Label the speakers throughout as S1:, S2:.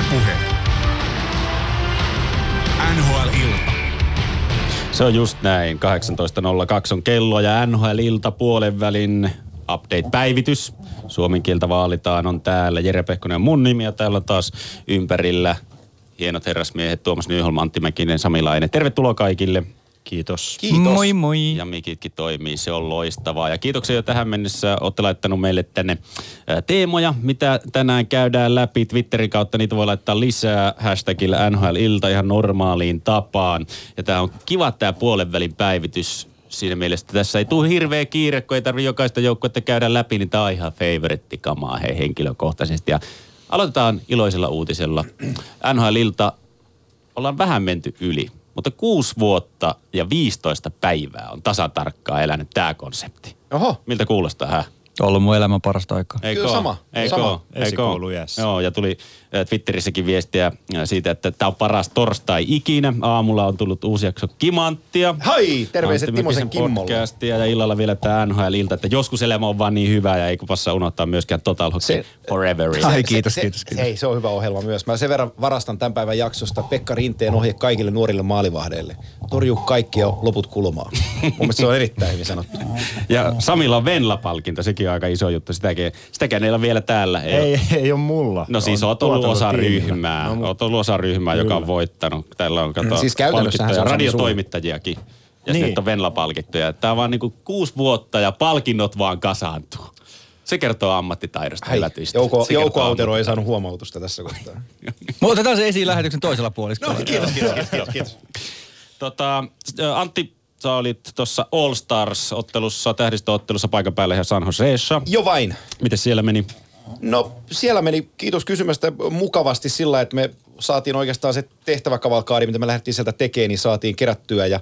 S1: Ylepuhe. NHL-ilta.
S2: Se on just näin. 18.02 on kello ja NHL-ilta puolen välin update-päivitys. Suomen kieltä vaalitaan on täällä. Jere Pehkonen on mun nimi ja täällä taas ympärillä hienot herrasmiehet Tuomas Nyholm, Antti Mäkinen, Sami Laine. Tervetuloa kaikille.
S3: Kiitos.
S4: Kiitos.
S5: Moi moi.
S2: Ja mikitkin toimii, se on loistavaa. Ja kiitoksia jo tähän mennessä. Olette laittanut meille tänne teemoja, mitä tänään käydään läpi. Twitterin kautta niitä voi laittaa lisää hashtagillä NHL-ilta ihan normaaliin tapaan. Ja tämä on kiva tämä puolen välin päivitys siinä mielessä, että tässä ei tule hirveä kiire, kun ei tarvitse jokaista joukkuetta käydä läpi, niin tämä on ihan favorittikamaa hei henkilökohtaisesti. Ja aloitetaan iloisella uutisella. NHL-ilta ollaan vähän menty yli, mutta kuusi vuotta ja 15 päivää on tasatarkkaa elänyt tämä konsepti.
S4: Oho.
S2: Miltä kuulostaa, hä?
S5: Ollut mun elämän parasta aikaa.
S2: Eikö
S4: Kyllä sama,
S2: Eikö
S4: sama.
S2: oo?
S3: Esikouluiässä.
S2: Joo, ja tuli äh, Twitterissäkin viestiä äh, siitä, että tämä on paras torstai ikinä. Aamulla on tullut uusi jakso Kimanttia.
S4: Hai, terveiset Timosen Kimmolle.
S2: ja illalla vielä tämä NHL-ilta, että joskus elämä on vaan niin hyvä ja ei passa unohtaa myöskään Total Hockey
S4: Se-
S2: Foreveria.
S5: Ai, kiitos,
S4: se,
S5: kiitos, kiitos.
S4: Hei, se on hyvä ohjelma myös. Mä sen verran varastan tämän päivän jaksosta Pekka Rinteen ohje kaikille nuorille maalivahdeille. Torju kaikki ja loput kulmaa. Mun se on erittäin hyvin sanottu.
S2: Ja Samilla on Venla-palkinto, sekin on aika iso juttu. Sitäkin, sitäkään ei ole vielä täällä. Ei,
S3: Ei, ei ole mulla.
S2: No siis
S3: On
S2: oot ollut osa ryhmää.
S3: No,
S2: oot ollut osa ryhmää, joka on voittanut. Täällä on kato,
S4: Siis käytännössähän se on
S2: radiotoimittajiakin. Ja
S3: Niin.
S2: sitten on Venla-palkittuja. Tämä on vaan niinku kuusi vuotta ja palkinnot vaan kasaantuu. Se kertoo ammattitaidosta hyvätyistä.
S4: Jouko, Jouko Autero ei saanut huomautusta tässä kohtaa.
S5: Mutta otetaan se esiin lähetyksen toisella puoliskolla.
S4: No, kiitos, kiitos, kiitos, kiitos, kiitos.
S2: Tota, Antti, sä olit tuossa All Stars-ottelussa, tähdistöottelussa paikan päällä ihan San Joseessa.
S4: Jo vain.
S2: Miten siellä meni?
S4: No siellä meni, kiitos kysymästä, mukavasti sillä, että me saatiin oikeastaan se tehtäväkavalkaadi, mitä me lähdettiin sieltä tekemään, niin saatiin kerättyä ja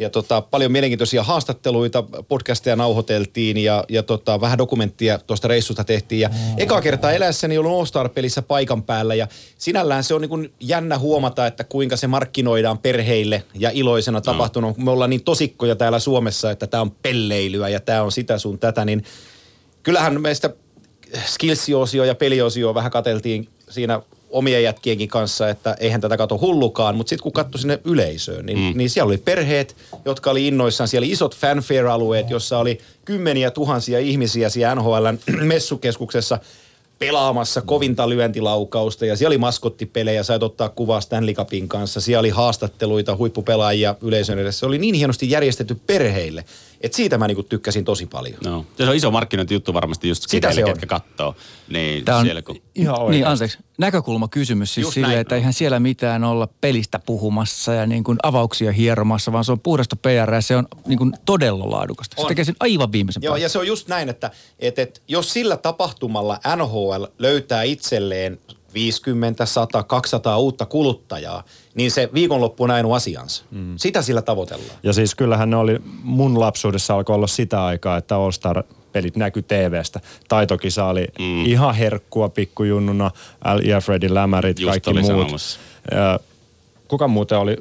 S4: ja tota, paljon mielenkiintoisia haastatteluita, podcasteja nauhoiteltiin ja, ja tota, vähän dokumenttia tuosta reissusta tehtiin. Ja eka kertaa eläessäni ollut All-Star-pelissä paikan päällä ja sinällään se on niin kuin jännä huomata, että kuinka se markkinoidaan perheille ja iloisena tapahtunut. Me ollaan niin tosikkoja täällä Suomessa, että tämä on pelleilyä ja tämä on sitä sun tätä, niin kyllähän meistä skillsiosio ja peliosio vähän kateltiin siinä omien jätkienkin kanssa, että eihän tätä kato hullukaan, mutta sitten kun katsoi sinne yleisöön, niin, mm. niin siellä oli perheet, jotka oli innoissaan. Siellä oli isot fanfare-alueet, jossa oli kymmeniä tuhansia ihmisiä siellä NHLn messukeskuksessa pelaamassa kovinta lyöntilaukausta ja siellä oli maskottipelejä, sait ottaa kuvaa Stanley Cupin kanssa, siellä oli haastatteluita, huippupelaajia yleisön edessä. Se oli niin hienosti järjestetty perheille, että siitä mä niinku tykkäsin tosi paljon.
S2: No. Se on iso markkinointijuttu varmasti just
S4: Sitä se on.
S2: ketkä kattoo. Niin
S5: Tää on
S2: siellä kun...
S3: Ihan oikein.
S5: Niin, anteeksi. Näkökulmakysymys siis
S2: Just
S5: silleen,
S2: näin.
S5: että eihän siellä mitään olla pelistä puhumassa ja niin kuin avauksia hieromassa, vaan se on puhdasta PR ja se on niin kuin todella laadukasta. Se
S4: On.
S5: tekee sen aivan viimeisen
S4: Joo,
S5: päälle.
S4: ja se on just näin, että, että, että jos sillä tapahtumalla NHL löytää itselleen 50, 100, 200 uutta kuluttajaa, niin se viikonloppu on ainoa asiansa. Mm. Sitä sillä tavoitellaan.
S3: Ja siis kyllähän ne oli, mun lapsuudessa alkoi olla sitä aikaa, että All Star pelit näkyi TVstä. Taitokisa oli mm. ihan herkkua pikkujunnuna, L. ja Freddy Lämärit,
S2: Just
S3: kaikki muut.
S2: sanomassa.
S3: Kuka muuten oli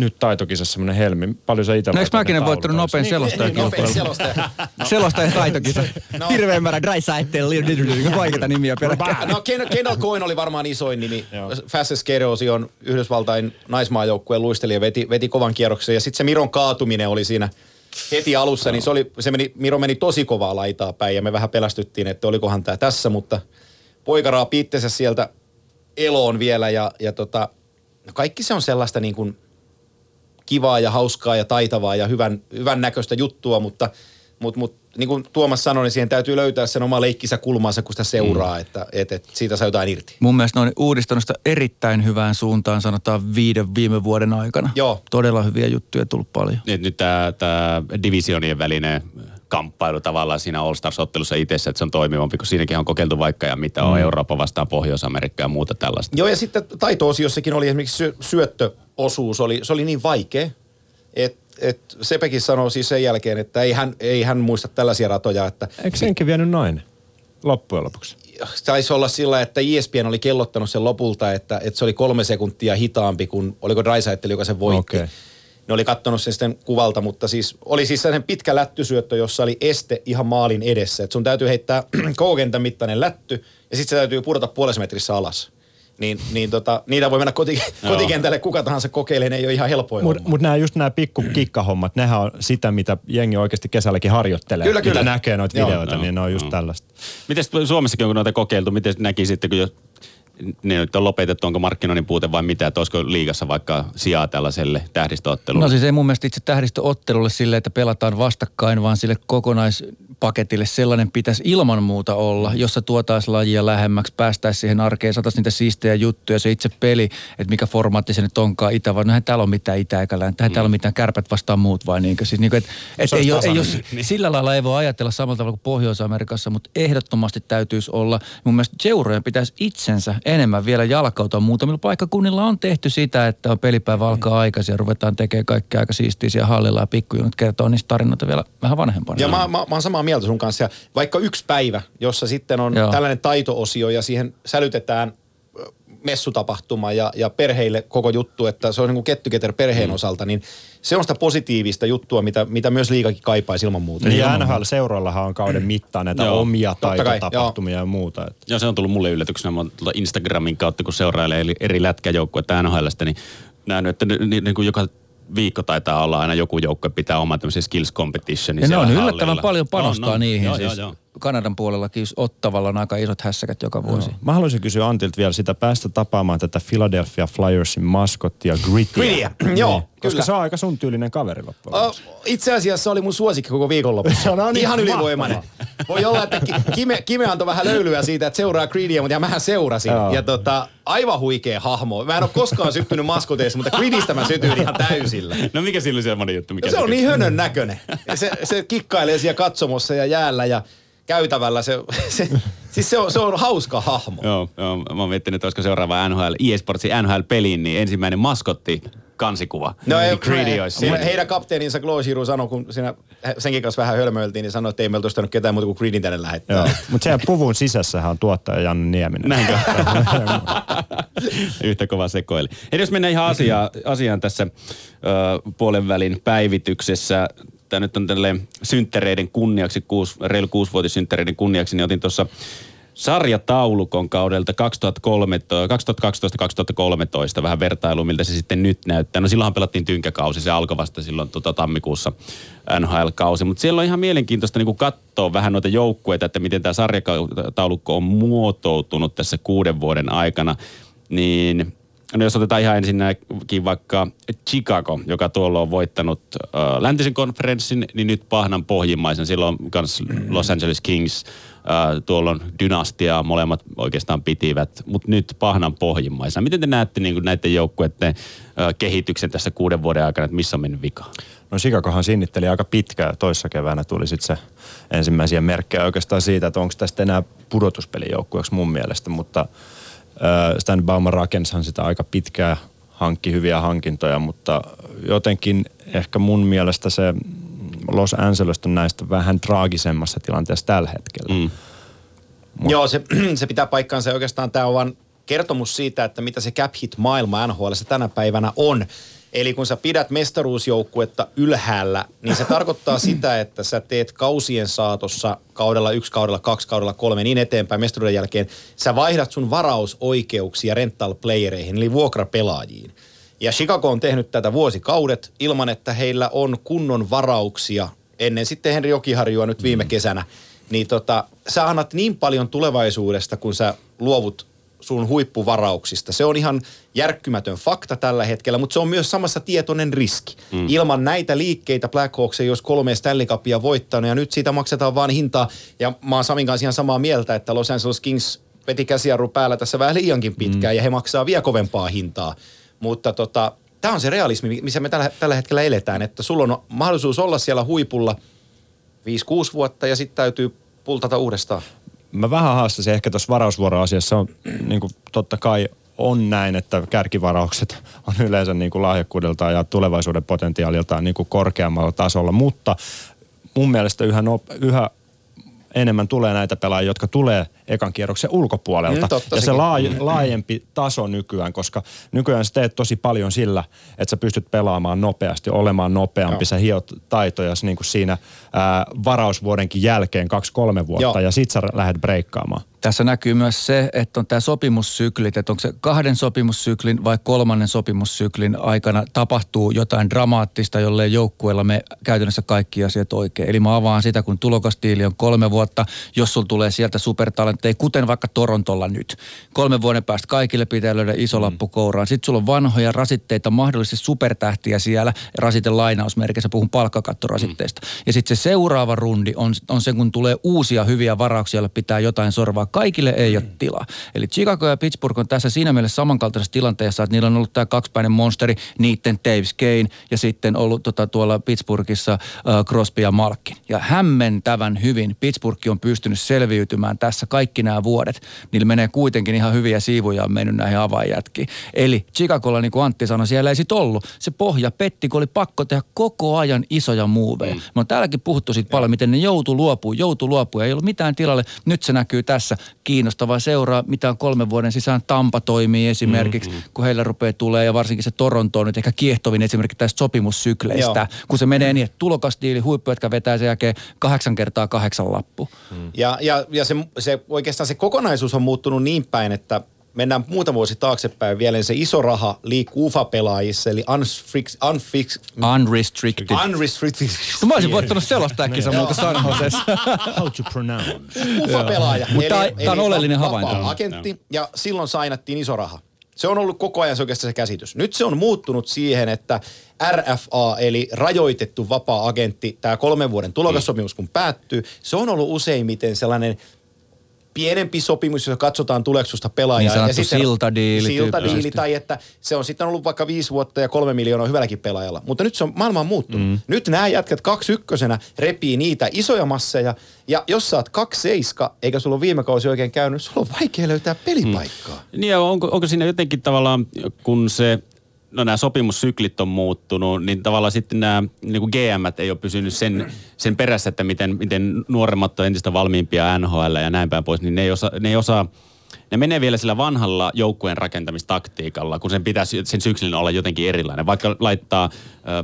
S3: nyt taitokisessa semmoinen helmi? Paljon se itse
S5: No eikö mäkin voittanut nopein selostaja
S4: Niin, nopea
S5: kilpailu?
S4: selostaja.
S5: Selostaja taitokisa.
S4: No.
S5: Hirveän määrä dry side, vaikeita nimiä peräkkäin.
S4: No Ken- Kendall Coyne oli varmaan isoin nimi. Fastest Skerosi on Yhdysvaltain naismaajoukkueen luistelija, veti, veti kovan kierroksen. Ja sitten se Miron kaatuminen oli siinä heti alussa, niin se, oli, se meni, Miro meni tosi kovaa laitaa päin ja me vähän pelästyttiin, että olikohan tämä tässä, mutta poika raapi itsensä sieltä eloon vielä ja, ja tota, no kaikki se on sellaista niin kuin kivaa ja hauskaa ja taitavaa ja hyvän, hyvän näköistä juttua, mutta, mutta, mutta niin kuin Tuomas sanoi, niin siihen täytyy löytää sen oma leikkisä kulmansa, kun sitä seuraa, mm. että, että, että siitä saa jotain irti.
S5: Mun mielestä ne on uudistanut sitä erittäin hyvään suuntaan, sanotaan viiden viime vuoden aikana.
S4: Joo.
S5: Todella hyviä juttuja tullut paljon.
S2: Nyt tämä, tämä divisionien välinen kamppailu tavallaan siinä All Stars-ottelussa itsessä, että se on toimivampi, kun siinäkin on kokeiltu vaikka ja mitä on Eurooppa vastaan Pohjois-Amerikka ja muuta tällaista.
S4: Joo, ja sitten taito-osiossakin oli esimerkiksi syö, syöttöosuus, oli, se oli niin vaikea, että et Sepekin sanoi siis sen jälkeen, että ei hän, ei hän muista tällaisia ratoja, että
S3: Eikö senkin vienyt nainen loppujen lopuksi?
S4: taisi olla sillä, että ESPN oli kellottanut sen lopulta, että, että se oli kolme sekuntia hitaampi kuin, oliko Drysaitel, joka sen voitti.
S3: Okei.
S4: Ne oli kattonut sen sitten kuvalta, mutta siis oli siis sellainen pitkä lättysyöttö, jossa oli este ihan maalin edessä. Et sun täytyy heittää koukentän mittainen lätty ja sitten se täytyy pudota puolessa metrissä alas. niin, niin tota, niitä voi mennä koti, kotikentälle kuka tahansa kokeilemaan, ei ole ihan helpoja
S3: Mutta mut nämä just nämä pikku kikkahommat, nehän on sitä, mitä jengi oikeasti kesälläkin harjoittelee.
S4: Kyllä, kyllä.
S3: Mitä näkee noita
S4: Joo,
S3: videoita,
S2: joo,
S3: niin ne on just
S2: joo.
S3: tällaista.
S2: Miten Suomessakin on noita kokeiltu, miten näkisitte, kun jo ne nyt on lopetettu, onko markkinoinnin puute vai mitä, että olisiko liigassa vaikka sijaa tällaiselle tähdistöottelulle?
S5: No siis ei mun mielestä itse tähdistöottelulle sille, että pelataan vastakkain, vaan sille kokonaispaketille sellainen pitäisi ilman muuta olla, jossa tuotaisiin lajia lähemmäksi, päästäisiin siihen arkeen, saataisiin niitä siistejä juttuja, se itse peli, että mikä formaatti se nyt onkaan, itä vai, no eihän täällä ole mitään itä eikä eihän täällä ole mitään kärpät vastaan muut vai niinkö, siis niinkö, että et ei, ole, ei ole,
S3: tasainen.
S5: sillä lailla ei voi ajatella samalla tavalla kuin Pohjois-Amerikassa, mutta ehdottomasti täytyisi olla, mun mielestä seurojen pitäisi itsensä enemmän vielä jalkautua. Muutamilla paikkakunnilla on tehty sitä, että on pelipäivä alkaa aikaisin ja ruvetaan tekemään kaikkea aika siistiä siellä hallilla ja pikkujunut kertoo niistä tarinoita vielä vähän vanhempana.
S4: Ja mä, mä, mä oon samaa mieltä sun kanssa. Ja vaikka yksi päivä, jossa sitten on
S5: Joo.
S4: Tällainen taito-osio ja siihen sälytetään messutapahtuma ja, ja perheille koko juttu, että se on niin kuin kettyketer perheen mm. osalta, niin se on sitä positiivista juttua, mitä, mitä myös liikakin kaipaisi ilman muuta.
S3: Niin ja NHL-seuroillahan on kauden mittaan näitä
S2: Joo.
S3: omia
S4: Totta kai,
S3: taitotapahtumia ja muuta. Että.
S2: Joo, se on tullut mulle yllätyksenä. Mä oon tuolta Instagramin kautta, kun seurailee eri- lätkäjoukkuetta NHLstä, niin nähnyt, että ni- ni- niin kuin joka viikko taitaa olla aina joku joukkue pitää oma tämmöisen skills competitionin
S5: Ja ne on
S2: siellä
S5: yllättävän
S2: hallilla.
S5: paljon
S2: On,
S5: panostaa
S2: on.
S5: niihin.
S2: Joo,
S5: siis
S2: joo, joo.
S5: Kanadan puolellakin Ottavalla on aika isot hässäkät joka vuosi.
S3: Mä haluaisin kysyä Antilta vielä sitä, päästä tapaamaan tätä Philadelphia Flyersin maskottia Grittiä.
S4: Grittiä, joo,
S3: Niin, Koska
S4: kyllä.
S3: se on aika sun tyylinen kaveri loppujen.
S4: Oh, itse asiassa se oli mun suosikki koko viikonlopussa.
S3: No niin,
S4: Ihan
S3: mahtavaa.
S4: ylivoimainen. Voi olla, että Ki- Kime, Kime antoi vähän löylyä siitä, että seuraa Creedia, mutta ja mähän seurasin.
S3: Joo.
S4: Ja tota, aivan huikea hahmo. Mä en ole koskaan syttynyt maskoteissa, mutta Creedistä mä sytyin ihan täysillä.
S2: No mikä sillä oli semmoinen juttu? Mikä
S4: No se on
S2: teki?
S4: niin hönön näköinen. Ja se, se kikkailee siellä katsomossa ja jäällä ja käytävällä. Se, se, siis se on, se on hauska hahmo.
S2: Joo, joo, mä oon miettinyt, että olisiko seuraava NHL, eSportsin NHL-peliin, niin ensimmäinen maskotti kansikuva.
S4: No ei,
S2: Greedy olisi siinä.
S4: he, heidän kapteeninsa Giroux sanoi, kun siinä senkin kanssa vähän hölmöiltiin, niin sanoi, että ei meiltä olisi tainnut ketään muuta kuin Greedin tänne lähettää.
S3: Joo. Mutta siellä puvun sisässähän on tuottaja Janne Nieminen.
S2: Näinkö? Yhtä kova sekoili. Eli jos mennään ihan asiaan, asiaan tässä ö, puolen välin päivityksessä. Tämä nyt on tälle synttäreiden kunniaksi, kuusi, reilu kuusivuotissynttäreiden kunniaksi, niin otin tuossa sarjataulukon kaudelta 2012-2013 vähän vertailu, miltä se sitten nyt näyttää. No silloinhan pelattiin tynkäkausi, se alkoi vasta silloin tota, tammikuussa NHL-kausi, mutta siellä on ihan mielenkiintoista niin katsoa vähän noita joukkueita, että miten tämä sarjataulukko on muotoutunut tässä kuuden vuoden aikana, niin No jos otetaan ihan ensinnäkin vaikka Chicago, joka tuolla on voittanut äh, läntisen konferenssin, niin nyt pahnan pohjimmaisen. Silloin myös Los Angeles Kings, äh, tuolla on dynastia, molemmat oikeastaan pitivät, mutta nyt pahnan pohjimmaisena. Miten te näette niin näiden joukkueiden äh, kehityksen tässä kuuden vuoden aikana, että missä on mennyt vika?
S3: No Chicagohan sinnitteli aika pitkään. Toissa keväänä tuli sitten se ensimmäisiä merkkejä oikeastaan siitä, että onko tästä enää pudotuspelijoukkueeksi mun mielestä, mutta Stan Bauman rakenshan sitä aika pitkään, hankki hyviä hankintoja, mutta jotenkin ehkä mun mielestä se Los Angeles on näistä vähän traagisemmassa tilanteessa tällä hetkellä.
S2: Mm.
S4: Mut. Joo, se, se pitää paikkaansa. Oikeastaan tämä on vain kertomus siitä, että mitä se cap hit maailma NHL tänä päivänä on. Eli kun sä pidät mestaruusjoukkuetta ylhäällä, niin se tarkoittaa sitä, että sä teet kausien saatossa kaudella yksi, kaudella kaksi, kaudella kolme, niin eteenpäin mestaruuden jälkeen. Sä vaihdat sun varausoikeuksia rental playereihin, eli vuokrapelaajiin. Ja Chicago on tehnyt tätä vuosikaudet ilman, että heillä on kunnon varauksia ennen sitten Henri Jokiharjua nyt viime kesänä. Niin tota, sä annat niin paljon tulevaisuudesta, kun sä luovut sun huippuvarauksista. Se on ihan järkkymätön fakta tällä hetkellä, mutta se on myös samassa tietoinen riski. Mm. Ilman näitä liikkeitä Black Hawks ei olisi kolme Stanley Cupia voittanut ja nyt siitä maksetaan vaan hintaa. Ja mä oon Samin kanssa ihan samaa mieltä, että Los Angeles Kings veti käsijarru päällä tässä vähän liiankin pitkään mm. ja he maksaa vielä kovempaa hintaa. Mutta tota, tämä on se realismi, missä me tällä, tällä hetkellä eletään, että sulla on mahdollisuus olla siellä huipulla 5-6 vuotta ja sitten täytyy pultata uudestaan.
S3: Mä vähän haastasin ehkä tuossa varausvuoroasiassa. On, niin kuin, totta kai on näin, että kärkivaraukset on yleensä niin kuin lahjakkuudeltaan ja tulevaisuuden potentiaaliltaan niin kuin korkeammalla tasolla, mutta mun mielestä yhä, yhä enemmän tulee näitä pelaajia, jotka tulee ekan kierroksen ulkopuolelta.
S4: Mm, totta
S3: ja se laaj- laajempi taso nykyään, koska nykyään sä teet tosi paljon sillä, että sä pystyt pelaamaan nopeasti, olemaan nopeampi,
S4: Joo.
S3: sä hiot taitoja niin kuin siinä ää, varausvuodenkin jälkeen kaksi-kolme vuotta
S4: Joo.
S3: ja sit sä lähdet breikkaamaan.
S5: Tässä näkyy myös se, että on tämä sopimussyklit, että onko se kahden sopimussyklin vai kolmannen sopimussyklin aikana tapahtuu jotain dramaattista, jolle joukkueella me käytännössä kaikki asiat oikein. Eli mä avaan sitä, kun tulokastiili on kolme vuotta, jos sulla tulee sieltä supertalentteja, kuten vaikka Torontolla nyt. Kolmen vuoden päästä kaikille pitää löydä iso lappu kouraan. Sitten sulla on vanhoja rasitteita, mahdollisesti supertähtiä siellä, rasite lainausmerkissä, puhun palkkakattorasitteista. Ja sitten se seuraava rundi on, on se, kun tulee uusia hyviä varauksia, joille pitää jotain sorvaa kaikille ei ole tilaa. Eli Chicago ja Pittsburgh on tässä siinä mielessä samankaltaisessa tilanteessa, että niillä on ollut tämä kaksipäinen monsteri, niiden Davis Kane ja sitten ollut tota, tuolla Pittsburghissa uh, Crosby ja Malkin. Ja hämmentävän hyvin Pittsburgh on pystynyt selviytymään tässä kaikki nämä vuodet. Niillä menee kuitenkin ihan hyviä siivuja on mennyt näihin avainjätkiin. Eli Chicagolla, niin kuin Antti sanoi, siellä ei sit ollut. Se pohja petti, kun oli pakko tehdä koko ajan isoja muuveja. Mm. Me on täälläkin puhuttu siitä paljon, miten ne joutu luopuu, joutu luopuu. Ei ollut mitään tilalle. Nyt se näkyy tässä kiinnostavaa seuraa, mitä on kolmen vuoden sisään Tampa toimii esimerkiksi, mm-hmm. kun heillä rupeaa tulee ja varsinkin se Toronto on nyt ehkä kiehtovin esimerkiksi tästä sopimussykleistä, Joo. kun se menee niin, että tulokasdiili, huippujatka vetää sen jälkeen kahdeksan kertaa kahdeksan lappu.
S4: Mm. Ja, ja, ja se, se, oikeastaan se kokonaisuus on muuttunut niin päin, että mennään muutama vuosi taaksepäin vielä, niin se iso raha liikkuu UFA-pelaajissa, eli unfix, unfix,
S5: unrestricted.
S4: Unrestricted.
S5: No mä olisin voittanut selostaa kisa muuta San
S3: How to pronounce.
S4: UFA-pelaaja.
S5: Mutta tämä on oleellinen havainto.
S4: agentti, ja silloin sainattiin iso raha. Se on ollut koko ajan se oikeastaan se käsitys. Nyt se on muuttunut siihen, että RFA, eli rajoitettu vapaa-agentti, tämä kolmen vuoden tulokassopimus kun päättyy, se on ollut useimmiten sellainen pienempi sopimus, jos katsotaan tuleksusta pelaajaa.
S5: Niin ja siltadiili.
S4: Siltadiili, tai että se on sitten ollut vaikka viisi vuotta ja kolme miljoonaa hyvälläkin pelaajalla. Mutta nyt se on maailman muuttunut. Mm. Nyt nämä jätkät kaksi ykkösenä repii niitä isoja masseja, ja jos sä oot kaksi seiska, eikä sulla ole viime kausi oikein käynyt, sulla on vaikea löytää pelipaikkaa.
S2: Mm. Niin ja onko, onko siinä jotenkin tavallaan, kun se no nämä sopimussyklit on muuttunut, niin tavallaan sitten nämä niin kuin GM ei ole pysynyt sen, sen perässä, että miten, miten nuoremmat on entistä valmiimpia NHL ja näin päin pois, niin ne ei osaa, ne ei osaa ne menee vielä sillä vanhalla joukkueen rakentamistaktiikalla, kun sen pitäisi sen syksyn olla jotenkin erilainen. Vaikka laittaa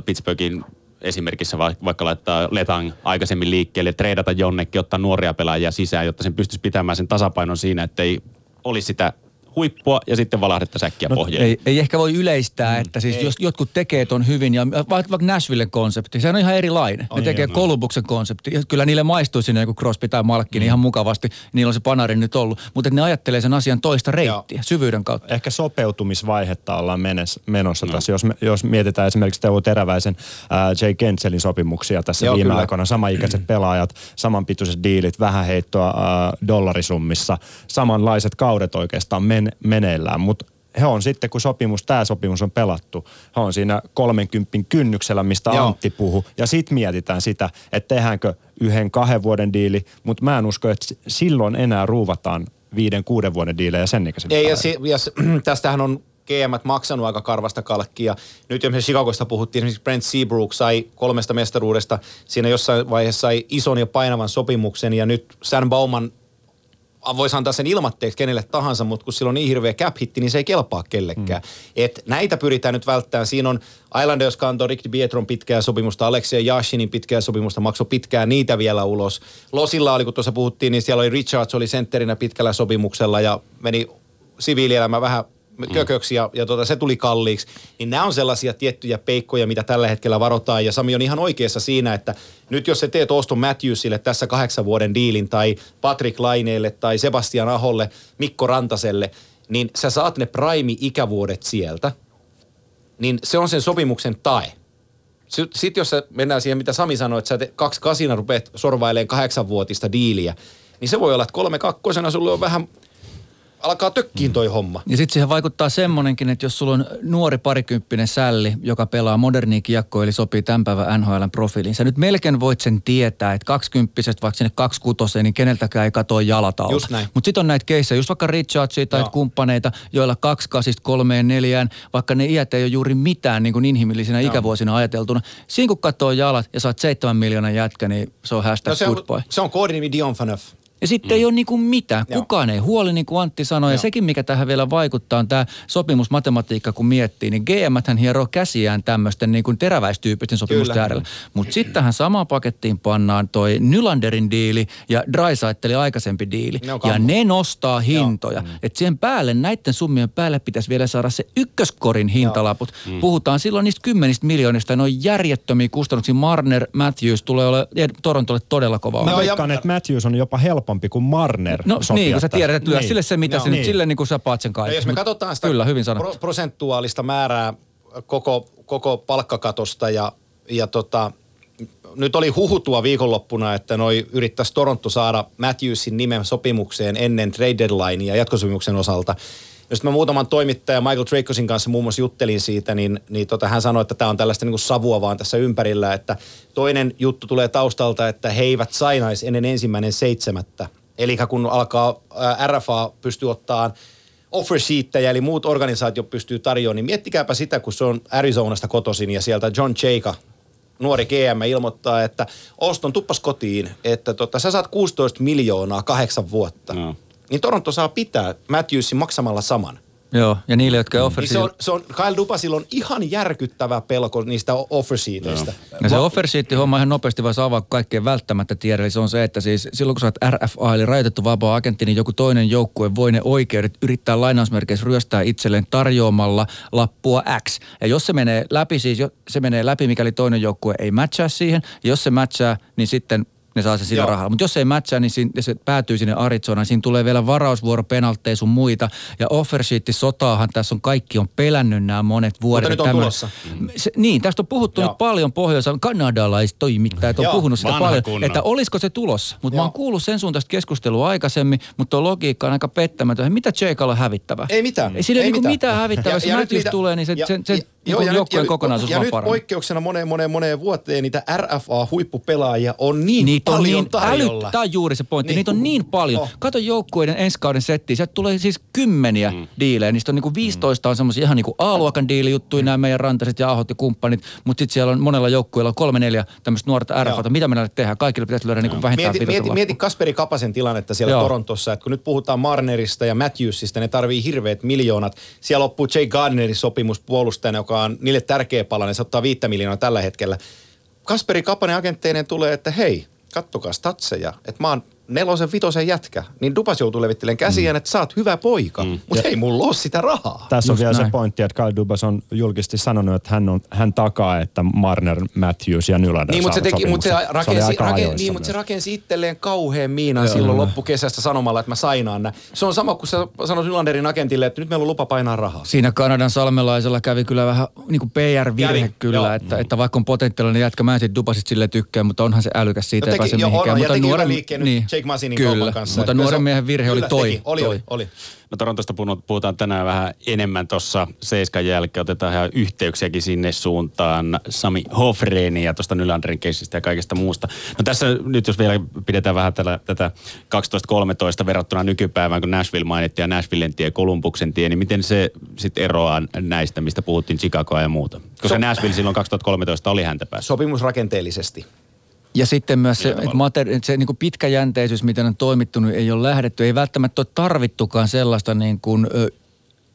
S2: Pittsburghin esimerkissä vaikka laittaa Letang aikaisemmin liikkeelle, treidata jonnekin, ottaa nuoria pelaajia sisään, jotta sen pystyisi pitämään sen tasapainon siinä, että ei olisi sitä huippua ja sitten valahdetta säkkiä no, pohjaan.
S5: Ei, ei ehkä voi yleistää, mm. että siis jos jotkut tekee ton hyvin ja vaikka Nashvillen konsepti, se on ihan erilainen. On ne tekee Kolubuksen konsepti. Ja kyllä niille maistuu sinne joku Crosby tai Malkki mm. ihan mukavasti. Niillä on se panari nyt ollut. Mutta ne ajattelee sen asian toista reittiä, Joo. syvyyden kautta.
S3: Ehkä sopeutumisvaihetta ollaan menossa no. tässä. Jos, jos mietitään esimerkiksi Teuvo Teräväisen äh, Jay Kentselin sopimuksia tässä Joo, viime kyllä. aikoina. Samanikäiset mm. pelaajat, samanpituiset diilit, vähän heittoa äh, dollarisummissa. Samanlaiset kaudet oikeastaan men men, meneillään, mutta he on sitten, kun sopimus, tämä sopimus on pelattu, he on siinä 30 kynnyksellä, mistä Joo. Antti puhu. Ja sitten mietitään sitä, että tehdäänkö yhden, kahden vuoden diili, mutta mä en usko, että silloin enää ruuvataan viiden, kuuden vuoden diilejä sen ikäisen
S4: Ei, ja, si- ja tästähän on GM maksanut aika karvasta kalkkia. Nyt jo Chicagosta puhuttiin, esimerkiksi Brent Seabrook sai kolmesta mestaruudesta. Siinä jossain vaiheessa sai ison ja painavan sopimuksen ja nyt Stan Bauman voisi antaa sen ilmatteeksi kenelle tahansa, mutta kun sillä on niin hirveä cap hitti, niin se ei kelpaa kellekään. Mm. Et näitä pyritään nyt välttämään. Siinä on Islanders kantoi Rick Bietron pitkää sopimusta, Alexia Yashinin pitkää sopimusta, maksoi pitkää niitä vielä ulos. Losilla oli, kun tuossa puhuttiin, niin siellä oli Richards oli sentterinä pitkällä sopimuksella ja meni siviilielämä vähän Mm. kököksi ja, ja tota, se tuli kalliiksi. Niin nämä on sellaisia tiettyjä peikkoja, mitä tällä hetkellä varotaan. Ja Sami on ihan oikeassa siinä, että nyt jos sä teet Oston Matthewsille tässä kahdeksan vuoden diilin tai Patrick Laineelle tai Sebastian Aholle, Mikko Rantaselle, niin sä saat ne prime-ikävuodet sieltä. Niin se on sen sopimuksen tae. Sitten jos sä mennään siihen, mitä Sami sanoi, että sä te, kaksi kasina rupeat sorvailemaan kahdeksanvuotista diiliä, niin se voi olla, että kolme kakkosena sulle on vähän alkaa tökkiin toi homma.
S5: Ja sitten siihen vaikuttaa semmonenkin, että jos sulla on nuori parikymppinen sälli, joka pelaa modernia kiekkoa, eli sopii tämän päivän NHLn profiiliin, sä nyt melkein voit sen tietää, että kaksikymppisestä vaikka sinne kaksikutoseen, niin keneltäkään ei katoa jalat alta.
S4: Just näin.
S5: Mutta sitten on näitä keissejä, just vaikka Richardsia tai kumppaneita, joilla kaksi kasista kolmeen neljään, vaikka ne iät ei ole juuri mitään niin kuin inhimillisinä Joo. ikävuosina ajateltuna. Siinä kun katsoo jalat ja saat seitsemän miljoonan jätkä, niin se on hashtag
S4: no se
S5: on,
S4: Se on koodinimi Dion Faneuf.
S5: Ja sitten mm. ei ole niin kuin mitään.
S4: Joo.
S5: Kukaan ei huoli, niin kuin Antti sanoi. Ja
S4: Joo.
S5: sekin, mikä tähän vielä vaikuttaa, on tämä sopimusmatematiikka, kun miettii. Niin GM hän hieroo käsiään tämmöisten niin kuin teräväistyyppisten sopimusten
S4: Kyllä.
S5: äärellä. Mutta sitten tähän samaan pakettiin pannaan toi Nylanderin diili ja Drysaitelin aikaisempi diili.
S4: Ne
S5: ja ne nostaa hintoja. Että siihen päälle, näiden summien päälle pitäisi vielä saada se ykköskorin hintalaput. Puhutaan silloin niistä kymmenistä miljoonista. Ja ne on järjettömiä kustannuksia. Marner, Matthews tulee ole Torontolle todella kova.
S3: Mä
S4: ja-
S3: veikkaan, että Matthews on jopa helpompi kuin Marner
S5: No
S3: sopia
S5: niin, kun sä tiedät, että lyö
S3: Niin.
S5: sille se, mitä
S4: Joo.
S5: se nyt,
S3: Niin.
S5: sille niin kuin sä paat sen
S4: No
S5: kaiken.
S4: jos me katsotaan sitä
S5: Kyllä, hyvin sanottu.
S4: pro- prosentuaalista määrää koko, koko palkkakatosta ja, ja tota, nyt oli huhutua viikonloppuna, että noi yrittäisi Toronto saada Matthewsin nimen sopimukseen ennen trade deadlinea jatkosopimuksen osalta. Jos mä muutaman toimittajan Michael Dracosin kanssa muun muassa juttelin siitä, niin, niin tota, hän sanoi, että tämä on tällaista niin kuin savua vaan tässä ympärillä, että toinen juttu tulee taustalta, että he eivät sainaisi ennen ensimmäinen seitsemättä. Eli kun alkaa ää, RFA pystyy ottaa offer sheettejä, eli muut organisaatiot pystyy tarjoamaan, niin miettikääpä sitä, kun se on Arizonasta kotoisin ja sieltä John Chaka, nuori GM, ilmoittaa, että Oston tuppas kotiin, että tota, sä saat 16 miljoonaa kahdeksan vuotta.
S2: No.
S4: Niin Toronto saa pitää Matthewsin maksamalla saman.
S5: Joo, ja niille, jotka
S4: Niin
S5: offersi...
S4: se on, se on, Kyle Dupasilla on ihan järkyttävä pelko niistä offer sheeteistä.
S5: Ja se offer sheet homma ihan nopeasti vaan avaa kaikkeen välttämättä tiedä. Eli se on se, että siis silloin kun sä oot RFA eli rajoitettu vapaa agentti, niin joku toinen joukkue voi ne oikeudet yrittää lainausmerkeissä ryöstää itselleen tarjoamalla lappua X. Ja jos se menee läpi, siis jo- se menee läpi, mikäli toinen joukkue ei matchaa siihen. Ja jos se matchaa, niin sitten ne saa se sillä
S4: Joo.
S5: rahalla. Mutta jos ei matchaa, niin siinä, se päätyy sinne Arizonaan. Siinä tulee vielä varausvuoro, penaltteja sun muita. Ja offer sheet sotaahan tässä on kaikki on pelännyt nämä monet vuodet.
S4: nyt on tulossa.
S5: se, niin, tästä on puhuttu
S4: Joo.
S5: nyt paljon pohjoisen kanadalaistoimittajat on
S4: Joo,
S5: puhunut sitä paljon,
S2: kunnon.
S5: että olisiko se tulossa. Mutta mä oon kuullut sen suuntaista keskustelua aikaisemmin, mutta logiikka on aika pettämätön. Mitä Jakealla on hävittävää?
S4: Ei mitään.
S5: Ei sillä ei, niinku mitään hävittävää.
S4: Ja-
S5: Jos Matthews
S4: niitä-
S5: tulee, niin se,
S4: ja-
S5: sen, sen
S4: ja-
S5: niin
S4: joo, ja nyt-
S5: joukkueen
S4: ja nyt-
S5: kokonaisuus
S4: Ja
S5: vaan
S4: nyt poikkeuksena moneen, moneen, moneen vuoteen niitä RFA-huippupelaajia on niin
S5: Niitä on
S4: paljon
S5: niin
S4: tarjolla.
S5: äly, tämä on juuri se pointti.
S4: Niin.
S5: Niitä on niin paljon.
S4: Oh.
S5: Kato joukkueiden ensi kauden settiä. Sieltä tulee siis kymmeniä mm. diilejä. Niistä on niinku 15 on semmoisia ihan niinku A-luokan diilijuttuja, nämä meidän rantaset ja ahot ja kumppanit. Mutta sitten siellä on monella joukkueella kolme neljä tämmöistä nuorta RFAta. Mitä me näille tehdään? Kaikille pitäisi lyödä niinku vähintään
S4: Mieti, mieti, mieti Kasperi Kapasen tilannetta siellä
S5: Joo.
S4: Joo. Torontossa, että kun nyt puhutaan Marnerista ja Matthewsista, ne tarvii hirveät miljoonat. Siellä loppuu Jay Gardnerin sopimus puolustajana, joka on niille tärkeä palanen, se ottaa viittä miljoonaa tällä hetkellä. Kasperi Kapanen agentteineen tulee, että hei, kattokaa statseja, että mä oon nelosen, vitosen jätkä. Niin Dupas joutuu levittelemään käsiään, että sä oot hyvä poika, mm. mutta ei mulla ole sitä rahaa.
S3: Tässä on
S5: Just
S3: vielä
S5: näin.
S3: se pointti, että Kyle Dubas on julkisesti sanonut, että hän, on, hän takaa, että Marner, Matthews ja Nylander
S4: Niin, mutta se,
S3: saavat
S4: teki, mutta se, rakensi,
S3: aika
S4: raken,
S3: ajoissa
S4: niin, mutta se rakensi itselleen kauhean miinan silloin loppukesästä sanomalla, että mä sainaan nää. Se on sama kuin sä sanoit Nylanderin agentille, että nyt meillä on lupa painaa rahaa.
S5: Siinä Kanadan salmelaisella kävi kyllä vähän niin kuin PR-virhe
S4: Kävi,
S5: kyllä,
S4: joo.
S5: että, että vaikka on potentiaalinen jätkä, mä en sit Dubasit sille tykkää, mutta onhan se älykäs siitä
S4: No
S5: ei
S4: teki-
S5: pääse
S4: joo,
S5: mihinkään.
S4: on,
S5: mutta
S4: Jake Masinin
S5: kyllä,
S4: kanssa.
S5: mutta
S4: Että
S5: nuoren
S4: se-
S5: miehen virhe oli toi.
S4: Teki. Oli,
S5: toi.
S4: oli, oli.
S2: No Torontosta puhut- puhutaan tänään vähän enemmän tuossa Seiskan jälkeen. Otetaan ihan yhteyksiäkin sinne suuntaan Sami Hofreeni ja tuosta Nylanderin keissistä ja kaikesta muusta. No tässä nyt jos vielä pidetään vähän tällä, tätä 12-13 verrattuna nykypäivään, kun Nashville mainittiin ja Nashvillen tie, Kolumbuksen tie, niin miten se sitten eroaa näistä, mistä puhuttiin Chicagoa ja muuta? Koska
S4: So-
S2: Nashville silloin 2013 oli häntä päässä.
S4: Sopimus rakenteellisesti.
S5: Ja sitten myös se, että, materi- se niin kuin pitkäjänteisyys, miten on toimittunut, ei ole lähdetty. Ei välttämättä ole tarvittukaan sellaista niin kuin,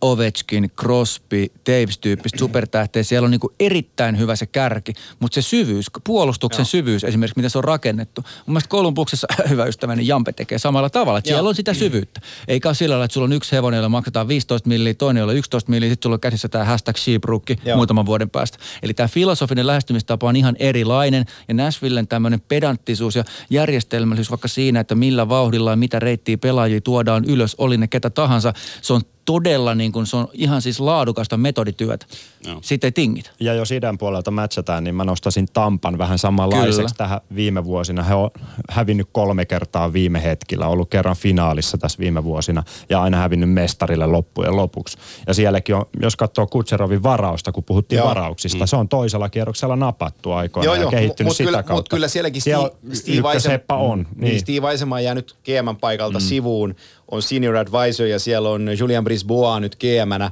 S5: Ovechkin, Crosby, Taves-tyyppistä supertähteä. Siellä on niin kuin erittäin hyvä se kärki, mutta se syvyys, puolustuksen
S4: Joo.
S5: syvyys esimerkiksi, miten se on rakennettu. Mun mielestä Kolumbuksessa hyvä ystäväni Jampe tekee samalla tavalla, että
S4: Joo.
S5: siellä on sitä syvyyttä. Eikä ole sillä lailla, että sulla on yksi hevonen, jolla maksetaan 15 milliä, toinen, jolla 11 milliä, sitten sulla on käsissä tämä hashtag sheeprookki
S4: Joo.
S5: muutaman vuoden päästä. Eli tämä filosofinen lähestymistapa on ihan erilainen ja Nashvillen tämmöinen pedanttisuus ja järjestelmällisyys vaikka siinä, että millä vauhdilla ja mitä reittiä pelaajia tuodaan ylös, oli ne ketä tahansa, se on todella niin kuin, se on ihan siis laadukasta metodityötä.
S2: Joo.
S5: Siitä ei tingitä.
S3: Ja jos idän puolelta matchataan, niin mä nostaisin Tampan vähän samanlaiseksi
S5: Kyllä.
S3: tähän viime vuosina. He on hävinnyt kolme kertaa viime hetkillä, ollut kerran finaalissa tässä viime vuosina ja aina hävinnyt mestarille loppujen lopuksi. Ja sielläkin on, jos katsoo Kutserovin varausta, kun puhuttiin
S4: Joo.
S3: varauksista, se on toisella kierroksella napattu aikoina ja kehittynyt
S4: mut
S3: sitä
S4: kyllä,
S3: kautta.
S4: Mut kyllä sielläkin
S3: Siellä
S4: Steve, Steve,
S3: on.
S4: Niin. niin. Steve Eisenman jää nyt GMn paikalta mm. sivuun, on senior advisor ja siellä on Julian Brisbois nyt GMnä.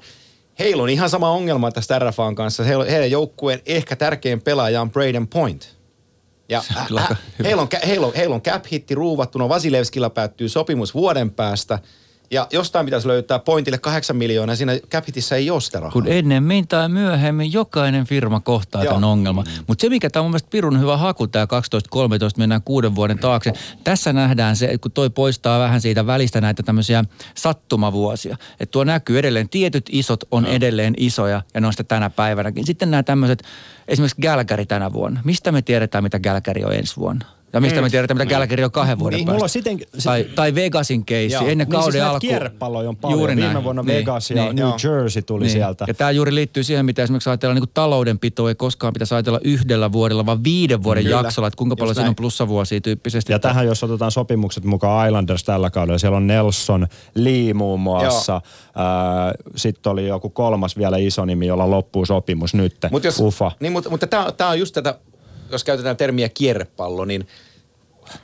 S4: Heillä on ihan sama ongelma tästä RFAn kanssa. Heillä- Heidän joukkueen ehkä tärkein pelaaja on Braden Point. Ja heillä, on, heillä, on, heillä on cap-hitti ruuvattuna, Vasilevskilla päättyy sopimus vuoden päästä, ja jostain pitäisi löytää pointille kahdeksan miljoonaa, siinä cap-hitissä ei ole sitä rahaa.
S5: Kun ennemmin tai myöhemmin jokainen firma kohtaa
S4: Joo.
S5: tämän ongelman. Mutta se, mikä tämä on mun mielestä pirun hyvä haku, tämä 12-13, mennään kuuden vuoden taakse. Tässä nähdään se, että kun toi poistaa vähän siitä välistä näitä tämmöisiä sattumavuosia. Että tuo näkyy edelleen, tietyt isot on no. edelleen isoja ja ne on sitä tänä päivänäkin. Sitten nämä tämmöiset, esimerkiksi Gälkäri tänä vuonna. Mistä me tiedetään, mitä Gälkäri on ensi vuonna? Ja mistä me tiedetään, mitä Gälkäri on kahden vuoden
S3: Niin,
S5: päästä?
S3: mulla siten- sit-
S5: tai, tai Vegasin keissi,
S4: Joo.
S5: ennen
S3: Niin siis
S5: kauden
S3: näitä
S5: alkuun.
S3: kierrepalloja on paljon.
S5: Juuri
S3: Viime
S5: näin.
S3: vuonna
S5: Niin,
S3: Vegas ja
S5: niin.
S3: New
S4: Joo.
S3: Jersey tuli sieltä.
S5: Ja tämä juuri liittyy siihen, mitä esimerkiksi ajatellaan niin kuin taloudenpito ei koskaan pitäisi ajatella yhdellä vuodella, vaan viiden vuoden
S4: Kyllä.
S5: jaksolla, että kuinka paljon
S4: Just
S5: siinä on plussavuosia tyyppisesti.
S3: Ja tähän, jos otetaan sopimukset mukaan Islanders tällä kaudella, siellä on Nelson, Lee muun muassa. Sitten oli joku kolmas vielä iso nimi, jolla loppuu sopimus nyt.
S4: Mut jos,
S3: Ufa.
S4: Niin, mutta, mutta tämä on just tätä, jos käytetään termiä kierrepallo, niin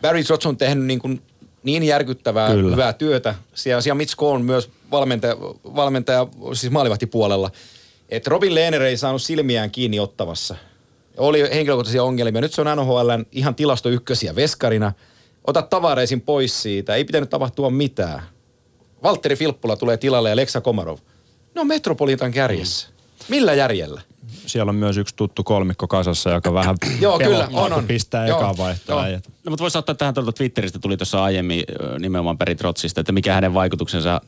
S4: Barry Trotz on tehnyt niin, kuin niin järkyttävää
S3: Kyllä.
S4: Hyvää työtä. Siellä, siellä Mitch on myös valmentaja, valmentaja siis maalivahtipuolella. Että Robin Lehner ei saanut silmiään kiinni ottavassa. Oli henkilökohtaisia ongelmia. Nyt se on NHLn ihan tilasto ykkösiä veskarina. Ota tavareisin pois siitä. Ei pitänyt tapahtua mitään. Valtteri Filppula tulee tilalle ja Leksa Komarov. Ne on Metropolitan kärjessä. Millä järjellä?
S3: Siellä on myös yksi tuttu kolmikko kasassa, joka vähän
S4: Joo, kyllä, on, on.
S3: pistää
S4: Joo,
S3: ekaa vaihtoa.
S4: joo.
S2: No mutta voisi ottaa tähän tuolta Twitteristä, tuli tuossa aiemmin nimenomaan Peri Trotsista, että mikä hänen vaikutuksensa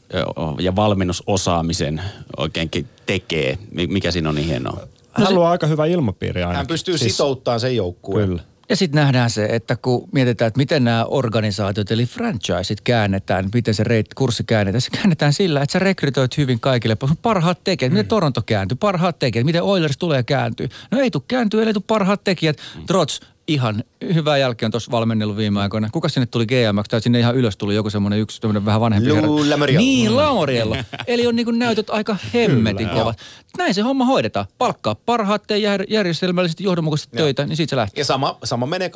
S2: ja valmennusosaamisen oikeinkin tekee. Mi- Mikä siinä on niin hienoa?
S3: Hän luo aika hyvä ilmapiiri aina.
S4: Hän pystyy siis, sitouttamaan sen joukkueen.
S3: Kyllä.
S5: Ja sitten nähdään se, että kun mietitään, että miten nämä organisaatiot, eli franchiseit käännetään, miten se reit, kurssi käännetään, se käännetään sillä, että sä rekrytoit hyvin kaikille parhaat tekijät. Miten Toronto kääntyy, parhaat tekijät, miten Oilers tulee kääntyy. No ei tule kääntyy, ellei tule parhaat tekijät. Trots, ihan hyvää jälkeen on tuossa valmennellut viime aikoina. Kuka sinne tuli GM, tai sinne ihan ylös tuli joku semmoinen yksi vähän vanhempi.
S4: Lamoriello.
S5: Niin, Lamoriello. Eli on niin kuin näytöt aika hemmetin
S3: Kyllä,
S5: kovat. Näin se homma hoidetaan. Palkkaa parhaat, tee jär, järjestelmällisesti johdonmukaisesti töitä, niin siitä se lähtee.
S4: Ja sama, sama menee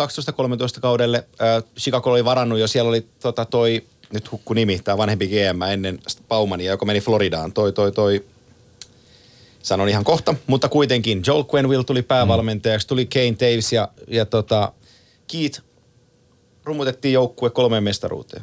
S4: 12-13 kaudelle. Äh, Chicago oli varannut jo, siellä oli tota, toi, nyt hukku nimi, tämä vanhempi GM ennen Baumania, joka meni Floridaan. Toi, toi, toi, sanon ihan kohta, mutta kuitenkin Joel Quenville tuli päävalmentajaksi, tuli Kane Taves ja, ja tota, Keith rumutettiin joukkue kolmeen mestaruuteen.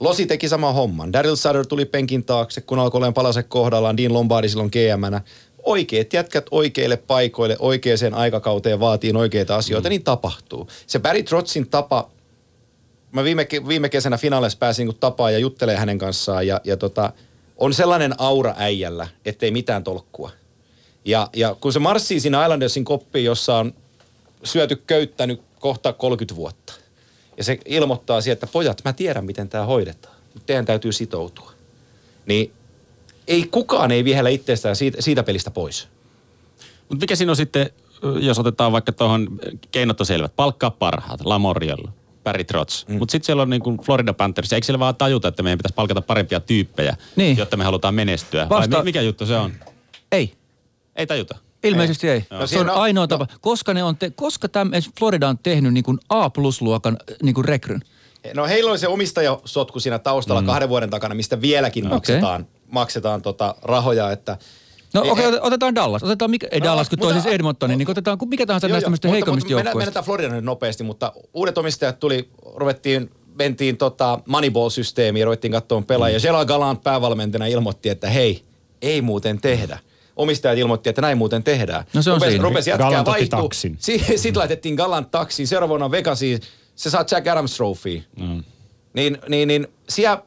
S4: Losi teki sama homman. Daryl Sutter tuli penkin taakse, kun alkoi olemaan palaset kohdallaan. Dean Lombardi silloin gm Oikeat jätkät oikeille paikoille, oikeaan aikakauteen vaatii oikeita asioita, mm. niin tapahtuu. Se Barry Trotzin tapa, mä viime, viime kesänä finaaleissa pääsin niin tapaa ja juttelee hänen kanssaan ja, ja tota, on sellainen aura äijällä, ettei mitään tolkkua. Ja, ja kun se marssii siinä Islandersin koppiin, jossa on syöty köyttänyt kohta 30 vuotta. Ja se ilmoittaa siihen, että pojat, mä tiedän miten tämä hoidetaan. Mutta teidän täytyy sitoutua. Niin ei kukaan ei vihellä itseestään siitä, siitä pelistä pois.
S2: Mutta mikä siinä on sitten, jos otetaan vaikka tuohon, keinot on selvät, palkkaa parhaat, Lamoriello, Barry Trotz. Mm. Mutta sitten siellä on niin kuin Florida Panthers, eikö siellä vaan tajuta, että meidän pitäisi palkata parempia tyyppejä,
S5: Niin.
S2: jotta me halutaan menestyä?
S5: Vasta-
S2: Vai mi- mikä juttu se on?
S5: Ei.
S2: Ei tajuta.
S5: Ilmeisesti ei.
S4: No
S5: No, se on
S4: on-
S5: ainoa
S4: no-
S5: tapa. Koska, ne on te, koska täm, esimerkiksi Florida on tehnyt niin kuin A-plus-luokan niin kuin rekryn.
S4: No heillä oli se omistajasotku siinä taustalla mm. kahden vuoden takana, mistä vieläkin
S5: Okei.
S4: maksetaan, maksetaan tota rahoja, että
S5: No
S4: Ei-
S5: okei,
S4: ei-
S5: okay, otetaan Dallas. Otetaan, mikä, ei
S4: No,
S5: Dallas, kun toi
S4: mutta-
S5: siis Edmontonin, niin otetaan kun mikä tahansa
S4: Joo,
S5: näistä tämmöistä heikommista
S4: mutta mennään-
S5: joukkueista.
S4: Mennään Florida nyt nopeasti, mutta uudet omistajat tuli, ruvettiin, mentiin tota Moneyball-systeemiin ja ruvettiin katsomaan pelaajia. Mm. Sheila Galant päävalmentajana ilmoitti, että hei, ei muuten tehdä. Omistajat ilmoitti, että näin muuten tehdään.
S5: No se on
S4: rupesi,
S5: siinä.
S4: Rupesi jätkää vaihtuu. Sitten laitettiin Galant taksiin, seuraavana Vegasiin. Se saa Jack Adams Trophy. Mm. Niin, niin, niin siellä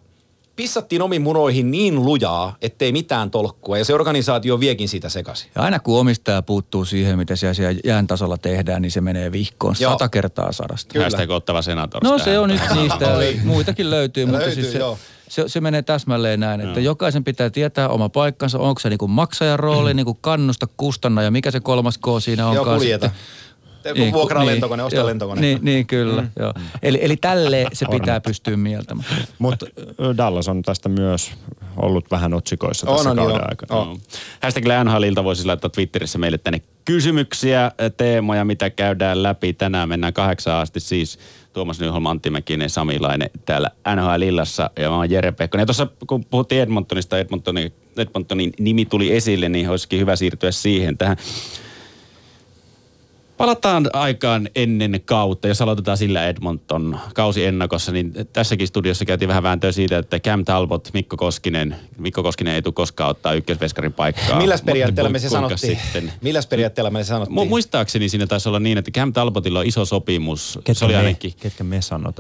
S4: pissattiin omiin munoihin niin lujaa, ettei mitään tolkkua. Ja se organisaatio viekin siitä sekaisin.
S5: Ja aina kun omistaja puuttuu siihen, mitä siellä, siellä jään tasolla tehdään, niin se menee vihkoon
S4: Joo.
S5: sata kertaa sadasta.
S4: Kyllä.
S2: Hashtag ottava senator.
S5: No se on yksi niistä,
S4: Oli.
S5: muitakin löytyy, mutta
S4: Löytyy,
S5: siis se,
S4: joo.
S5: se, se menee täsmälleen näin, että jokaisen pitää tietää oma paikkansa, onko se niinku maksajan rooli, niinku kannusta, kustanna ja mikä se kolmas K siinä
S4: Joo,
S5: onkaan
S4: kuljeta.
S5: Niin,
S4: Vuokraa
S5: ku-
S4: lentokone, osta
S5: joo,
S4: lentokone.
S5: Niin, niin kyllä. Mm. Joo. Eli, eli tälleen se pitää pystyä mieltämään.
S3: Mutta Dallas on tästä myös ollut vähän otsikoissa
S4: On,
S3: tässä
S4: on,
S3: kauden
S4: joo.
S3: aikana.
S4: On.
S2: No. Hashtagillä NHLilta voisi laittaa Twitterissä meille tänne kysymyksiä, teemoja, mitä käydään läpi. Tänään mennään kahdeksan asti siis Tuomas Nyholm, Antti Mäkinen, Sami Laine täällä NHL-illassa ja mä oon Jere Pekkonen. Ja tuossa kun puhuttiin Edmontonista, Edmontonin, Edmontonin nimi tuli esille, niin olisikin hyvä siirtyä siihen tähän. Palataan aikaan ennen kautta, jos aloitetaan sillä Edmonton kausi ennakossa, niin tässäkin studiossa käytiin vähän vääntöä siitä, että Cam Talbot, Mikko Koskinen, Mikko Koskinen ei tule koskaan ottaa ykkösveskarin paikkaa.
S4: Milläs periaatteella me se sanottiin?
S2: Sitten?
S4: Milläs periaatteella me se sanottiin?
S2: Mu- muistaakseni siinä taisi olla niin, että Cam Talbotilla on iso sopimus. se
S3: Ketkä
S2: oli
S3: me,
S2: ainakin.
S3: ketkä me sanoo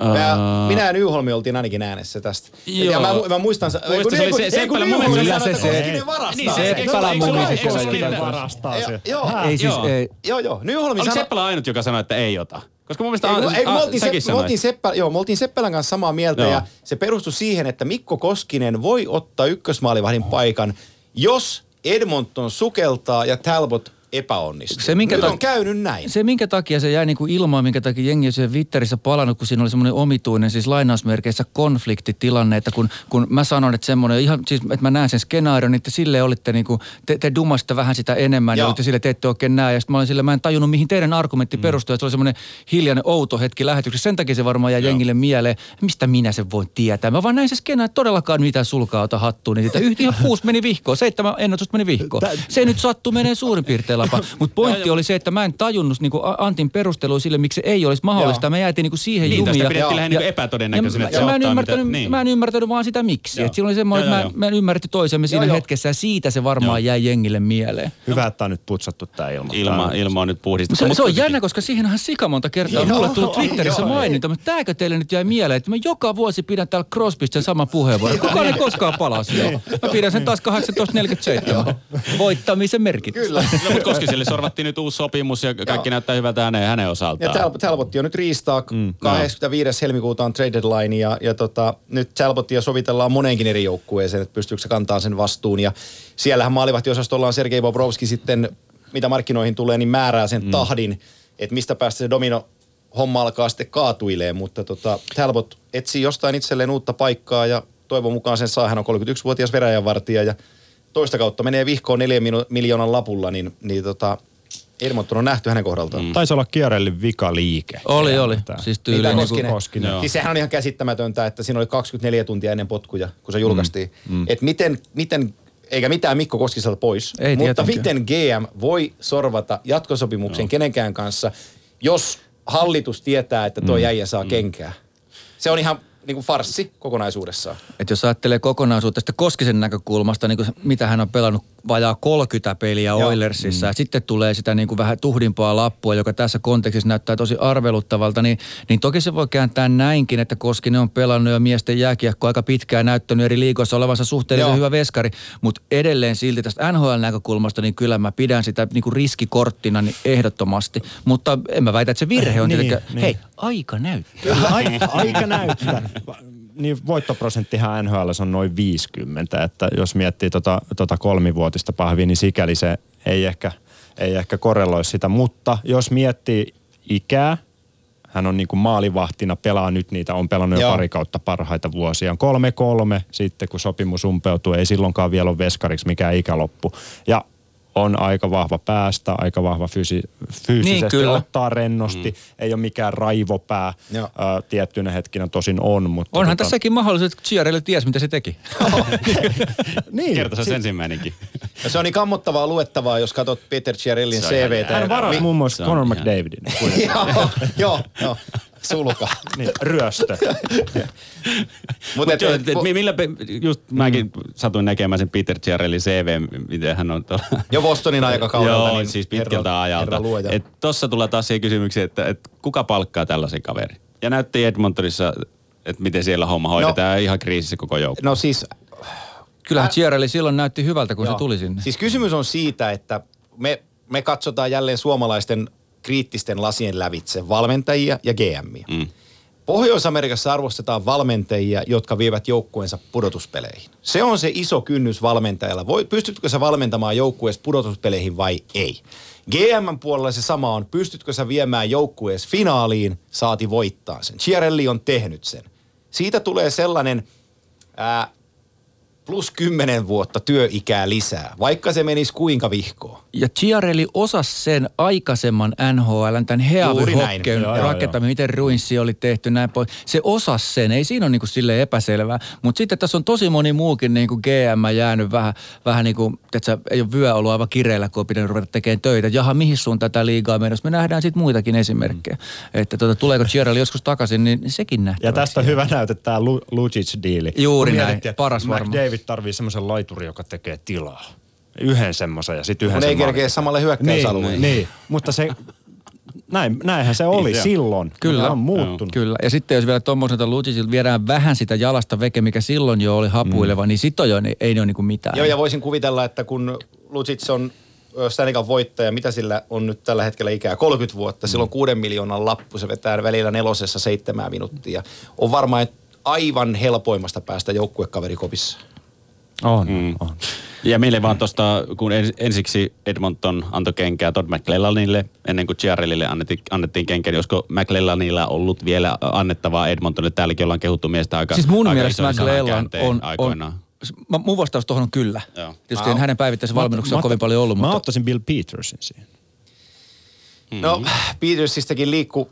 S4: Mä, minä ja Nyholmi oltiin ainakin äänessä tästä.
S2: Joo.
S4: Ja mä, mä muistan...
S2: Muistan, se oli se- Seppälä. Mun mielestä
S4: Nyholmi
S5: se-
S4: että
S5: se-
S2: niin, se-
S5: Seppälä
S4: se-
S5: mun
S4: eikö se
S5: mielestä
S4: ole?
S5: se-
S4: Koskinen-
S3: varastaa
S4: Joo,
S3: se.
S4: Joo,
S5: Ei siis,
S2: Joo.
S5: ei.
S4: joo, joo. Nyholmi
S2: Oliko
S4: sanoi...
S2: Seppälä ainut, joka sanoi, että ei ota? Koska mun mielestä
S4: Ei, kun-
S2: a-
S4: ei, kun me
S2: a-
S4: oltiin, Sepp, me, oltiin. Seppälä, joo, me oltiin Seppälän kanssa samaa mieltä
S2: Joo.
S4: ja se perustui siihen, että Mikko Koskinen voi ottaa ykkösmaalivahdin paikan, jos Edmonton sukeltaa ja Talbot epäonnistuu.
S5: Se, minkä
S4: Nyt
S5: tak-
S4: on käynyt näin.
S5: Se, minkä takia se jäi niinku ilmaan, minkä takia jengi on siellä Twitterissä palannut, kun siinä oli semmoinen omituinen, siis lainausmerkeissä konfliktitilanne, että kun, kun mä sanon, että semmoinen, ihan siis, että mä näen sen skenaarion, niin te sille olitte niinku, te, te dumasta vähän sitä enemmän, ja
S4: Joo.
S5: olitte sille, te ette oikein näe, ja sitten mä olin sille, mä en tajunnut, mihin teidän argumentti mm. perustuu, se oli semmoinen hiljainen outo hetki lähetyksessä, sen takia se varmaan jäi jengille mieleen, mistä minä sen voin tietää. Mä vaan näin se skenaa, että todellakaan mitään sulkaa ota hattuun, niin sitä yhtä ihan kuusi meni vihkoon, seitsemän ennätystä meni vihkoon. Se nyt sattuu menee suurin piirtein lapa, mutta pointti oli se, että mä en tajunnut niin Antin perustelua sille, miksi se ei olisi mahdollista.
S4: Joo.
S5: Me jäätiin niin siihen
S2: Niin,
S5: jumiin.
S2: tästä
S5: ja-
S2: pidettiin lähinnä
S5: ja-
S2: niin epätodennäköisenä,
S5: ja
S2: että se
S5: mä, en ymmärtänyt,
S2: mitä- niin.
S5: mä en ymmärtänyt vaan sitä miksi. Et siinä oli semmoinen,
S2: Joo,
S5: että
S2: joo,
S5: mä, mä en ymmärtänyt toisemme siinä
S4: joo.
S5: hetkessä ja siitä se varmaan jäi jengille mieleen.
S3: Hyvä, että on nyt putsattu tämä ilma.
S2: Ilma, ilma on nyt puhdistettu.
S5: Se, se on jännä, koska siihen on sika monta kertaa mulle tullut Twitterissä maininta, mutta tääkö teille nyt jäi mieleen, että mä joka vuosi pidän täällä Crosbysta sen saman puheenvuoron. Kukaan ei koskaan palaa siihen. Mä pidän sen taas 18.47. Voittamisen merkit.
S4: Kyllä.
S2: No, Koskiselle sorvattiin nyt uusi sopimus ja kaikki näyttää hyvältä hänen, hänen
S4: Ja
S2: osaltaan.
S4: Tal- Talbotti on nyt riistaa. Mm, 25. helmikuuta on trade deadline ja, ja tota, nyt Talbottia sovitellaan moneenkin eri joukkueeseen, että pystyykö se kantaa sen vastuun. Ja siellähän maalivahtiosastolla on Sergei Bobrovski sitten, mitä markkinoihin tulee, niin määrää sen mm. tahdin, että mistä päästä se domino homma alkaa sitten kaatuilee, mutta tota, Talbot etsii jostain itselleen uutta paikkaa ja toivon mukaan sen saa. Hän on 31-vuotias veräjänvartija ja toista kautta menee vihkoon neljä minu- miljoonan lapulla, niin, niin tota, Edmonton on nähty hänen kohdaltaan. Mm.
S3: Taisi olla Kierellin vika liike.
S5: Oli, oli.
S3: Tää.
S5: Siis tyyliin niin
S4: Koskinen?
S5: kuin,
S3: Koskinen.
S2: Joo.
S4: Siis sehän on ihan käsittämätöntä, että siinä oli 24 tuntia ennen potkuja, kun se julkaistiin. Mm. Mm. Että miten, miten, eikä mitään Mikko Koskiselta pois,
S5: Ei
S4: mutta
S5: tietenkään.
S4: miten GM voi sorvata jatkosopimuksen kenenkään kanssa, jos hallitus tietää, että tuo mm. jäijä saa mm. kenkää. Se on ihan niin kuin farssi kokonaisuudessaan.
S5: Että jos ajattelee kokonaisuutta tästä Koskisen näkökulmasta, niin kuin mitä hän on pelannut vajaa 30 peliä
S4: Joo.
S5: Oilersissa, mm. ja sitten tulee sitä niin kuin vähän tuhdimpaa lappua, joka tässä kontekstissa näyttää tosi arveluttavalta, niin, niin toki se voi kääntää näinkin, että Koskinen on pelannut jo miesten jääkiekkoa aika pitkään, näyttänyt eri liikoissa olevansa suhteellisen
S4: Joo.
S5: hyvä veskari, mutta edelleen silti tästä NHL-näkökulmasta, niin kyllä mä pidän sitä niin kuin riskikorttina niin ehdottomasti, mutta en mä väitä, että se virhe on
S3: Niin,
S5: tietenkään,
S3: niin.
S5: hei, aika näyttää.
S3: Ai, aika näyttää. Niin voittoprosenttihan NHL on noin 50, että jos miettii tota, tota kolmivuotista pahvia, niin sikäli se ei ehkä, ei ehkä korreloi sitä. Mutta jos miettii ikää, hän on niin kuin maalivahtina, pelaa nyt niitä, on pelannut jo
S4: Joo.
S3: pari kautta parhaita vuosia. Kolme kolme sitten, kun sopimus umpeutuu, ei silloinkaan vielä ole veskariksi mikään ikäloppu. Ja on aika vahva päästä, aika vahva fysi, fyysisesti,
S5: Niin, kyllä.
S3: ottaa rennosti, mm. ei ole mikään raivopää.
S4: Joo.
S3: Ää, tiettynä hetkinä tosin on, mutta...
S5: Onhan
S3: tota,
S5: tässäkin mahdollisuus, että Chiarelle ties, mitä se teki.
S3: Niin,
S2: Kertoisi se ensimmäinenkin.
S4: Ja se on niin kammottavaa luettavaa, jos katsot Peter Chiarellin CVtä.
S3: hän varasi muun muassa Conor McDavidin.
S4: joo, joo, joo, sulka.
S3: niin, ryöstö.
S4: Mutta
S2: Mut joo, et, et, millä, just mäkin satuin näkemään sen Peter Chiarellin CV, miten hän on tuolla.
S4: jo Bostonin aikakaudelta.
S2: Joo,
S4: niin
S2: siis pitkältä
S4: herra-
S2: ajalta.
S4: herra.
S2: Et tossa tulee taas siihen kysymykseen, että et kuka palkkaa tällaisen kaverin? Ja näytti Edmontonissa, että miten siellä homma hoidetaan no, ihan kriisissä koko joukko.
S4: No siis
S5: Kyllähän Chiarelli silloin näytti hyvältä, kun
S4: Joo.
S5: se tuli sinne.
S4: Siis kysymys on siitä, että me, me katsotaan jälleen suomalaisten kriittisten lasien lävitse valmentajia ja GMiä.
S2: Mm.
S4: Pohjois-Amerikassa arvostetaan valmentajia, jotka vievät joukkueensa pudotuspeleihin. Se on se iso kynnys valmentajalla. Voi, pystytkö sä valmentamaan joukkueessa pudotuspeleihin vai ei? GM puolella se sama on, pystytkö sä viemään joukkueessa finaaliin, saati voittaa sen. Chiarelli on tehnyt sen. Siitä tulee sellainen ää, plus 10 vuotta työikää lisää, vaikka se menisi kuinka vihkoon.
S5: Ja Chiarelli osasi sen aikaisemman NHL, tämän
S4: Juuri näin.
S5: Heavy
S3: Joo, joo,
S5: rakentaminen, miten Ruinssi oli tehty näin pois. Se osasi sen, ei siinä ole niinku sille epäselvää. Mutta sitten tässä on tosi moni muukin niinku GM jäänyt vähän, vähän niin kuin, että ei ole vyö ollut aivan kireellä, kun on pitänyt ruveta tekemään töitä. Jaha, mihin suun tätä liigaa menossa? Me nähdään sitten muitakin esimerkkejä. Mm. Että tuota, tuleeko Chiarelli joskus takaisin, niin sekin nähtäväksi.
S3: Ja tästä on hyvä näyte tämä Lucic-diili.
S5: Juuri näin. Paras varmaan.
S3: McDavid tarvii semmoisen laituri, joka tekee tilaa. Yhden semmoisen ja sitten yhden
S4: Kun ei kerkeä samalle hyökkäysalueelle.
S3: Niin, niin, mutta se, näin, näinhän se oli
S2: Joo.
S3: silloin.
S5: Kyllä.
S3: On muuttunut.
S5: Kyllä. Ja sitten jos vielä tuommoiselta Lucicilta viedään vähän sitä jalasta veke, mikä silloin jo oli hapuileva, mm. niin sitten on jo, niin ei ne ole niinku mitään.
S4: Joo, ja voisin kuvitella, että kun Lucic on Stanley Cup voittaja, mitä sillä on nyt tällä hetkellä ikää? 30 vuotta. Silloin kuuden miljoonan lappu, se vetää välillä nelosessa seitsemää minuuttia. On varmaan aivan helpoimmasta päästä joukkuekaverikopissa.
S3: On, mm. on.
S2: Ja meille vaan tuosta, kun ens, ensiksi Edmonton antoi kenkää Todd McClellanille, ennen kuin Chiarellille annettiin, annettiin kenkä, niin olisiko McClellanilla ollut vielä annettavaa Edmontonille? Täälläkin ollaan kehuttu miestä aika
S5: Siis mun
S2: aika
S5: mielestä McLellan on, on. Mä- mun vastaus tuohon on kyllä.
S2: Joo.
S5: Tietysti en hänen päivittäisen valmennuksen ole kovin paljon ollut,
S3: Mä
S5: mutta
S3: ottaisin Bill Petersin siihen.
S4: No, Petersistäkin liikkuu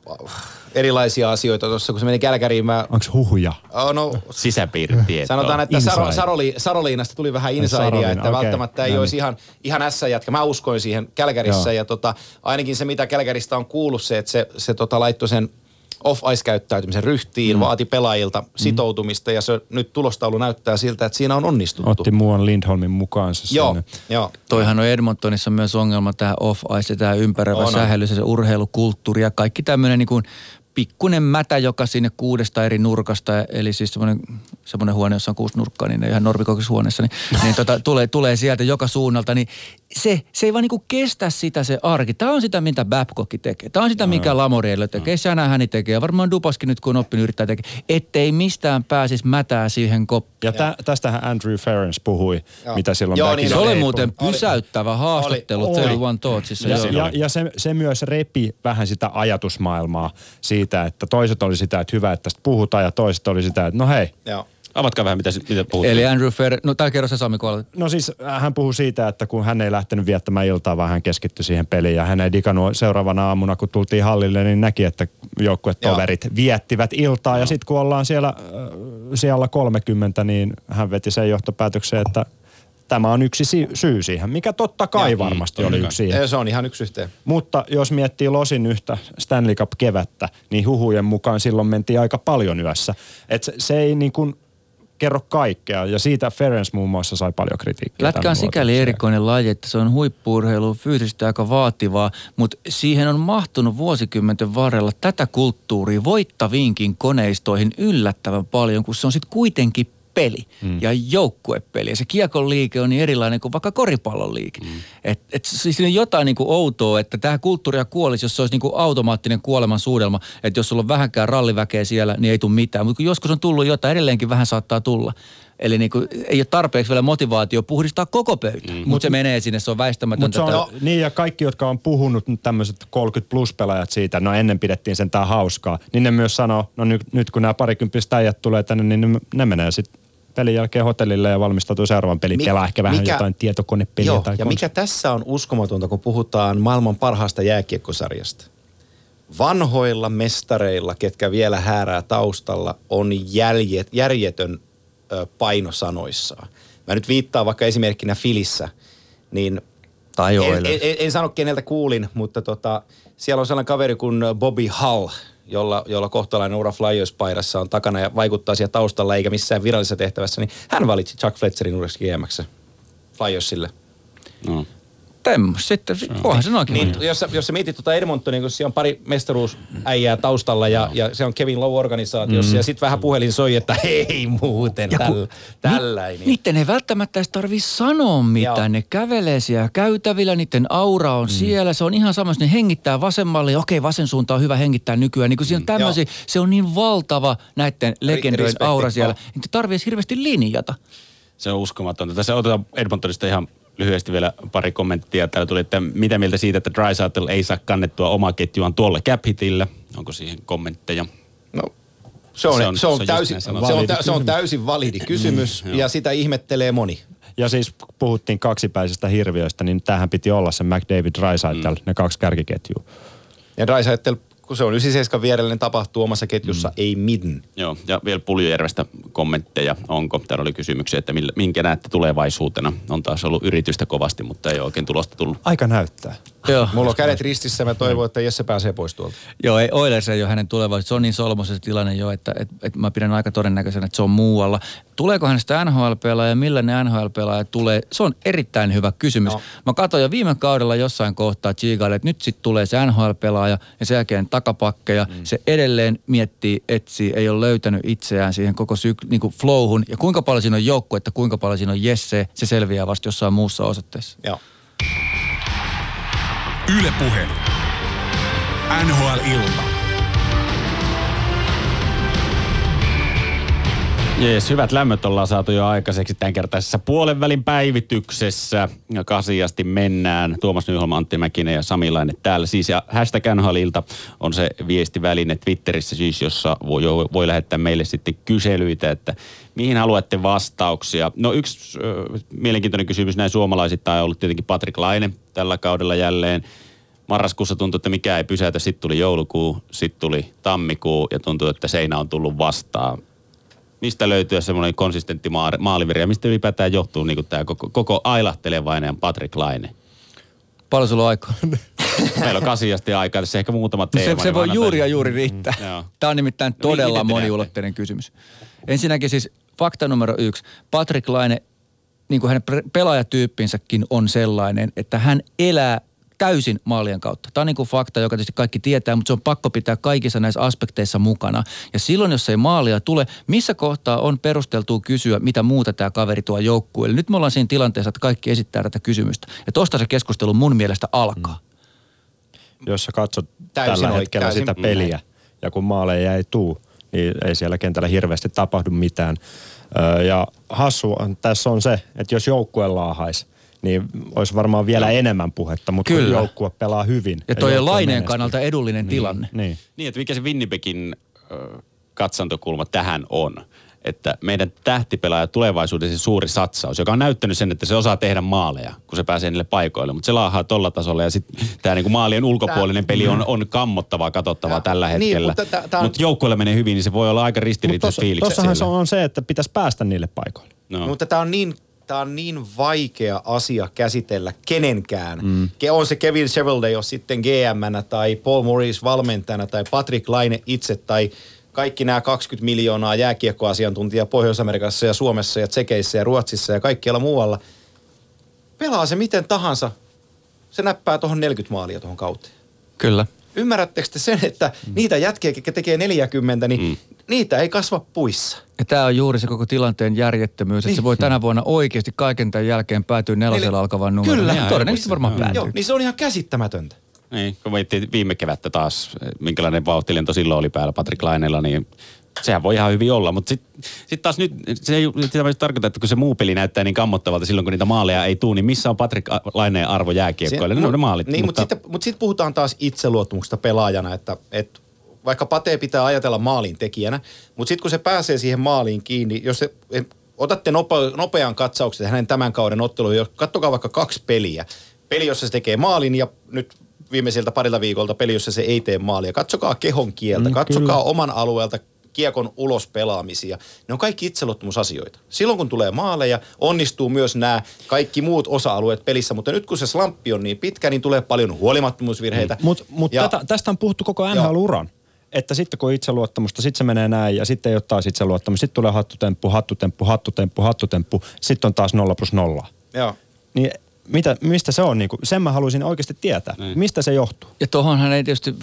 S4: erilaisia asioita tuossa, kun se meni Kälkäriin. Mä,
S3: Onks huhuja?
S4: oh, no,
S2: Sisäpiiritietoa.
S4: Sanotaan, että. Saro, Saroli, Saroliinasta tuli vähän insidea,
S3: Sarolina,
S4: että
S3: okei.
S4: välttämättä ei
S3: No
S4: olisi ihan, ihan ässä-jätkä. Mä uskoin siihen Kälkärissä
S3: Joo.
S4: ja tota, ainakin se, mitä Kälkäristä on kuullut, se, että se, se tota, laittoi sen off-ice-käyttäytymisen ryhtiin, mm. vaati pelaajilta sitoutumista ja se nyt tulostaulu näyttää siltä, että siinä on onnistuttu.
S3: Otti muuan Lindholmin mukaansa
S4: Joo,
S3: sinne.
S4: joo.
S5: toihan on Edmontonissa myös ongelma, tämä off-ice ja tämä ympäröivä
S4: On, on.
S5: sähellys ja se urheilukulttuuri ja kaikki tämmöinen niin kuin pikkunen mätä, joka sinne kuudesta eri nurkasta, eli siis semmoinen, semmoinen huone, jossa on kuusi nurkkaa, niin ihan normikokoishuoneessa, niin, niin tota, tulee, tulee sieltä joka suunnalta, niin se, se ei vaan niinku kestä sitä se arki. Tämä on sitä, mitä Babcock tekee. Tämä on sitä, mikä Lamorielle tekee. Shanahan tekee. Ja varmaan Dupaskin nyt, kun on oppinut yrittää tekee. Ettei mistään pääsisi mätää siihen koppiin.
S3: Ja tä, tästähän Andrew Ference puhui,
S4: Joo.
S3: mitä silloin
S4: Joo, niin
S3: in
S5: Se oli muuten pysäyttävä haastattelu
S4: Oli.
S5: 31 Thoughtsissa.
S3: Ja,
S5: joo.
S3: ja, ja se, se myös repi vähän sitä ajatusmaailmaa siitä, että toiset oli sitä, että hyvä, että tästä puhutaan, ja toiset oli sitä, että no hei.
S4: joo.
S2: Avatkaa vähän, mitä, mitä puhuttiin.
S5: Eli Andrew Fer... No tää kerro se Sami Kuolet.
S3: No siis äh, hän puhui siitä, että kun hän ei lähtenyt viettämään iltaa, vaan hän keskittyi siihen peliin. Ja hän ei digannut seuraavana aamuna, kun tultiin hallille, niin näki, että joukkuetoverit viettivät iltaa. Ja sitten kun ollaan siellä äh, siellä 30, niin hän veti sen johtopäätöksen, että tämä on yksi si- syy siihen, mikä totta kai
S4: Joo.
S3: varmasti
S2: Mm,
S3: oli yksi siihen.
S4: Ja Se on ihan yksi yhteen.
S3: Mutta jos miettii Losin yhtä Stanley Cup-kevättä, niin huhujen mukaan silloin mentiin aika paljon yössä. Et se, se ei niin kuin kerro kaikkea, ja siitä Ferens muun muassa sai paljon kritiikkiä.
S5: Lätkä on sikäli erikoinen laji, että se on huippuurheilu, fyysisesti aika vaativaa, mutta siihen on mahtunut vuosikymmenten varrella tätä kulttuuria voittaviinkin koneistoihin yllättävän paljon, kun se on sitten kuitenkin peli mm. ja joukkuepeli. Ja se kiekon liike on niin erilainen kuin vaikka koripallon liike. Mm. Et, et siis siinä on jotain niin kuin outoa, että tämä kulttuuria kuolisi, jos se olisi niin kuin automaattinen kuoleman suudelma, että jos sulla on vähänkään ralliväkeä siellä, niin ei tule mitään. Mutta kun joskus on tullut jotain, edelleenkin vähän saattaa tulla. Eli niin kuin, ei ole tarpeeksi vielä motivaatio puhdistaa koko pöytä. Mm. Mutta se menee sinne, se on väistämätöntä.
S3: Se on, no. niin ja kaikki, jotka on puhunut tämmöiset 30 plus pelaajat siitä, no ennen pidettiin sen tää hauskaa, niin ne myös sanoo, no nyt, nyt kun nämä parikymppiset äijät tulee tänne, niin ne, ne menee sitten pelin jälkeen hotellille ja valmistautuu seuraavan pelin.
S4: Mi-
S3: Pelaa ehkä vähän
S4: mikä-
S3: jotain tietokonepeliä
S4: Joo,
S3: tai
S4: ja mikä tässä on uskomatonta, kun puhutaan maailman parhaasta jääkiekkosarjasta. Vanhoilla mestareilla, ketkä vielä häärää taustalla, on jäljet, järjetön ö, paino sanoissaan. Mä nyt viittaan vaikka esimerkkinä Filissä, niin
S5: Tai
S4: en, en, en sano keneltä kuulin, mutta tota, siellä on sellainen kaveri kuin Bobby Hull, jolla, jolla kohtalainen ura Flyers-paidassa on takana ja vaikuttaa siellä taustalla eikä missään virallisessa tehtävässä, niin hän valitsi Chuck Fletcherin uudeksi GM:ksi Flyersille.
S2: No.
S5: Temmos, sitten voihan se noinkin.
S4: Niin,
S5: Niin,
S4: jos, sä, jos sä mietit tuota Edmontonia, kun siellä on pari mestaruusäijää taustalla ja, ja se on Kevin Lowe-organisaatiossa mm. ja sitten vähän puhelin soi, että hei muuten,
S5: Ja kun-
S4: tällä, tälläin.
S5: Niiden ei välttämättä edes tarvii sanoa mitään.
S4: Joo.
S5: Ne kävelee siellä käytävillä, niiden aura on mm. siellä. Se on ihan sama, jos ne hengittää vasemmalle. Okei, vasen suunta on hyvä hengittää nykyään. Niin kun siinä on tämmöisiä, se on niin valtava näiden legendojen aura siellä. Niin tarvii edes hirveästi linjata.
S2: Se on uskomatonta. Tässä otetaan Edmontonista ihan lyhyesti vielä pari kommenttia. Täällä tuli, että mitä mieltä siitä, että Drysaitel ei saa kannettua omaa ketjuaan tuolle cap hitille. Onko siihen kommentteja?
S4: No, Se on,
S2: Se
S4: se
S2: on- se on
S4: täysin, se on, tä- se on täysin validi kysymys
S2: joo.
S4: ja sitä ihmettelee moni.
S3: Ja siis kun puhuttiin kaksipäisestä hirviöistä, niin tämähän piti olla se McDavid Drysaitel, mm. ne kaksi kärkiketjua.
S4: Ja Draisaitl, kun se on 97 vierellä, niin tapahtuu omassa ketjussa, mm. ei mitään.
S2: Joo, ja vielä Puljujärvestä kommentteja. Onko? Täällä oli kysymyksiä, että millä- minkä näette tulevaisuutena. On taas ollut yritystä kovasti, mutta ei ole oikein tulosta tullut.
S3: Aika näyttää.
S5: Joo.
S4: Mulla on kädet ristissä, mä toivon, että Jesse pääsee pois tuolta.
S5: Joo, ei Oilers ei ole hänen tulevaisuus. Se on niin solmossa se tilanne jo, että, että, että mä pidän aika todennäköisenä, että se on muualla. Tuleeko hänestä nhl ja millä ne nhl tulee? Se on erittäin hyvä kysymys.
S4: No.
S5: Mä katsoin jo viime kaudella jossain kohtaa Chigalle, että nyt sitten tulee se NHL-pelaaja ja sen jälkeen takapakkeja. Mm. Se edelleen miettii, etsii, ei ole löytänyt itseään siihen koko syk- niin kuin flowhun. Ja kuinka paljon siinä on joukku, että kuinka paljon siinä on Jesse, se selviää vasta jossain muussa osoitteessa.
S4: Joo.
S1: Yle Puhe. NHL-ilta.
S2: Jees, hyvät lämmöt ollaan saatu jo aikaiseksi tämän kertaisessa puolen välin päivityksessä. Ja Kasiasti mennään. Tuomas Nyholm, Antti Mäkinen ja Sami Laine täällä. Siis ja hashtag NHL-ilta on se viestiväline Twitterissä siis, jossa voi, voi lähettää meille sitten kyselyitä, että mihin haluatte vastauksia. No yksi ö, mielenkiintoinen kysymys näin suomalaisittain on ollut tietenkin Patrick Laine tällä kaudella jälleen. Marraskuussa tuntui, että mikä ei pysäytä. Sitten tuli joulukuu, sitten tuli tammikuu ja tuntuu, että seinä on tullut vastaan mistä löytyy semmoinen konsistentti maa- maaliveri ja mistä ylipäätään johtuu niin tämä koko, koko ailahtelevainen Patrick Laine?
S5: Paljon sulla on aikaa?
S2: Meillä on kasiasti aikaa, tässä ehkä muutama teema.
S5: Se,
S2: niin
S5: se
S2: mä
S5: voi juuri ja juuri riittää.
S2: Mm, joo.
S5: Tämä on nimittäin
S2: No,
S5: todella
S2: te
S5: moniulotteinen kysymys. Ensinnäkin siis fakta numero yksi. Patrick Laine, niin kuin hänen pelaajatyyppinsäkin on sellainen, että hän elää täysin maalien kautta. Tämä on niin kuin fakta, joka tietysti kaikki tietää, mutta se on pakko pitää kaikissa näissä aspekteissa mukana. Ja silloin, jos ei maalia tule, missä kohtaa on perusteltua kysyä, mitä muuta tämä kaveri tuo joukkueelle. Nyt me ollaan siinä tilanteessa, että kaikki esittää tätä kysymystä. Ja tosta se keskustelu mun mielestä alkaa.
S3: Jos sä katsot
S4: Täysin
S3: tällä
S4: oikein,
S3: hetkellä
S4: täysin
S3: sitä
S4: näin.
S3: peliä, ja kun maaleja ei tuu, niin ei siellä kentällä hirveästi tapahdu mitään. Ja hassu on, tässä on se, että jos joukkue laahais, niin olisi varmaan vielä enemmän puhetta, mutta
S5: Kyllä.
S3: joukkue pelaa hyvin.
S5: Ja toi on Laineen
S3: menestyy.
S5: kannalta edullinen tilanne.
S3: Niin.
S2: Niin, että mikä se Winnipegin katsantokulma tähän on. Että meidän tähtipelaaja tulevaisuudessa suuri satsaus, joka on näyttänyt sen, että se osaa tehdä maaleja, kun se pääsee niille paikoille. Mutta se laahaa tolla tasolla ja sitten tämä niinku maalien ulkopuolinen peli on, on kammottavaa, katsottavaa tällä
S4: niin,
S2: hetkellä.
S4: mutta tää- tää on-
S2: Mutta joukkueelle menee hyvin, niin se voi olla aika
S3: Mutta
S2: ristiriitaiset fiilikset
S3: tossahan se on se, että pitäisi päästä niille paikoille.
S2: No.
S4: Mutta tämä on niin Tämä on niin vaikea asia käsitellä kenenkään. Mm. On se Kevin Chevelday, jos sitten gm tai Paul Morris valmentajana tai Patrick Laine itse tai kaikki nämä 20 miljoonaa jääkiekkoasiantuntijaa Pohjois-Amerikassa ja Suomessa ja Tsekeissä ja Ruotsissa ja kaikkialla muualla. Pelaa se miten tahansa. Se näppää tuohon 40 maalia tuohon kauteen.
S5: Kyllä.
S4: Ymmärrättekö te sen, että niitä jätkiä, jotka tekee 40, niin mm. niitä ei kasva puissa.
S5: Ja tämä on juuri se koko tilanteen järjettömyys, että se voi tänä vuonna oikeasti kaiken tämän jälkeen päätyä nelosella
S4: Eli-
S5: alkavaan numeroon.
S4: Kyllä.
S5: Ja Todennäköisesti varmaan päätyy.
S4: Joo, niin se on ihan käsittämätöntä.
S2: Niin, kun viime kevättä taas, minkälainen vauhtilento silloin oli päällä Patrick Lainella, niin sehän voi ihan hyvin olla. Mutta sitten sit taas nyt, se ei sitä myös tarkoita, että kun se muu peli näyttää niin kammottavalta silloin, kun niitä maaleja ei tule, niin missä on Patrick Laineen arvo jääkiekkoille? Ne on ne maalit.
S4: Niin, mutta, mutta sitten, mutta sitten puhutaan taas itseluottamuksesta pelaajana, että, että vaikka Pate pitää ajatella maalin tekijänä, mutta sitten kun se pääsee siihen maaliin kiinni, jos se, otatte nope, nopean katsauksen hänen tämän kauden otteluun, kattokaa vaikka kaksi peliä. Peli, jossa se tekee maalin ja nyt viimeisiltä parilta viikolta peli, jossa se ei tee maalia. Katsokaa kehon kieltä,
S3: Mm,
S4: katsokaa
S3: kyllä.
S4: oman alueelta kiekon ulos pelaamisia. Ne on kaikki itseluottamusasioita. Silloin kun tulee maaleja, onnistuu myös nämä kaikki muut osa-alueet pelissä, mutta nyt kun se slamppi on niin pitkä, niin tulee paljon huolimattomuusvirheitä.
S3: Mutta mut tästä on puhuttu koko NHL-uran. Että sitten kun itseluottamusta, sitten se menee näin ja sitten ei ole taas itseluottamusta. Sitten tulee hattutemppu, hattutemppu, hattutemppu, hattutemppu. Sitten on taas nolla plus nolla.
S4: Joo.
S3: Niin mitä, mistä se on? Niin kuin, sen mä haluaisin oikeasti tietää.
S2: Niin.
S3: Mistä se johtuu?
S5: Ja tuohonhan ei tietysti,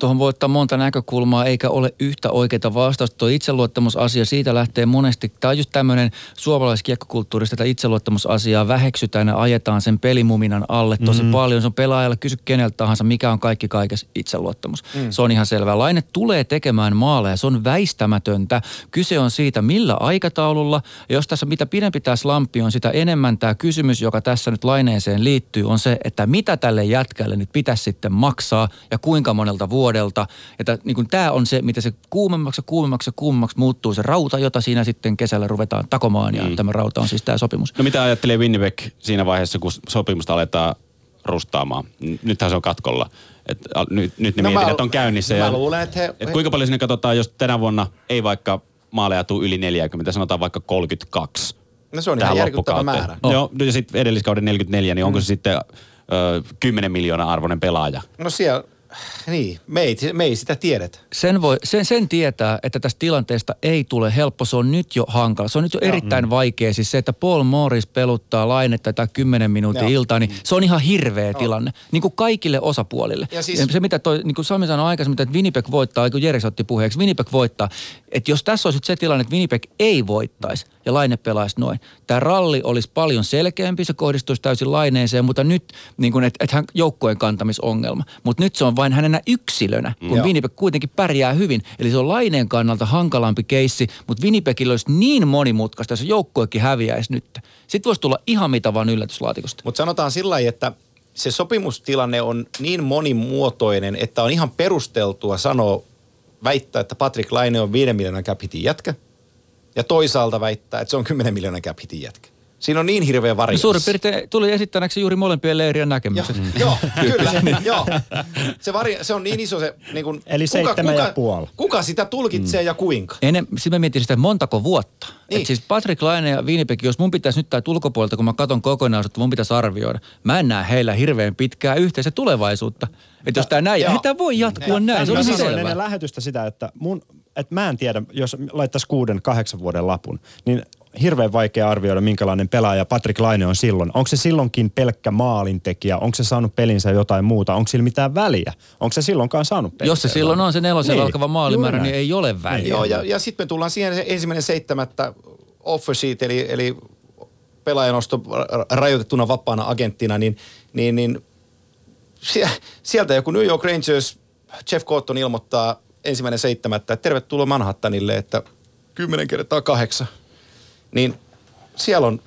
S5: tuohon voi ottaa monta näkökulmaa, eikä ole yhtä oikeaa vastausta. Tuo itseluottamusasia, siitä lähtee monesti, tämä on just tämmöinen suomalaiskiekkokulttuurista, että itseluottamusasiaa väheksytään ja ajetaan sen pelimuminan alle tosi mm. paljon. Se on pelaajalle, kysy keneltä tahansa, mikä on kaikki kaikessa itseluottamus. Mm. Se on ihan selvää. Laine tulee tekemään maaleja, se on väistämätöntä. Kyse on siitä, millä aikataululla. Ja jos tässä mitä pidempi tämä slampi on, sitä enemmän tämä kysymys, joka tässä nyt laineeseen liittyy, on se, että mitä tälle jätkälle nyt pitäisi sitten maksaa ja kuinka monelta vuodelta vuodelta. Että niin kuin tämä on se, mitä se kuumemmaksi ja kuumemmaksi ja kuumemmaksi muuttuu se rauta, jota siinä sitten kesällä ruvetaan takomaan. Ja mm. tämä rauta on siis tämä sopimus.
S2: No mitä ajattelee Winnipeg siinä vaiheessa, kun sopimusta aletaan rustaamaan? Nythän se on katkolla. Et, a, nyt, nyt ne no mietinnät on käynnissä.
S4: Mä
S2: ja,
S4: luulen, että he,
S2: et kuinka paljon sinne katsotaan, jos tänä vuonna ei vaikka maaleja tule yli 40, sanotaan vaikka 32
S4: No se on ihan järkyttävä määrä.
S2: Oh. Joo, ja sitten edelliskauden 44, niin onko se sitten ö, 10 miljoonaa arvoinen pelaaja?
S4: No siellä, niin, me ei, me ei sitä tiedetä.
S5: Sen, voi, sen, sen tietää, että tästä tilanteesta ei tule helppo. Se on nyt jo hankala. Se on nyt jo erittäin vaikea. Siis se, että Paul Morris peluttaa lainetta tai 10 minuutin
S4: Joo.
S5: iltaa, niin se on ihan hirveä tilanne. Niin kuin kaikille osapuolille.
S4: Ja siis-
S5: se, mitä toi, niin kuin Sami sanoi aikaisemmin, että Winnipeg voittaa, kun Jere otti puheeksi, Winnipeg voittaa. Että jos tässä olisi se tilanne, että Winnipeg ei voittaisi ja Laine pelaisi noin. Tämä ralli olisi paljon selkeämpi, se kohdistuisi täysin Laineeseen, mutta nyt, niin kuin, että et hän joukkojen kantamisongelma. Mutta nyt se on vain hänenä yksilönä, kun
S4: Joo.
S5: Winnipeg kuitenkin pärjää hyvin. Eli se on Laineen kannalta hankalampi keissi, mutta Winnipegillä olisi niin monimutkaista, jos joukkuekin häviäisi nyt. Sitten voisi tulla ihan mitä vaan yllätyslaatikosta.
S4: Mutta sanotaan sillä lailla, että se sopimustilanne on niin monimuotoinen, että on ihan perusteltua sanoa, väittää, että Patrick Laine on 5 miljoonan cap jätkä. Ja toisaalta väittää, että se on 10 miljoonan cap jätkä. Siinä on niin hirveä
S5: No
S4: varianssi.
S5: suurin piirtein tuli esittäneeksi juuri molempien leirien
S4: Joo,
S5: näkemykset.
S4: joo kyllä, joo. Se, vari, se on niin iso se, niin kun,
S3: Eli seitsemän ja puoli.
S4: Kuka sitä tulkitsee mm. ja kuinka?
S5: Enem, sitten mä mietin sitä, montako vuotta.
S4: Niin.
S5: Niin. Et siis Patrick Laine ja Winnipeg, jos mun pitäisi nyt täältä ulkopuolelta, kun mä katson kokonaisuutta, mun pitäisi arvioida. Mä en näe heillä hirveän pitkää yhteistä tulevaisuutta. Että jos tämä näin, ei tämä voi jatkua näin, se on
S3: Mä
S5: ihan
S3: sanoin ennen lähetystä sitä, että, mun, että mä en tiedä, jos laittaisi kuuden, kahdeksan vuoden lapun, niin hirveän vaikea arvioida, minkälainen pelaaja Patrick Laine on silloin. Onko se silloinkin pelkkä maalintekijä? Onko se saanut pelinsä jotain muuta? Onko sillä mitään väliä? Onko se silloinkaan saanut pelinsä
S5: Jos se silloin on se nelosella
S3: Niin,
S5: alkava maalimäärä, niin ei ole väliä.
S4: Joo, ja, ja sitten me tullaan siihen ensimmäinen seitsemättä offer sheet, eli, eli pelaajanosto ra- rajoitettuna vapaana agenttina, niin, niin, niin sie- sieltä joku New York Rangers, Jeff Cotton ilmoittaa ensimmäinen seitsemättä, että tervetuloa Manhattanille, että 10 kertaa kahdeksan. Niin siellä on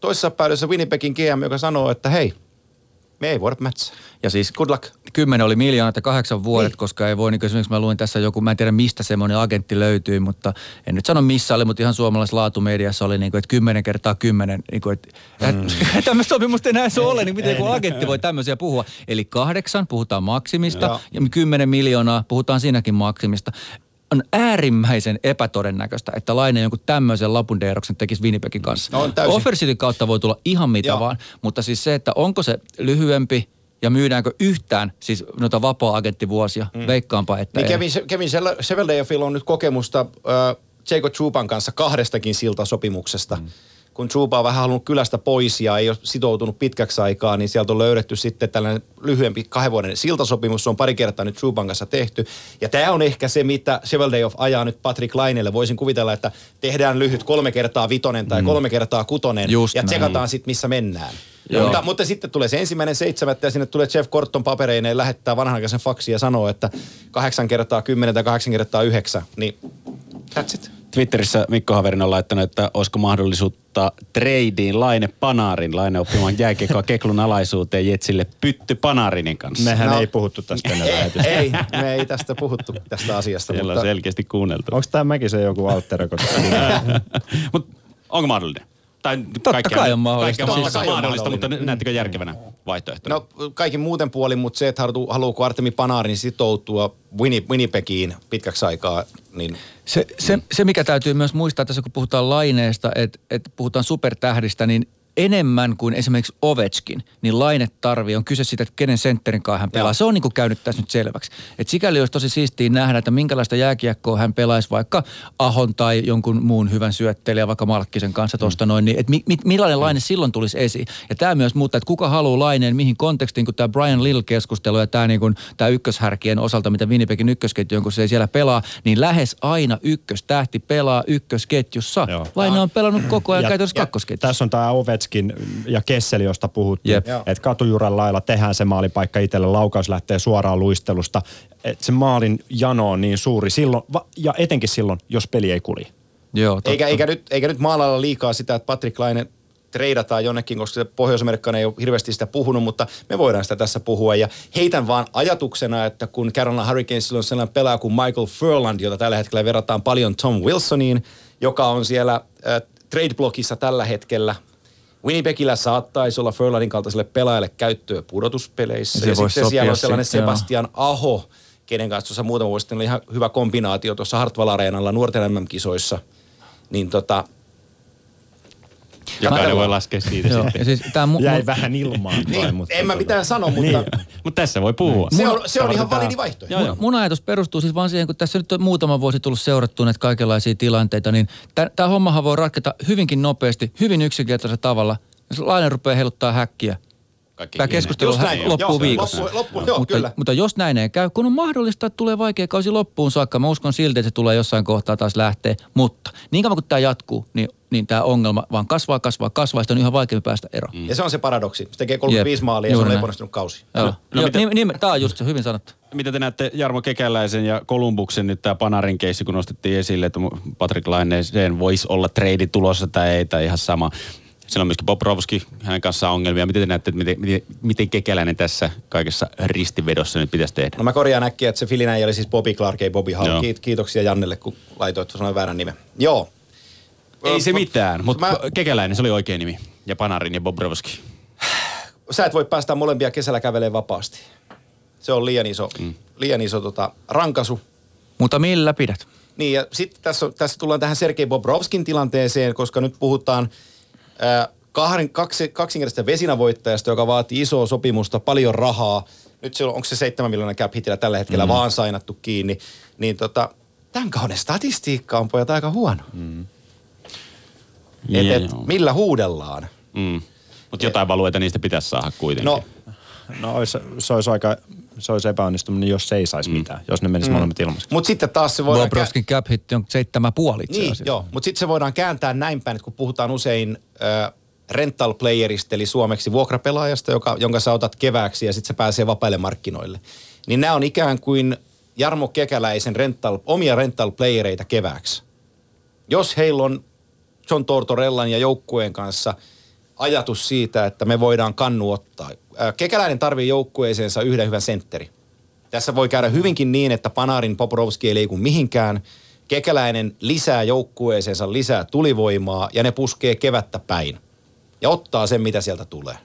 S4: toisessa päädyssä Winnipegin GM, joka sanoo, että hei, me ei voida mätsää.
S5: Ja siis
S4: Good luck.
S5: kymmenen oli miljoonat ja kahdeksan vuodet,
S4: Niin.
S5: niin. koska ei voi, niin esimerkiksi mä luin tässä joku, mä en tiedä mistä semmoinen agentti löytyy, mutta en nyt sano missä oli, mutta ihan suomalaisessa laatumediassa oli niin kuin, että kymmenen kertaa kymmenen, niin kuin, että mm. tämmöistä sopimusta enää se ole, niin miten joku agentti voi tämmöisiä puhua. Eli kahdeksan puhutaan maksimista
S4: Joo.
S5: ja kymmenen miljoonaa puhutaan siinäkin maksimista. On äärimmäisen epätodennäköistä, että Laine jonkun tämmöisen lapundeeroksen tekisi Winnipegin kanssa.
S4: No.
S5: Offersitin kautta voi tulla ihan mitä
S4: Joo.
S5: vaan, mutta siis se, että onko se lyhyempi ja myydäänkö yhtään siis noita vapaa-agenttivuosia, mm. veikkaanpa, että
S4: Niin. Kevin, Kevin Sheveldayofilla on nyt kokemusta äh, Jacob Chupan kanssa kahdestakin siltasopimuksesta. Mm. Kun Chupa on vähän halunnut kylästä pois ja ei ole sitoutunut pitkäksi aikaa, niin sieltä on löydetty sitten tällainen lyhyempi kahden vuoden siltasopimus. Se on pari kertaa nyt Chupan kanssa tehty. Ja tämä on ehkä se, mitä Sheveldayoff ajaa nyt Patrick Lainelle. Voisin kuvitella, että tehdään lyhyt kolme kertaa vitonen tai mm. kolme kertaa kutonen
S5: Just
S4: ja
S5: näin.
S4: tsekataan sitten, missä mennään.
S5: Joo.
S4: Mutta, mutta sitten tulee se ensimmäinen seitsemättä ja sinne tulee Jeff Corton papereineen lähettää vanhanaikaisen faksi ja sanoo, että kahdeksan kertaa kymmenen tai kahdeksan kertaa yhdeksän. Niin that's it.
S2: Twitterissä Mikko Haverin on laittanut, että olisiko mahdollisuutta treidiin Laine Panarin, Laine oppimaan jääkiekkoa Keklun alaisuuteen Jetsille Pytty Panarinin kanssa.
S3: Mehän
S4: No.
S3: ei puhuttu tästä ennen lähetystä.
S4: ei, me ei tästä puhuttu tästä asiasta.
S2: Siellä on
S4: mutta
S2: selkeästi kuunneltu.
S3: Onko tämä mäkin se joku alter?
S2: Mutta onko mahdollinen? Tai
S5: Totta kai on mahdollista.
S2: Kaikkea
S4: Totta
S2: mahdollista, mahdollista mutta
S4: mahdollinen.
S2: näettekö järkevänä vaihtoehtona?
S4: No kaikin muuten puolin, mutta se, että halu- haluuko Artemi Panarin sitoutua Winni- Winnipegiin pitkäksi aikaa, niin
S5: Se, se, se, mikä täytyy myös muistaa tässä, kun puhutaan laineesta, että, että puhutaan supertähdistä, niin enemmän kuin esimerkiksi Ovechkin, niin laine tarvii. On kyse siitä, että kenen sentterin kanssa hän pelaa.
S4: Joo.
S5: Se on niin kuin käynyt tässä nyt selväksi. Et sikäli olisi tosi siistiä nähdä, että minkälaista jääkiekkoa hän pelaisi vaikka Ahon tai jonkun muun hyvän syöttelijä, vaikka Malkkisen kanssa tuosta noin. Niin, että mi, mi, millainen laine silloin tulisi esiin. Ja tämä myös muuttaa, että kuka haluaa laineen, mihin kontekstiin, kun tämä Brian Lill-keskustelu ja tämä niin kuin, tämä ykköshärkien osalta, mitä Winnipegin ykkösketju on, kun se ei siellä pelaa, niin lähes aina ykköstähti pelaa ykkösketjussa.
S3: Joo.
S5: Laine on pelannut koko ajan
S3: Ja-
S5: käytännössä kakkosketjussa.
S3: Tässä on tämä Ovechkin ja Kesseli, josta puhuttiin.
S4: Joo.
S3: Että katujuran lailla tehdään se maalipaikka itselle, laukaus lähtee suoraan luistelusta. Et se maalin jano on niin suuri silloin, ja etenkin silloin, jos peli ei kuli.
S5: Joo, totta.
S4: eikä, eikä, nyt, eikä nyt maalailla liikaa sitä, että Patrick Laine treidataan jonnekin, koska se pohjois ei ole hirveästi sitä puhunut, mutta me voidaan sitä tässä puhua. Ja heitän vaan ajatuksena, että kun Carolina Hurricanesilla on sellainen pelaaja kuin Michael Furland, jota tällä hetkellä verrataan paljon Tom Wilsoniin, joka on siellä äh, trade-blogissa tällä hetkellä – Winnipegillä saattaisi olla Furlandin kaltaiselle pelaajalle käyttöä pudotuspeleissä.
S5: Se
S4: ja sitten siellä on sellainen
S5: sitten,
S4: Sebastian joo. Aho, kenen kanssa tuossa muutama vuosi sitten oli ihan hyvä kombinaatio tuossa Hartwall Areenalla nuorten MM-kisoissa. Niin tota,
S2: Jokainen voi laskea siitä
S5: Joo,
S2: sitten.
S5: siis tää mu-
S3: Jäi
S5: mu-
S3: vähän ilmaan toi,
S4: niin,
S3: mutta
S4: en mä
S3: tota-
S4: mitään sano, mutta
S2: Mutta tässä voi puhua.
S4: se on, se on ihan validi vaihtoehto.
S2: Joo, joo.
S5: Mun, mun ajatus perustuu siis vaan siihen, kun tässä nyt on muutama vuosi tullut seurattua näitä kaikenlaisia tilanteita, niin tämä hommahan voi ratketa hyvinkin nopeasti, hyvin yksinkertaisella tavalla. Jos lainen rupeaa heiluttaa häkkiä,
S2: Kaikki
S5: tämä keskustelu
S4: näin,
S5: loppuu
S4: joo,
S5: viikossa.
S4: loppu- loppu- joo,
S5: mutta,
S4: kyllä.
S5: mutta jos näin ei käy, kun on mahdollista, että tulee vaikea kausi loppuun saakka, mä uskon silti, että se tulee jossain kohtaa taas lähteä. Mutta niin kauan kuin tämä jatkuu, niin, niin tämä ongelma vaan kasvaa, kasvaa, kasvaa, ja sitten on yhä vaikeampi päästä eroon.
S4: Ja se on se paradoksi. Se tekee 35
S5: Jep,
S4: maalia ja se
S5: juuri
S4: on
S5: näin.
S4: epäonnistunut kausi.
S5: Joo.
S2: No,
S5: No,
S2: mitä-
S5: niin, niin, tämä on just se, hyvin sanottu.
S2: Mitä te näette Jarmo Kekäläisen ja Kolumbuksen nyt tämä Panarin keissi, kun nostettiin esille, että Patrick Laineeseen voisi olla trade tulossa tai ei, tai ihan sama. Siellä on myöskin Bobrovski, hänen kanssaan ongelmia. Miten te näette, että miten, miten, miten Kekäläinen tässä kaikessa ristivedossa nyt pitäisi tehdä?
S4: No mä korjaan äkkiä, että se Filinä oli siis Bobby Clark, ei Bobby Hall. Kiit, kiitoksia Jannelle, kun laitoit sanoin väärän nimen. Joo.
S2: Ei se mitään, mutta
S4: mä-
S2: Kekäläinen, se oli oikein nimi. Ja Panarin ja Bobrovski.
S4: Sä et voi päästä molempia kesällä kävelemään vapaasti. Se on liian iso, mm. liian iso tota, rankasu.
S5: Mutta millä pidät?
S4: Niin ja sitten tässä, on- tässä tullaan tähän Sergei Bobrovskin tilanteeseen, koska nyt puhutaan kahden, kaksi, kaksinkertaisesta vesinavoittajasta, joka vaatii isoa sopimusta, paljon rahaa. Nyt se on, onko se 7 miljoonaa cap hitillä tällä hetkellä mm. vaan sainattu kiinni. Niin tota, tämän kauden statistiikka on pojat aika huono. Mm. Et, et,
S2: Joo.
S4: millä huudellaan?
S2: Mm. Mutta jotain valueita niistä pitäisi saada kuitenkin.
S4: No,
S3: No olisi, se olisi aika, se olisi epäonnistuminen, jos se ei saisi mm. mitään, jos ne menisivät mm. molemmat ilmaiseksi.
S4: mutta sitten taas se voidaan...
S5: Bobrovskin cap hitti on seitsemän puoli itse
S4: Niin, joo. Mutta sitten se voidaan kääntää näin päin, että kun puhutaan usein äh, rental playerista, eli suomeksi vuokrapelaajasta, joka, jonka sä otat kevääksi ja sitten se pääsee vapaille markkinoille. Niin nämä on ikään kuin Jarmo Kekäläisen rental, omia rental playereita kevääksi. Jos heillä on John Tortorellan ja joukkueen kanssa ajatus siitä, että me voidaan kannu ottaa. Kekäläinen tarvii joukkueeseensa yhden hyvän sentteri. Tässä voi käydä hyvinkin niin, että Panarin Poprovski ei liiku mihinkään. Kekäläinen lisää joukkueeseensa lisää tulivoimaa ja ne puskee kevättä päin. Ja ottaa sen, mitä sieltä tulee.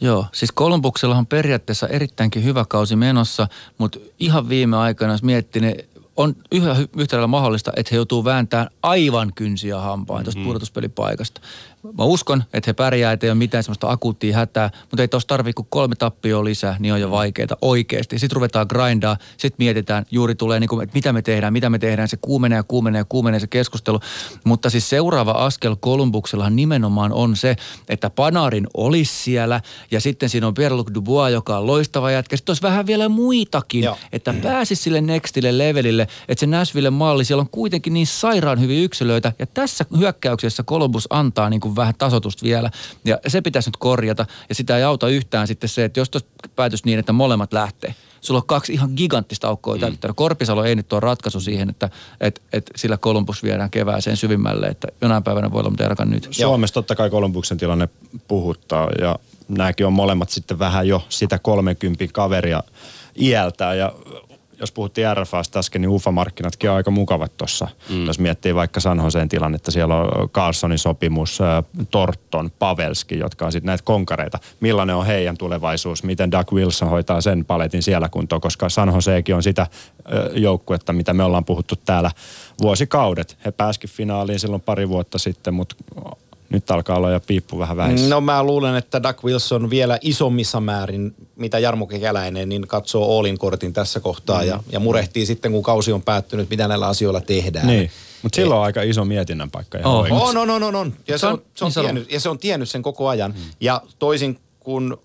S5: Joo, siis Kolumbuksella on periaatteessa erittäinkin hyvä kausi menossa, mutta ihan viime aikoina, jos miettii, ne on yhä yhtä lailla mahdollista, että he joutuu vääntämään aivan kynsiä hampain tuosta pudotuspelipaikasta. Mä uskon, että he pärjää, ettei ole mitään semmoista akuuttia hätää, mutta ei tuossa tarvitse kuin kolme tappioa lisää, niin on jo vaikeaa oikeasti. Sitten ruvetaan grindaa, sitten mietitään, juuri tulee niin kuin, että mitä me tehdään, mitä me tehdään, se kuumenee ja kuumenee ja kuumenee se keskustelu. Mutta siis seuraava askel Kolumbuksellahan nimenomaan on se, että Panarin olisi siellä ja sitten siinä on Pierre-Luc Dubois, joka on loistava jätkä. Sitten olisi vähän vielä muitakin,
S4: Joo.
S5: että pääsisi sille nextille levelille, että se Nashville malli, siellä on kuitenkin niin sairaan hyviä yksilöitä ja tässä hyökkäyksessä Columbus antaa niin kuin vähän tasotusta vielä ja se pitäisi nyt korjata ja sitä ei auta yhtään sitten se, että jos tuossa päätös niin, että molemmat lähtee. Sulla on kaksi ihan giganttista aukkoa mm. täytettävä. Korpisalo ei nyt ole ratkaisu siihen, että et, et sillä Columbus viedään kevääseen syvimmälle, että jonain päivänä voi olla, mutta ainakaan nyt.
S3: Suomessa totta kai Kolumbuksen tilanne puhuttaa ja nämäkin on molemmat sitten vähän jo sitä 30 kaveria iältään ja jos puhuttiin RFAsta äsken, niin UFA-markkinatkin on aika mukavat tuossa. Mm. Jos miettii vaikka San Joseen tilannetta, siellä on Carlsonin sopimus, Torton, Pavelski, jotka on sitten näitä konkareita. Millainen on heidän tulevaisuus, miten Doug Wilson hoitaa sen paletin siellä kuntoon, koska San Joseekin on sitä joukkuetta, mitä me ollaan puhuttu täällä vuosikaudet. He pääskin finaaliin silloin pari vuotta sitten, mutta nyt alkaa olla jo piippu vähän vähissä.
S4: No mä luulen, että Doug Wilson vielä isommissa määrin, mitä Jarmo Kekäläinen, niin katsoo Allin kortin tässä kohtaa mm. ja, ja murehtii sitten, kun kausi on päättynyt, mitä näillä asioilla tehdään.
S3: Niin, mutta silloin on aika iso mietinnän paikka. ihan
S5: Oh.
S4: On, on, on, on, on. Ja se on, se on,
S5: se on.
S4: tiennyt, ja se on tiennyt sen koko ajan. Mm. Ja toisin kuin,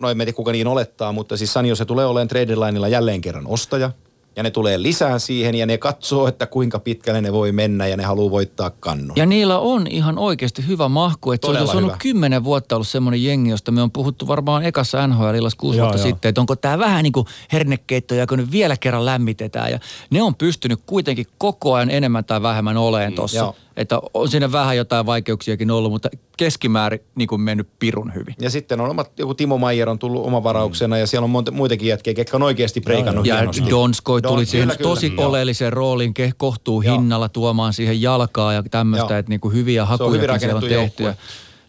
S4: no en tiedä kuka niin olettaa, mutta siis Sanjo se tulee olemaan trade lineilla jälleen kerran ostaja. Ja ne tulee lisää siihen ja ne katsoo, että kuinka pitkälle ne voi mennä ja ne haluaa voittaa kannon.
S5: Ja niillä on ihan oikeasti hyvä mahku. Että se
S4: Todella
S5: olisi ollut
S4: hyvä.
S5: kymmenen vuotta ollut semmoinen jengi, josta me on puhuttu varmaan ekassa NHL-illassa kuusi
S3: Joo,
S5: vuotta
S3: joo.
S5: sitten, että onko tämä vähän niin kuin hernekeitto, ja kun nyt vielä kerran lämmitetään. Ja ne on pystynyt kuitenkin koko ajan enemmän tai vähemmän oleen
S4: Mm,
S5: tossa.
S4: joo.
S5: Että on siinä vähän jotain vaikeuksiakin ollut, mutta keskimäärin niin kuin mennyt pirun hyvin.
S4: Ja sitten on omat, joku Timo Maier on tullut omavarauksena mm. ja siellä on monta, muitakin jätkiä, ketkä on oikeasti preikannut
S5: Ja
S4: hienosti.
S5: Donskoi tuli
S4: Don-
S5: siihen
S4: kyllä, kyllä.
S5: tosi
S4: Joo.
S5: oleelliseen rooliin, ke- kohtuu hinnalla tuomaan siihen jalkaa ja tämmöistä, että niin kuin hyviä hakuja siellä on
S4: rakennettu
S5: tehty.
S4: Joukkue.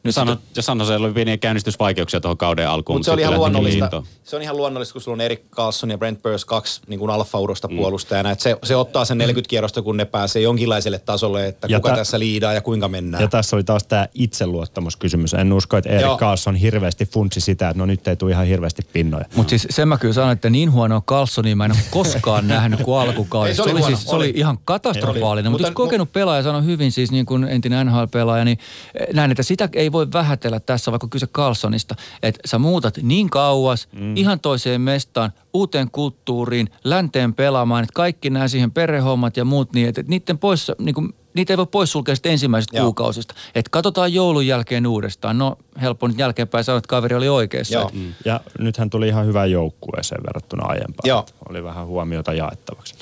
S5: Nyt
S2: Sano,
S5: sitä-
S2: ja San Josella oli pieniä käynnistysvaikeuksia tuohon kauden alkuun.
S4: Mutta se oli ihan luonnollista. Se on ihan luonnollista, kun sulla on Erik Carlson ja Brent Burns kaksi niin kuin alfa-urosta
S2: Mm.
S4: puolustajana. Se, se ottaa sen 40 kierrosta, kun ne pääsee jonkinlaiselle tasolle, että
S3: Ja
S4: kuka
S3: tä-
S4: tässä liidaa ja kuinka mennään.
S3: Ja tässä oli taas tämä itseluottamuskysymys. En usko, että Erik. Carlson hirveästi funtsi sitä, että no nyt ei tule ihan hirveästi pinnoja.
S5: Mutta siis sen mä kyllä sanon, että niin huonoa Carlsonia mä en ole koskaan nähnyt kuin alkukaudessa.
S4: Se oli
S5: se,
S4: huono,
S5: siis, se oli
S4: oli.
S5: ihan katastrofaalinen. Mutta
S4: Mutta-
S5: yksi kokenut pelaaja sanoi hyvin, siis niin kuin entinen NHL-pelaaja, niin eh, näin, että sitä ei voi vähätellä tässä, vaikka kyse Carlsonista. Että sä muutat niin kauas, mm. ihan toiseen mestaan, uuteen kulttuuriin, länteen pelaamaan, että kaikki nämä siihen perhehommat ja muut niin, että niiden pois, niin kuin, niitä ei voi poissulkea sitten ensimmäisestä
S4: Joo.
S5: kuukausista. Että katsotaan joulun jälkeen uudestaan. No helppo nyt jälkeenpäin sanoa, että kaveri oli oikeassa.
S4: Joo.
S5: Et-
S3: Ja nythän tuli ihan hyvä joukkueeseen verrattuna aiempaan.
S4: Joo.
S3: Että Oli vähän huomiota jaettavaksi.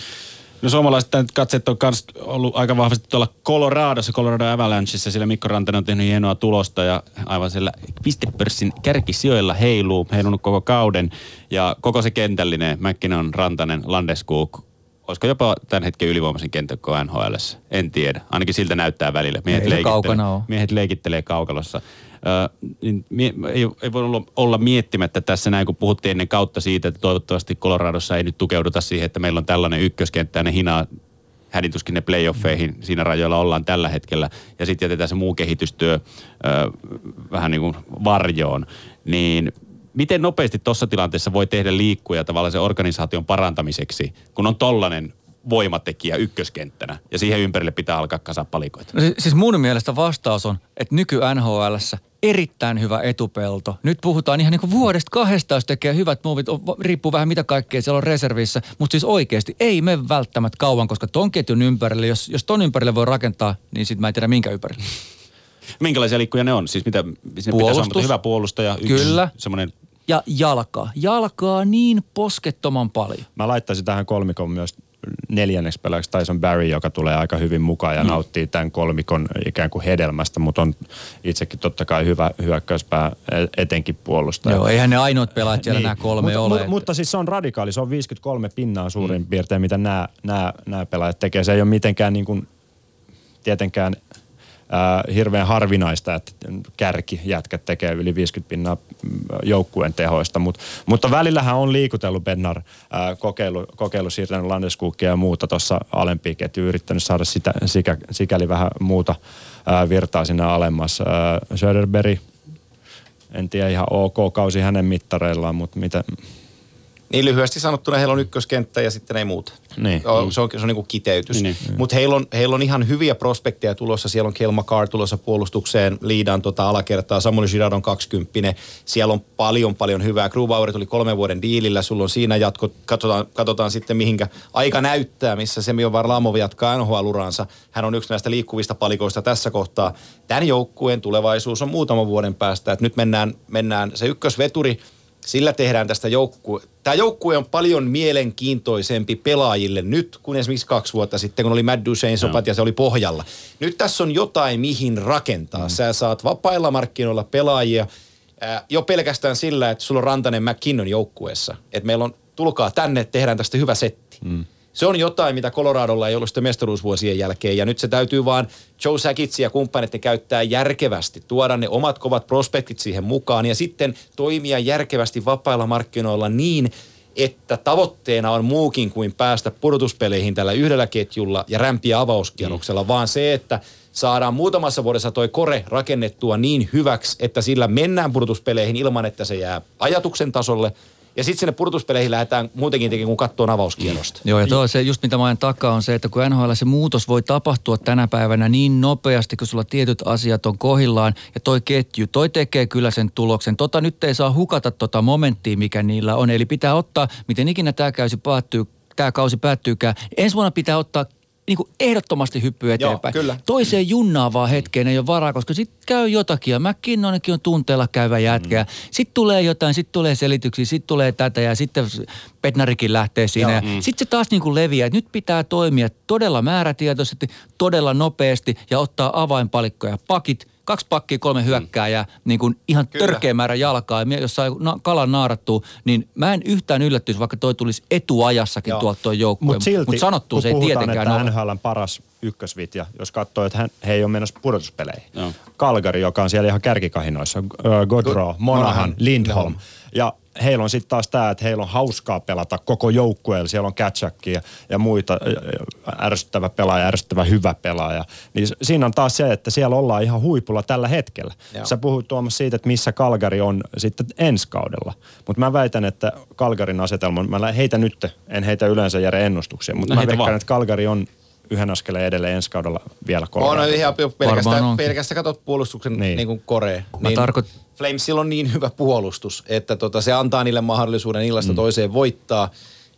S2: No suomalaiset katseet on myös ollut aika vahvasti tuolla Coloradossa, Colorado Avalancheissa. Siellä Mikko Rantanen on tehnyt hienoa tulosta ja aivan siellä pistepörssin kärkisijoilla heiluu, heilunut koko kauden. Ja koko se kentällinen, McKinnon, Rantanen, Landeskog, olisiko jopa tämän hetken ylivoimaisen kenttä koko NHL? En tiedä. Ainakin siltä näyttää välillä. Miehet,
S5: Ei
S2: leikittelee,
S5: kaukana
S2: miehet leikittelee kaukalossa. Ö, niin mie, ei, ei voi olla, olla miettimättä tässä näin, kun puhuttiin ennen kautta siitä, että toivottavasti Coloradossa ei nyt tukeuduta siihen, että meillä on tällainen ykköskenttä ja ne hinaa hädintuskin ne playoffeihin, siinä rajoilla ollaan tällä hetkellä, ja sitten jätetään se muu kehitystyö ö, vähän niin kuin varjoon, niin miten nopeasti tuossa tilanteessa voi tehdä liikkuja tavallaan sen organisaation parantamiseksi, kun on tollainen voimatekijä ykköskenttänä, ja siihen ympärille pitää alkaa kasaa palikoita?
S5: No siis, siis mun mielestä vastaus on, että nyky NHLssä erittäin hyvä etupelto. Nyt puhutaan ihan niin kuin vuodesta kahdesta, jos tekee hyvät muovit, on- riippuu vähän mitä kaikkea siellä on reservissä, mutta siis oikeasti ei mene välttämättä kauan, koska ton ketjun ympärille, jos, jos ton ympärille voi rakentaa, niin sitten mä en tiedä minkä ympärille.
S2: Minkälaisia liikkuja ne on? Siis mitä, sinne pitäisi
S5: Puolustus.
S2: olla hyvä puolustaja, yksi
S5: Kyllä.
S2: semmoinen
S5: Ja jalkaa. Jalkaa niin poskettoman paljon.
S3: Mä laittaisin tähän kolmikon myös neljänneksi pelaajaksi Tyson Barry, joka tulee aika hyvin mukaan ja mm. nauttii tämän kolmikon ikään kuin hedelmästä, mutta on itsekin totta kai hyvä hyökkäyspää e- etenkin puolustaja.
S5: Joo, eihän ne ainoat pelaajat siellä niin. nämä kolme
S3: mutta,
S5: ole.
S3: Mutta, mutta siis se on radikaali, se on 53 pinnaa suurin mm. piirtein, mitä nämä, nämä, nämä pelaajat tekee. Se ei ole mitenkään niin kuin, tietenkään äh, hirveän harvinaista, että kärkijätkät tekee yli 50 pinnaa mm, joukkueen tehoista, Mut, mutta välillähän on liikutellut Bennar, äh, kokeilu, kokeilu siirtänyt Landeskukia ja muuta tuossa alempiin ketjuun, yrittänyt saada sitä, sikä, sikäli vähän muuta äh, virtaa sinne alemmas. Äh, Söderberg, en tiedä ihan ok kausi hänen mittareillaan, mutta mitä,
S4: Niin lyhyesti sanottuna heillä on ykköskenttä ja sitten ei muuta.
S3: Niin.
S4: Joo, Se on, se on niin kuin kiteytys.
S2: Niin,
S4: Mutta heillä on, heillä on ihan hyviä prospekteja tulossa. Siellä on Kel McCarr tulossa puolustukseen, liidan tota alakertaa. Samuel Girard on 20. Siellä on paljon, paljon hyvää. Grubauer tuli kolmen vuoden diilillä. Sulla on siinä jatko. Katsotaan, katsotaan sitten, mihinkä aika näyttää, missä Semyon Varlamov jatkaa NHL-uraansa. Hän on yksi näistä liikkuvista palikoista tässä kohtaa. Tämän joukkueen tulevaisuus on muutaman vuoden päästä. Et nyt mennään, mennään se ykkösveturi – sillä tehdään tästä joukkue. Tämä joukkue on paljon mielenkiintoisempi pelaajille nyt kuin esimerkiksi kaksi vuotta sitten, kun oli Matt Duchene sopat ja se oli pohjalla. Nyt tässä on jotain, mihin rakentaa. Mm. Sä saat vapailla markkinoilla pelaajia ää, jo pelkästään sillä, että sulla on Rantanen McKinnon joukkueessa. Että meillä on, tulkaa tänne, tehdään tästä hyvä setti. Mm. Se on jotain, mitä Coloradolla ei ollut sitten mestaruusvuosien jälkeen. Ja nyt se täytyy vaan Joe Sakitsi ja kumppanit käyttää järkevästi. Tuoda ne omat kovat prospektit siihen mukaan ja sitten toimia järkevästi vapailla markkinoilla niin, että tavoitteena on muukin kuin päästä pudotuspeleihin tällä yhdellä ketjulla ja rämpiä avauskierroksella, mm. vaan se, että saadaan muutamassa vuodessa toi kore rakennettua niin hyväksi, että sillä mennään pudotuspeleihin ilman, että se jää ajatuksen tasolle. Ja sitten sinne pudotuspeleihin lähdetään muutenkin tekemään, kun katsoo avauskierrosta.
S5: Joo, ja tuo se just mitä mä ajan takaa on se, että kun NHL se muutos voi tapahtua tänä päivänä niin nopeasti, kun sulla tietyt asiat on kohillaan ja toi ketju, toi tekee kyllä sen tuloksen. Tota nyt ei saa hukata tota momenttia, mikä niillä on. Eli pitää ottaa, miten ikinä tämä kausi päättyy, tämä kausi päättyykään. Ensi vuonna pitää ottaa niin kuin ehdottomasti hyppy eteenpäin.
S4: kyllä.
S5: Toiseen junnaavaan hetkeen ei ole varaa, koska sitten käy jotakin ja McKinnonkin on tunteella käyvä jätkä. Mm. Sitten tulee jotain, sitten tulee selityksiä, sitten tulee tätä ja sitten Petnarikin lähtee siinä. Mm. Sitten se taas niin kuin leviää, että nyt pitää toimia todella määrätietoisesti, todella nopeasti ja ottaa avainpalikkoja pakit – kaksi pakkia, kolme hyökkääjää, mm. niin kuin ihan Kyllä. törkeä määrä jalkaa. Ja jos saa na- kalan naarattua, niin mä en yhtään yllättyisi, vaikka toi tulisi etuajassakin Joo. tuolta toi joukkue.
S3: Mutta silti, Mut sanottu se ei tietenkään että ole. NHLn paras ykkösvitja, jos katsoo, että hän, he ei ole menossa pudotuspeleihin. Joo. Kalgari, joka on siellä ihan kärkikahinoissa, Godro, Monahan, Lindholm. Ja heillä on sitten taas tämä, että heillä on hauskaa pelata koko joukkueella. Siellä on Katsakia ja, ja muita, ärsyttävä pelaaja, ärsyttävä hyvä pelaaja. Niin siinä on taas se, että siellä ollaan ihan huipulla tällä hetkellä. Joo. Sä puhut Tuomas siitä, että missä Kalgari on sitten ensi kaudella. Mutta mä väitän, että Kalgarin asetelma, mä heitä nyt, en heitä yleensä Jere ennustuksia, mutta no, mä veikkaan, että Kalgari on yhden askeleen edelleen ensi kaudella vielä
S4: kolme. On ihan pelkästään, pelkästään katsot puolustuksen niin. Niin kuin koree. Niin tarkoit... Flamesilla on niin hyvä puolustus, että tota, se antaa niille mahdollisuuden illasta mm. toiseen voittaa.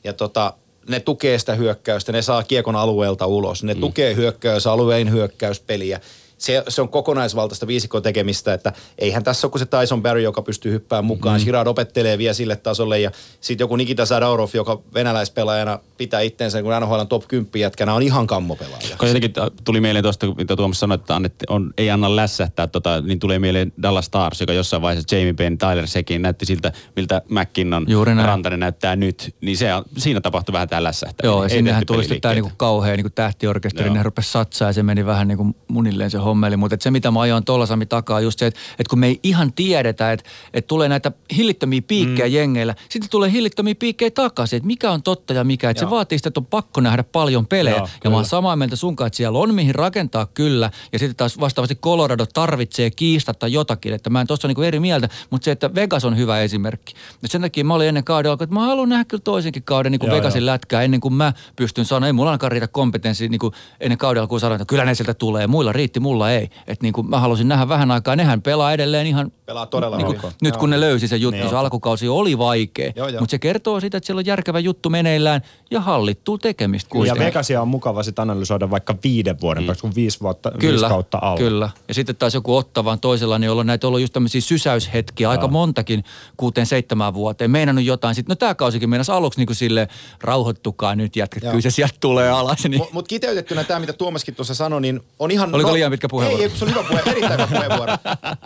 S4: Ja tota, ne tukee sitä hyökkäystä, ne saa kiekon alueelta ulos, ne mm. tukee hyökkäysalueen hyökkäyspeliä se, se on kokonaisvaltaista viisikon tekemistä, että eihän tässä ole kuin se Tyson Barry, joka pystyy hyppäämään mukaan. Mm. Girard opettelee vielä sille tasolle ja sitten joku Nikita Sadorov, joka venäläispelaajana pitää itteensä kun NHL top 10 jätkänä, on ihan kammopelaaja.
S2: Kun jotenkin tuli mieleen tuosta, mitä Tuomas sanoi, että annetti, on, ei anna lässähtää, tota, niin tulee mieleen Dallas Stars, joka jossain vaiheessa Jamie Benn, Tyler Sekin näytti siltä, miltä McKinnon Rantanen näyttää nyt. Niin se, siinä tapahtui vähän tämä lässähtää.
S5: Joo, ja sinnehän tuli tämä niinku kauhean niinku tähtiorkesteri, ne rupesi satsaa ja se meni vähän niinku munilleen se hommeli. Mutta se, mitä mä ajoin tuolla Sami takaa, just se, että, että kun me ei ihan tiedetä, että, että tulee näitä hillittömiä piikkejä mm. jengeillä, sitten tulee hillittömiä piikkejä takaisin, että mikä on totta ja mikä. Että se vaatii sitä, että on pakko nähdä paljon pelejä. Joo, ja mä oon samaa mieltä sunkaan, että siellä on mihin rakentaa kyllä. Ja sitten taas vastaavasti Colorado tarvitsee kiistatta jotakin. Että mä en tuossa niinku eri mieltä, mutta se, että Vegas on hyvä esimerkki. Et sen takia mä olin ennen kauden että mä haluan nähdä kyllä toisenkin kauden niin kuin Vegasin joo. lätkää ennen kuin mä pystyn sanoa, ei mulla ainakaan riitä kompetenssi niin kuin ennen kauden alkuun sanoa, että kyllä ne sieltä tulee. Muilla riitti, mulla ei. Että niin kuin mä halusin nähdä vähän aikaa, nehän pelaa edelleen ihan...
S4: Pelaa todella
S5: niin kuin, Nyt kun ne löysi sen juttu, niin se alkukausi oli vaikea. Mutta se kertoo siitä, että siellä on järkevä juttu meneillään ja hallittuu tekemistä.
S3: Kuitenkin. Ja Vegasia on mukava sitten analysoida vaikka viiden vuoden mm. kun viisi, vuotta, kyllä, viisi kautta alla.
S5: Kyllä, ja sitten taas joku ottavan toisella, niin on näitä ollut just tämmöisiä sysäyshetkiä, aika montakin kuuteen seitsemään vuoteen. Meinannut jotain, sitten no tämä kausikin meinasi aluksi niin kuin sille rauhoittukaa nyt jätkät, kyllä se sieltä tulee alas. Niin.
S4: Mutta mut kiteytettynä tämä, mitä Tuomaskin tuossa sanoi, niin on ihan...
S5: Oliko no, liian pitkä puheenvuoro?
S4: Ei, se oli hyvä puhe, erittäin hyvä puheenvuoro.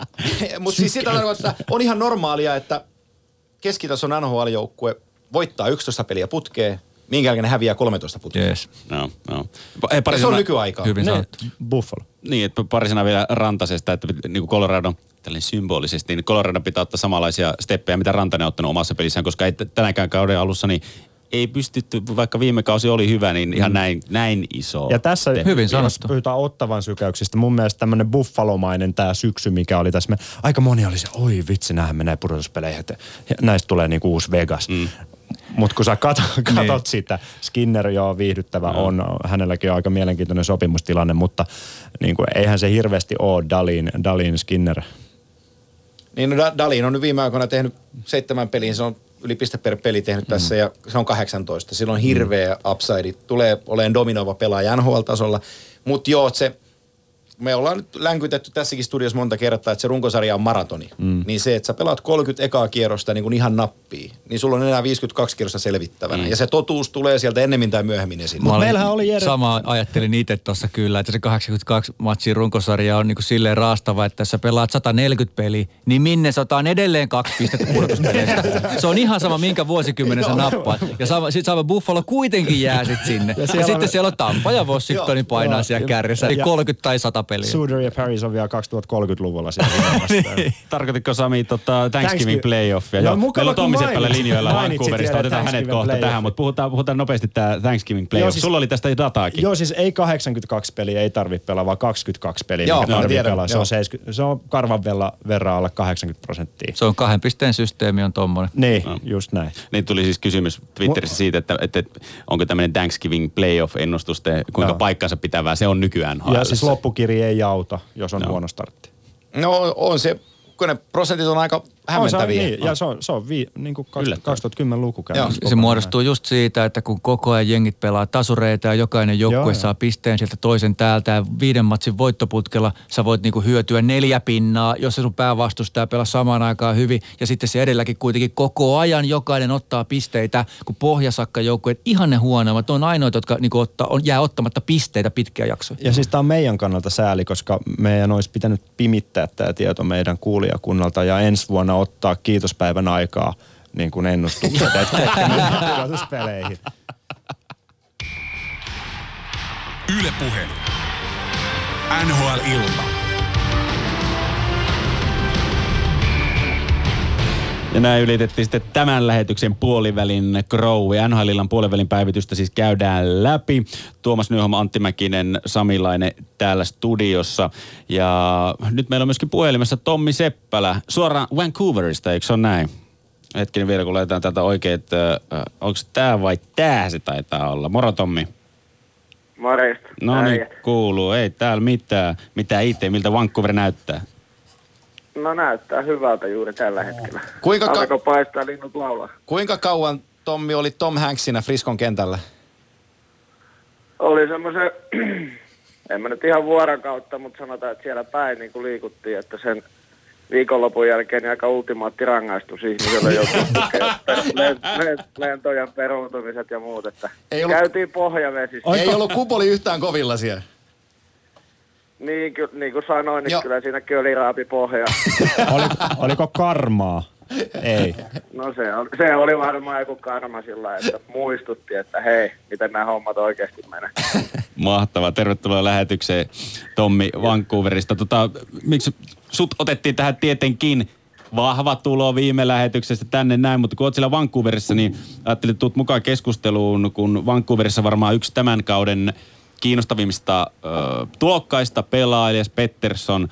S4: Mutta siis sitä että on ihan normaalia, että keskitason NHL-joukkue voittaa 11 peliä putkeen, minkä jälkeen ne häviää 13 putkeen.
S5: Yes.
S2: No, no.
S4: Ei, se on nykyaikaa.
S5: Hyvin sanottu.
S3: Buffalo.
S2: Niin, että parisena vielä Rantasesta, että niin kuin Colorado tällainen symbolisesti, niin Colorado pitää ottaa samanlaisia steppejä, mitä Rantanen on ottanut omassa pelissään, koska ei tänäkään kauden alussa niin ei pystytty, vaikka viime kausi oli hyvä, niin ihan mm. näin, näin iso.
S3: Ja tässä,
S5: hyvin sanottu.
S3: puhutaan ottavan sykäyksistä, mun mielestä tämmöinen buffalomainen tämä syksy, mikä oli tässä. Me, aika moni oli se, oi vitsi, näähän menee pudotuspeleihin, että näistä tulee niinku uusi Vegas. Mm. Mutta kun sä katot, katot niin. sitä, Skinner joo viihdyttävä no. on, hänelläkin on aika mielenkiintoinen sopimustilanne, mutta niin kuin, eihän se hirveästi ole Dalin, Dalin Skinner.
S4: Niin no Dalin on nyt viime aikoina tehnyt seitsemän peliin, se on yli piste per peli tehnyt tässä mm. ja se on 18. Silloin hirveä mm. upside, tulee olemaan dominoiva pelaaja NHL-tasolla. Mutta joo, se me ollaan nyt länkytetty tässäkin studiossa monta kertaa, että se runkosarja on maratoni. Mm. Niin se, että sä pelaat 30 ekaa kierrosta niin kuin ihan nappii, niin sulla on enää 52 kierrosta selvittävänä. Mm. Ja se totuus tulee sieltä ennemmin tai myöhemmin esille.
S5: Mutta meillähän oli Jere... Sama ajattelin itse tuossa kyllä, että se 82 matsin runkosarja on niin kuin silleen raastava, että sä pelaat 140 peliä, niin minne sataan edelleen kaksi pistettä pudotuspeleistä. se on ihan sama, minkä vuosikymmenen sä nappaat. Ja sama, sit sama Buffalo kuitenkin jää sit sinne. ja, ja sitten siellä on Tampa ja Washingtonin painaa siellä kärjessä, eli 30 tai 100 peliä.
S3: Suder ja Paris on vielä 2030-luvulla siellä
S2: niin. Tarkoititko Sami tota, Thanksgiving playoffia? No, Joo, meillä on Tommi Seppälä linjoilla Vancouverista, otetaan hänet kohta playoff. tähän, mutta puhutaan, puhutaan nopeasti tämä Thanksgiving playoff. Joo, siis, Sulla oli tästä dataakin.
S3: Joo, siis ei 82 peliä ei tarvitse pelaa, vaan 22 peliä, Joo, mikä tarvitsee pelaa. Se on, 70, se on karvan verran alle 80 prosenttia.
S5: Se on kahden pisteen systeemi on tommonen.
S3: Niin, no. just näin.
S2: Niin tuli siis kysymys Twitterissä siitä, että, että, että onko tämmöinen Thanksgiving playoff-ennustus, kuinka Joo. paikkansa pitävää se on nykyään.
S3: Ja siis loppukirja ei auta, jos on no. huono startti.
S4: No on se, kun ne prosentit on aika hämmentäviä.
S3: On, se on, niin, ja se on, se on vi, niin kuin
S2: Yllättävää.
S3: 2010-luku
S4: Joo.
S3: käynyt.
S5: Se muodostuu just siitä, että kun koko ajan jengit pelaa tasureita ja jokainen joukkue
S3: Joo, joo.
S5: saa pisteen sieltä toisen täältä ja viiden matsin voittoputkella sä voit niinku hyötyä neljä pinnaa, jos se sun päävastustaja pelaa samaan aikaan hyvin ja sitten se edelläkin kuitenkin koko ajan jokainen ottaa pisteitä, kun pohjasakka joukkueet ihan ne huonoimmat on ainoat, jotka niinku ottaa, on, jää ottamatta pisteitä pitkiä jaksoja.
S3: Ja siis tämä on meidän kannalta sääli, koska meidän olisi pitänyt pimittää tämä tieto meidän kuulijakunnalta ja ensi vuonna ottaa kiitospäivän aikaa niin kuin ennustukset, että pudotuspeleihin.
S1: Yle Puhelu. NHL-ilta.
S2: Ja näin ylitettiin sitten tämän lähetyksen puolivälin Crowe. NHLillan puolivälin päivitystä siis käydään läpi. Tuomas Nyholm, Antti Mäkinen, Samilainen täällä studiossa. Ja nyt meillä on myöskin puhelimessa Tommi Seppälä suoraan Vancouverista, eikö se ole näin? Hetkinen vielä, kun laitetaan täältä oikein, että onko tämä vai tää se taitaa olla. Moro Tommi.
S6: Morjesta.
S2: No niin, kuuluu. Ei täällä mitään. Mitä itse, miltä Vancouver näyttää?
S6: No näyttää hyvältä juuri tällä hetkellä.
S4: Kuinka, ka-
S6: paistaa linnut laulaa.
S4: kuinka kauan Tommi oli Tom Hanksina Friskon kentällä?
S6: Oli semmoisen, en mä nyt ihan vuorokautta, mutta sanotaan, että siellä päin niin kuin liikuttiin, että sen viikonlopun jälkeen niin aika ultimaatti rangaistus ihmiselle len- lentojen peruuntumiset ja muut, että
S4: Ei ollut-
S6: käytiin pohjavesissä.
S4: Ei ollut kupoli yhtään kovilla siellä.
S6: Niin, ky- niin kuin sanoin, niin
S4: Joo.
S6: kyllä siinä köli raapi pohjaa.
S3: Oli, oliko karmaa? Ei.
S6: No se, on, se oli varmaan joku karma sillä että muistutti, että hei, miten nämä hommat oikeasti menee.
S2: Mahtavaa. Tervetuloa lähetykseen Tommi Vancouverista. Tota, miksi sut otettiin tähän tietenkin vahva tulo viime lähetyksestä tänne näin, mutta kun oot siellä Vancouverissa, niin ajattelin, että tuut mukaan keskusteluun, kun Vancouverissa varmaan yksi tämän kauden kiinnostavimmista ö, tulokkaista pelaa, Elias Pettersson.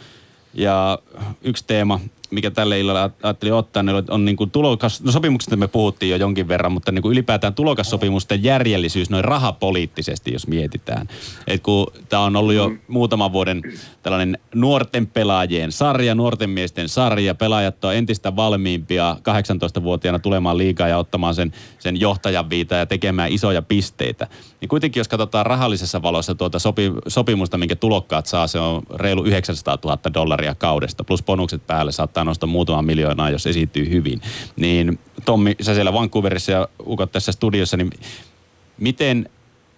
S2: Ja yksi teema, mikä tälle illalle aj- ajattelin ottaa, niin on, on niin kuin tulokas, no sopimuksista me puhuttiin jo jonkin verran, mutta niin kuin ylipäätään tulokassopimusten järjellisyys noin rahapoliittisesti, jos mietitään. Et kun tämä on ollut jo muutaman vuoden tällainen nuorten pelaajien sarja, nuorten miesten sarja, pelaajat on entistä valmiimpia 18-vuotiaana tulemaan liikaa ja ottamaan sen, sen johtajan viita ja tekemään isoja pisteitä. Niin kuitenkin, jos katsotaan rahallisessa valossa tuota sopi, sopimusta, minkä tulokkaat saa, se on reilu 900 000 dollaria kaudesta, plus bonukset päälle saattaa nostaa muutaman miljoonaa, jos esiintyy hyvin. Niin Tommi, sä siellä Vancouverissa ja ukot tässä studiossa, niin miten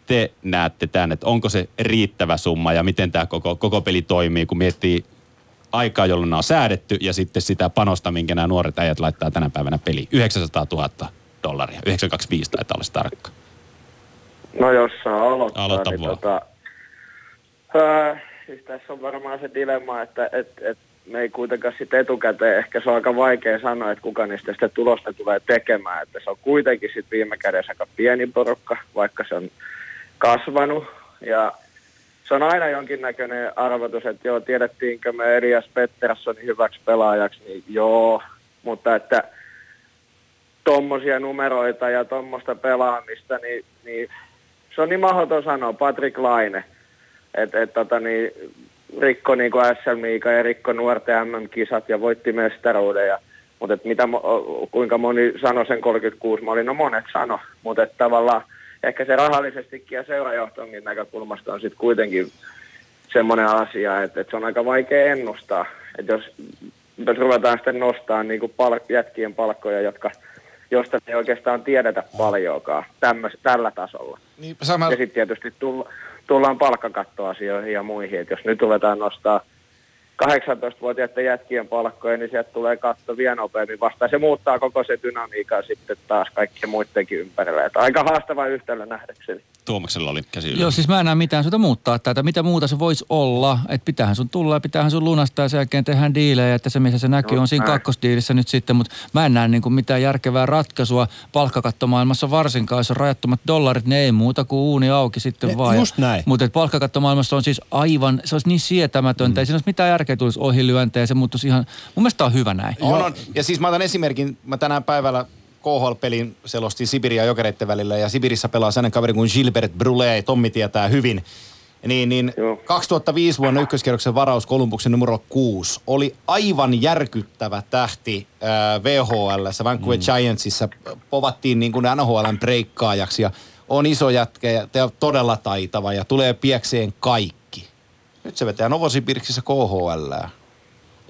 S2: te näette tämän, että onko se riittävä summa ja miten tämä koko, koko peli toimii, kun miettii aikaa, jolloin nämä on säädetty ja sitten sitä panosta, minkä nämä nuoret äijät laittaa tänä päivänä peliin. 900 000 dollaria, 925 taitaa olla tarkka.
S6: No jos saa aloittaa,
S2: Aloita
S6: niin
S2: vaan.
S6: tota, ää, siis tässä on varmaan se dilemma, että et, et me ei kuitenkaan sitten etukäteen, ehkä se on aika vaikea sanoa, että kuka niistä sitä tulosta tulee tekemään, että se on kuitenkin sitten viime kädessä aika pieni porukka, vaikka se on kasvanut. Ja se on aina jonkinnäköinen arvotus, että joo, tiedettiinkö me Elias Petterssonin hyväksi pelaajaksi, niin joo, mutta että tommosia numeroita ja tommosta pelaamista, niin, niin se on niin mahdoton sanoa. Patrick Laine, että et, tota, niin, rikko niin kuin SL Miika ja rikko nuorten MM-kisat ja voitti mestaruuden. Ja, mutta et mitä, kuinka moni sanoi sen 36 oli, no monet sano, mutta et tavallaan ehkä se rahallisestikin ja seurajohtonkin näkökulmasta on sitten kuitenkin semmoinen asia, että, että se on aika vaikea ennustaa. Että jos, jos ruvetaan sitten nostaa niin kuin pal- jätkien palkkoja, jotka, josta ei oikeastaan tiedetä paljoakaan tämmöis, tällä tasolla.
S4: Niin, sama,
S6: Ja sitten tietysti tulla, tullaan palkkakattoasioihin ja muihin, että jos nyt ruvetaan nostaa 18-vuotiaiden jätkien palkkoja, niin sieltä tulee katto vielä nopeammin vastaan. Se muuttaa koko se dynamiikkaa sitten taas kaikkien muidenkin ympärillä. Että aika haastava yhtälö nähdäkseni.
S2: Tuomaksella oli käsi ylös.
S5: Joo, siis mä en näe mitään syytä muuttaa tätä. Mitä muuta se voisi olla? Että pitäähän sun tulla ja pitäähän sun lunastaa ja sen jälkeen tehdään diilejä, että se missä se näkyy
S6: No,
S5: on siinä kakkosdiilissä nyt sitten, mutta mä en näe niin kuin mitään järkevää ratkaisua palkkakattomaailmassa varsinkaan, jos on rajattomat dollarit, ne ei muuta kuin uuni auki sitten
S3: Ne-
S5: vaan.
S3: just näin.
S5: Mutta palkkakattomaailmassa on siis aivan, se olisi niin sietämätöntä, mm. ei siinä olisi mitään järkeä tulisi ohilyöntejä, se muuttuisi ihan, mun mielestä on hyvä näin.
S4: On, on. Ja siis mä otan esimerkin, mä tänään päivällä KHL-pelin selostin Sibiria ja Jokereiden välillä ja Sibirissä pelaa sellainen kaveri kuin Gilbert Brulé, Tommi tietää hyvin. Niin, niin
S6: Joo.
S4: 2005 vuonna ykköskierroksen varaus Kolumbuksen numero 6 oli aivan järkyttävä tähti äh, VHL, Vancouver mm. Giantsissa. Povattiin niin kuin NHLn breikkaajaksi ja on iso jätkä ja te- todella taitava ja tulee piekseen kaikki. Nyt se vetää Novosibirksissä KHL.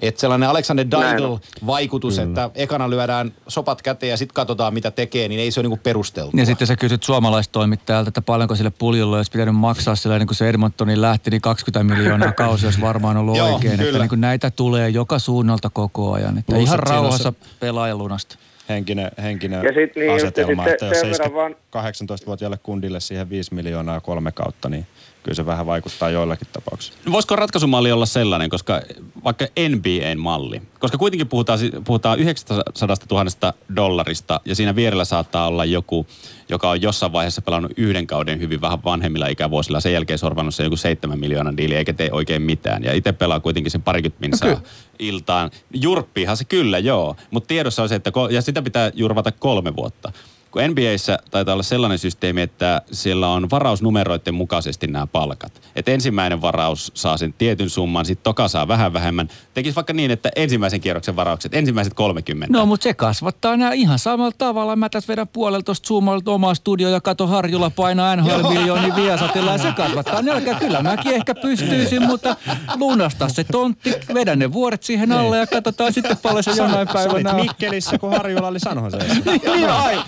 S4: Että sellainen Alexander. Daigle-vaikutus, että ekana lyödään sopat käteen ja sitten katsotaan mitä tekee, niin ei se ole niinku perusteltua.
S5: Ja sitten sä kysyt suomalaistoimittajalta, että paljonko sille puljolle olisi pitänyt maksaa sillä niin kuin se Edmontonin lähti, niin 20 miljoonaa kausi olisi varmaan ollut
S4: Joo,
S5: oikein. Että
S4: kyllä.
S5: niin kuin näitä tulee joka suunnalta koko ajan. Että
S3: Plus,
S5: ihan
S3: että siinä on
S5: rauhassa pelaajan lunasta.
S3: henkinen, henkinen
S6: Ja sit niin,
S3: asetelma,
S6: ja sit
S3: että
S6: se-
S3: jos
S6: sen
S3: ei
S6: verran vaan-
S3: 18-vuotiaalle kundille siihen 5 miljoonaa kolme kautta, niin kyllä se vähän vaikuttaa joillakin tapauksissa.
S2: Voisiko ratkaisumalli olla sellainen, koska vaikka NBAn malli, koska kuitenkin puhutaan, puhutaan 900 000 dollarista ja siinä vierellä saattaa olla joku, joka on jossain vaiheessa pelannut yhden kauden hyvin vähän vanhemmilla ikävuosilla, sen jälkeen sorvannut se joku 7 miljoonan diili eikä tee oikein mitään. Ja itse pelaa kuitenkin sen parikymmentä minsaa
S5: kyllä.
S2: iltaan. Jurppihan se kyllä, joo, mutta tiedossa on se, että ko- ja sitä pitää jurvata kolme vuotta. Kun NBAissä taitaa olla sellainen systeemi, että siellä on varausnumeroiden mukaisesti nämä palkat. Että ensimmäinen varaus saa sen tietyn summan, sitten toka saa vähän vähemmän. Tekisi vaikka niin, että ensimmäisen kierroksen varaukset, ensimmäiset 30.
S5: No, mutta se kasvattaa nämä ihan samalla tavalla. Mä tässä vedän puolelta tuosta zoomalta omaa studio ja kato Harjula painaa NHL miljooni viasatilla ja se kasvattaa nälkää. Kyllä mäkin ehkä pystyisin, mutta lunasta se tontti, vedän ne vuoret siihen alle ja katsotaan sitten paljon se jonain
S3: Sä
S5: päivänä on.
S3: Mikkelissä, kun Harjulla oli San Joseessa.
S5: Niin, ai,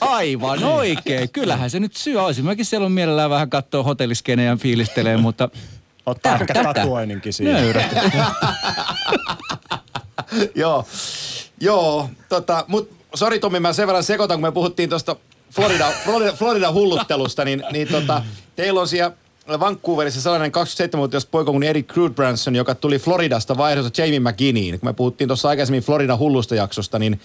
S5: aivan oikein. Kyllähän se nyt syö. Olisin mäkin siellä on mielellään vähän katsoa hotelliskenejä ja fiilistelee, mutta
S3: Ottaa ehkä tatuoinninkin siihen.
S4: Joo, joo, tota, mut sori Tommi, mä sen verran sekoitan, kun me puhuttiin tuosta Florida, Florida, Florida hulluttelusta, niin, niin tota, teillä on siellä Vancouverissa sellainen 27-vuotias poika kuin Eric Crudbranson, joka tuli Floridasta vaihdossa Jamie McGinniin. Kun me puhuttiin tuossa aikaisemmin Florida hullusta jaksosta, niin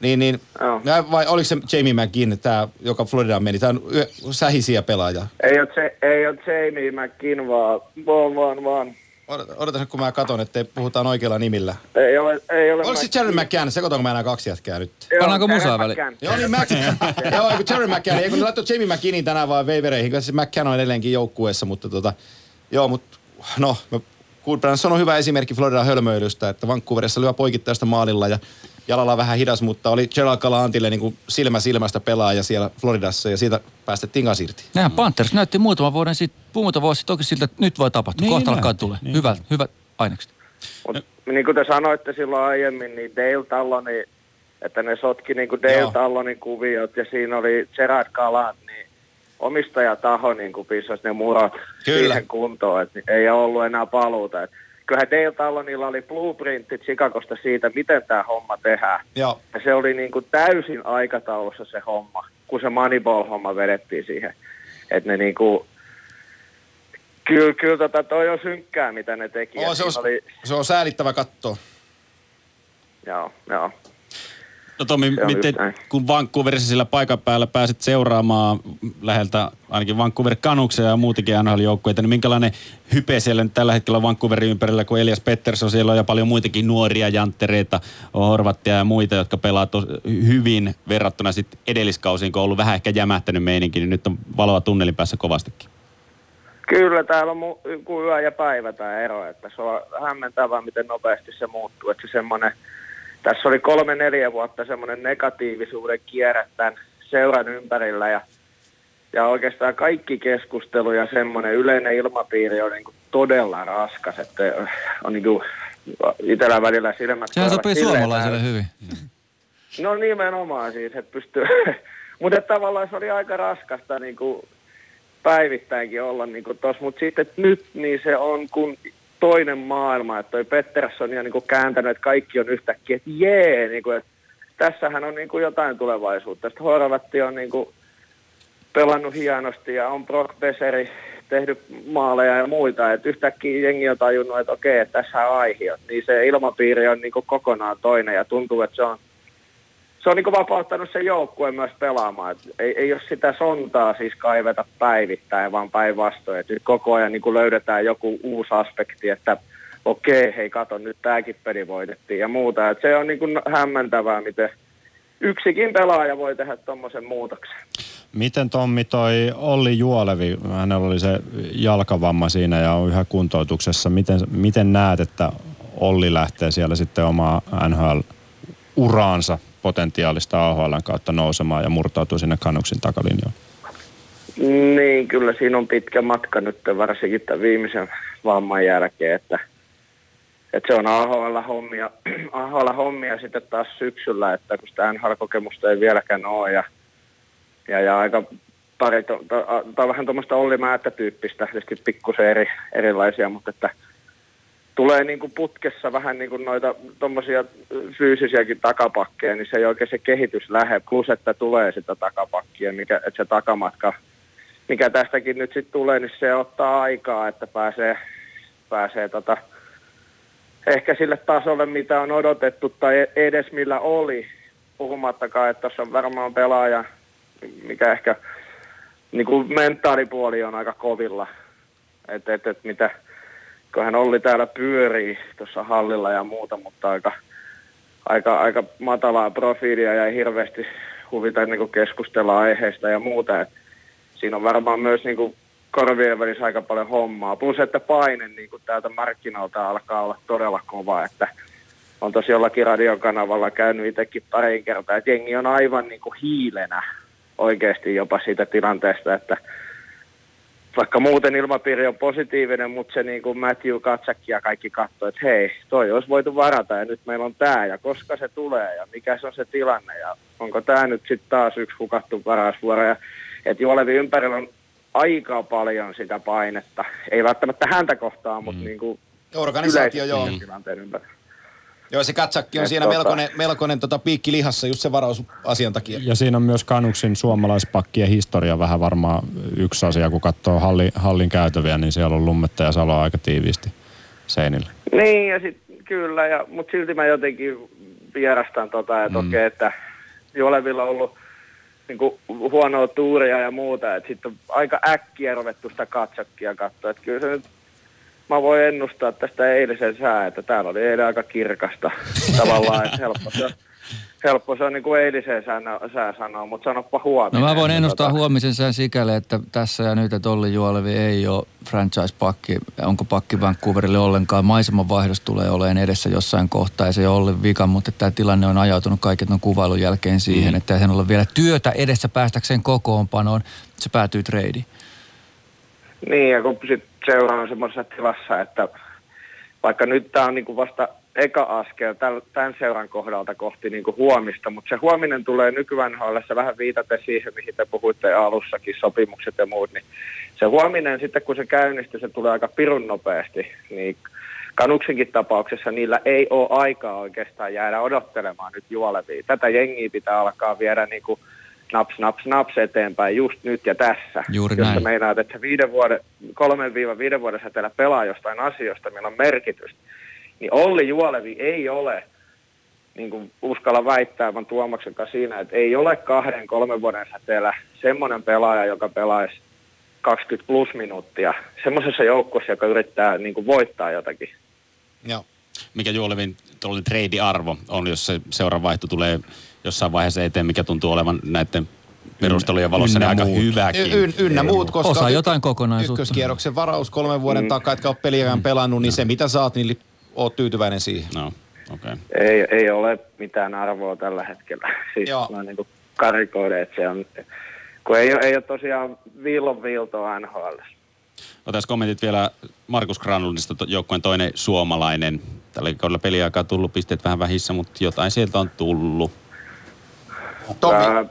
S4: niin, niin
S6: Joo.
S4: ja vai oliko se Jamie McGinn, tämä, joka Floridaan meni? Tämä on yö- sähisiä pelaaja.
S6: Ei ole, se, ei ole Jamie McKin, vaan, vaan, vaan, vaan.
S4: Odota- Odotas nyt, kun mä katson, että puhutaan oikeilla nimillä.
S6: Ei ole, ei ole
S4: Oliko se Jerry McCann? Sekoitanko mä enää kaksi jätkää nyt?
S6: Joo,
S5: Pannaanko
S6: Jerry
S5: musaa väliin?
S6: McCann.
S4: Joo, niin Mac... Joo, kun Jerry McCann, ei kun ne laittoi Jamie McKinnin tänään vaan veivereihin, kun se McCann on edelleenkin joukkueessa, mutta tota, joo, mutta no, mä- Goodbranson on hyvä esimerkki Floridan hölmöilystä, että Vancouverissa lyö poikittaista maalilla ja jalalla vähän hidas, mutta oli Gerald Galantille niin kuin silmä silmästä pelaaja siellä Floridassa ja siitä päästettiin kanssa irti.
S5: Näinhän Panthers näytti muutaman vuoden sitten, muutama vuosi sitten oikein siltä, että nyt voi tapahtua.
S3: Niin
S5: Kohta alkaa
S3: näytti,
S5: tulee.
S3: niin
S5: Hyvät, hyvät ainekset.
S6: Mut, niin kuin te sanoitte silloin aiemmin, niin Dale Talloni, että ne sotki niin kuin Dale
S4: Joo.
S6: Tallonin kuviot ja siinä oli Gerard Galant, niin omistajataho niin kuin pissasi ne murot
S4: Kyllä.
S6: siihen kuntoon, että ei ole ollut enää paluuta. Et kyllähän Dale Tallonilla oli blueprintit Chicagosta siitä, miten tämä homma tehdään.
S4: Joo.
S6: Ja se oli niin kuin täysin aikataulussa se homma, kun se Moneyball-homma vedettiin siihen. Että ne niin kuin, kyllä, kyllä tota, toi on synkkää, mitä ne teki.
S4: Oh, se, on,
S6: oli,
S4: se on säälittävä katsoa.
S6: joo, joo.
S2: No Tomi, miten, kun Vancouverissa sillä paikan päällä pääsit seuraamaan läheltä ainakin Vancouver Canucksia ja muutenkin NHL-joukkueita, niin minkälainen hype siellä nyt tällä hetkellä Vancouverin ympärillä, kun Elias Pettersson, siellä on ja paljon muitakin nuoria janttereita, Horvattia ja muita, jotka pelaa tos, hyvin verrattuna sitten edelliskausiin, kun on ollut vähän ehkä jämähtänyt meininki, niin nyt on valoa tunnelin päässä kovastikin.
S6: Kyllä täällä on mu- kuin yö ja päivä tämä ero, että se on hämmentävää, miten nopeasti se muuttuu. Että se semmoinen, tässä oli kolme neljä vuotta semmoinen negatiivisuuden kierre tämän seuran ympärillä ja, ja oikeastaan kaikki keskustelu ja semmoinen yleinen ilmapiiri on niin kuin todella raskas, että on niin kuin itsellä välillä silmät
S5: Sehän sopii suomalaisille
S6: näin.
S5: hyvin.
S6: No nimenomaan siis, että pystyy, mutta tavallaan se oli aika raskasta niin kuin päivittäinkin olla niin kuin tossa, mutta sitten nyt niin se on kun toinen maailma, että toi Pettersson on niin kääntänyt, että kaikki on yhtäkkiä, että jee, niin kuin, että tässähän on niin kuin jotain tulevaisuutta. Sitten Horvatti on niin kuin pelannut hienosti ja on Brock Beseri tehnyt maaleja ja muita, että yhtäkkiä jengi on tajunnut, että okei, että tässä on aihiot, niin se ilmapiiri on niin kuin kokonaan toinen ja tuntuu, että se on se on niin vapauttanut sen joukkueen myös pelaamaan. Et ei, ei ole sitä sontaa siis kaiveta päivittäin, vaan päinvastoin. Nyt koko ajan niin löydetään joku uusi aspekti, että okei, hei kato, nyt tämäkin peli voitettiin ja muuta. Et se on niin hämmentävää, miten yksikin pelaaja voi tehdä tuommoisen muutoksen.
S3: Miten Tommi toi Olli Juolevi, hänellä oli se jalkavamma siinä ja on yhä kuntoutuksessa. Miten, miten näet, että Olli lähtee siellä sitten omaa NHL-uraansa potentiaalista AHL kautta nousemaan ja murtautuu sinne kannuksin takalinjoon?
S6: Niin, kyllä siinä on pitkä matka nyt varsinkin tämän viimeisen vamman jälkeen, että, että se on AHL-hommia, AHL-hommia sitten taas syksyllä, että kun sitä NHL-kokemusta ei vieläkään ole ja, ja, ja aika pari, to, vähän tuommoista Olli Määttä-tyyppistä, tietysti pikkusen eri, erilaisia, mutta että tulee niin kuin putkessa vähän niin kuin noita tuommoisia fyysisiäkin takapakkeja, niin se ei oikein se kehitys lähde, plus että tulee sitä takapakkia, mikä, että se takamatka mikä tästäkin nyt sitten tulee, niin se ottaa aikaa, että pääsee, pääsee tota, ehkä sille tasolle, mitä on odotettu tai edes millä oli. Puhumattakaan, että tuossa on varmaan pelaaja, mikä ehkä niin kuin mentaalipuoli on aika kovilla. Että et, et mitä, kun hän oli täällä pyörii tuossa hallilla ja muuta, mutta aika, aika, aika matalaa profiilia ja ei hirveästi huvita niin keskustella aiheesta ja muuta. Että siinä on varmaan myös niin kuin korvien välissä aika paljon hommaa. Plus, että paine niin kuin täältä markkinoilta alkaa olla todella kova, että on tosi jollakin radiokanavalla käynyt itsekin parin kertaa, että jengi on aivan niin kuin hiilenä oikeasti jopa siitä tilanteesta, että vaikka muuten ilmapiiri on positiivinen, mutta se niin kuin Matthew Katsakki ja kaikki katsoo, että hei, toi olisi voitu varata ja nyt meillä on tämä ja koska se tulee ja mikä se on se tilanne ja onko tämä nyt sitten taas yksi hukattu paras vuoro ja että Juolevi ympärillä on aika paljon sitä painetta. Ei välttämättä häntä kohtaan, mutta mm. niin kuin
S4: Organisaatio, joo. tilanteen ympärillä. Joo, se katsakki on Et siinä tota... melkoinen, melkoinen tota, piikki lihassa just se varausasian takia.
S3: Ja siinä on myös Kanuksin suomalaispakkien historia vähän varmaan yksi asia, kun katsoo halli, hallin käytäviä, niin siellä on lummetta ja saloa aika tiiviisti seinillä.
S6: Niin, ja sit, kyllä, ja, mutta silti mä jotenkin vierastan tota, että mm. okei, okay, että Jolevilla on ollut niin kuin huonoa tuuria ja muuta, että sitten on aika äkkiä ruvettu sitä katsakkia katsoa, että kyllä se nyt mä voin ennustaa tästä eilisen sää, että täällä oli eilen aika kirkasta tavallaan, että helppo se, helppo se on niin kuin eiliseen sää, sää sanoa, mutta sanoppa huomisen.
S5: No mä voin ennustaa tota... huomisen sään sikäli, että tässä ja nyt, että Olli Juolevi ei ole franchise-pakki, onko pakki Vancouverille ollenkaan. Maisemanvaihdos tulee olemaan edessä jossain kohtaa, ja se ei ole vika, mutta tämä tilanne on ajautunut kaiken on kuvailun jälkeen siihen, mm. että sen ole vielä työtä edessä päästäkseen kokoonpanoon. Se päätyy treidiin.
S6: Niin, ja kun sit seura on semmoisessa tilassa, että vaikka nyt tämä on niinku vasta eka askel tämän seuran kohdalta kohti niin kuin huomista, mutta se huominen tulee nykyään vähän viitaten siihen, mihin te puhuitte alussakin, sopimukset ja muut, niin se huominen sitten kun se käynnistyy, se tulee aika pirun nopeasti, niin Kanuksenkin tapauksessa niillä ei ole aikaa oikeastaan jäädä odottelemaan nyt juolevia. Tätä jengiä pitää alkaa viedä niin kuin naps, naps, naps eteenpäin just nyt ja tässä.
S5: Juuri
S6: Jos
S5: näin.
S6: meinaat, että viiden vuoden, kolmen viiva viiden vuoden säteellä pelaa jostain asioista, millä on merkitystä, niin Olli Juolevi ei ole, niin kuin uskalla väittää, vaan Tuomaksen siinä, että ei ole kahden, kolmen vuoden säteellä semmoinen pelaaja, joka pelaisi 20 plus minuuttia semmoisessa joukkossa, joka yrittää niin kuin voittaa jotakin.
S2: Joo. Mikä Juolevin trade-arvo on, jos se seuran vaihto tulee jossain vaiheessa eteen, mikä tuntuu olevan näiden perustelujen valossa niin aika muut. hyväkin.
S4: Y- ynnä muut, koska
S5: Osa jotain kokonaisuutta.
S4: Ykköskierroksen varaus kolmen vuoden mm. takaa, etkä ole peliään mm. pelannut, niin se mitä saat, niin oot tyytyväinen siihen.
S2: No, okay.
S6: ei, ei ole mitään arvoa tällä hetkellä. Siis Joo. mä niin karikoiden, että se on, kun ei, ei ole tosiaan viilon viiltoa NHL.
S2: Otais kommentit vielä Markus Granlundista, joukkueen toinen suomalainen. Tällä kaudella peliaikaa tullut pisteet vähän vähissä, mutta jotain sieltä on tullut.
S6: Ää,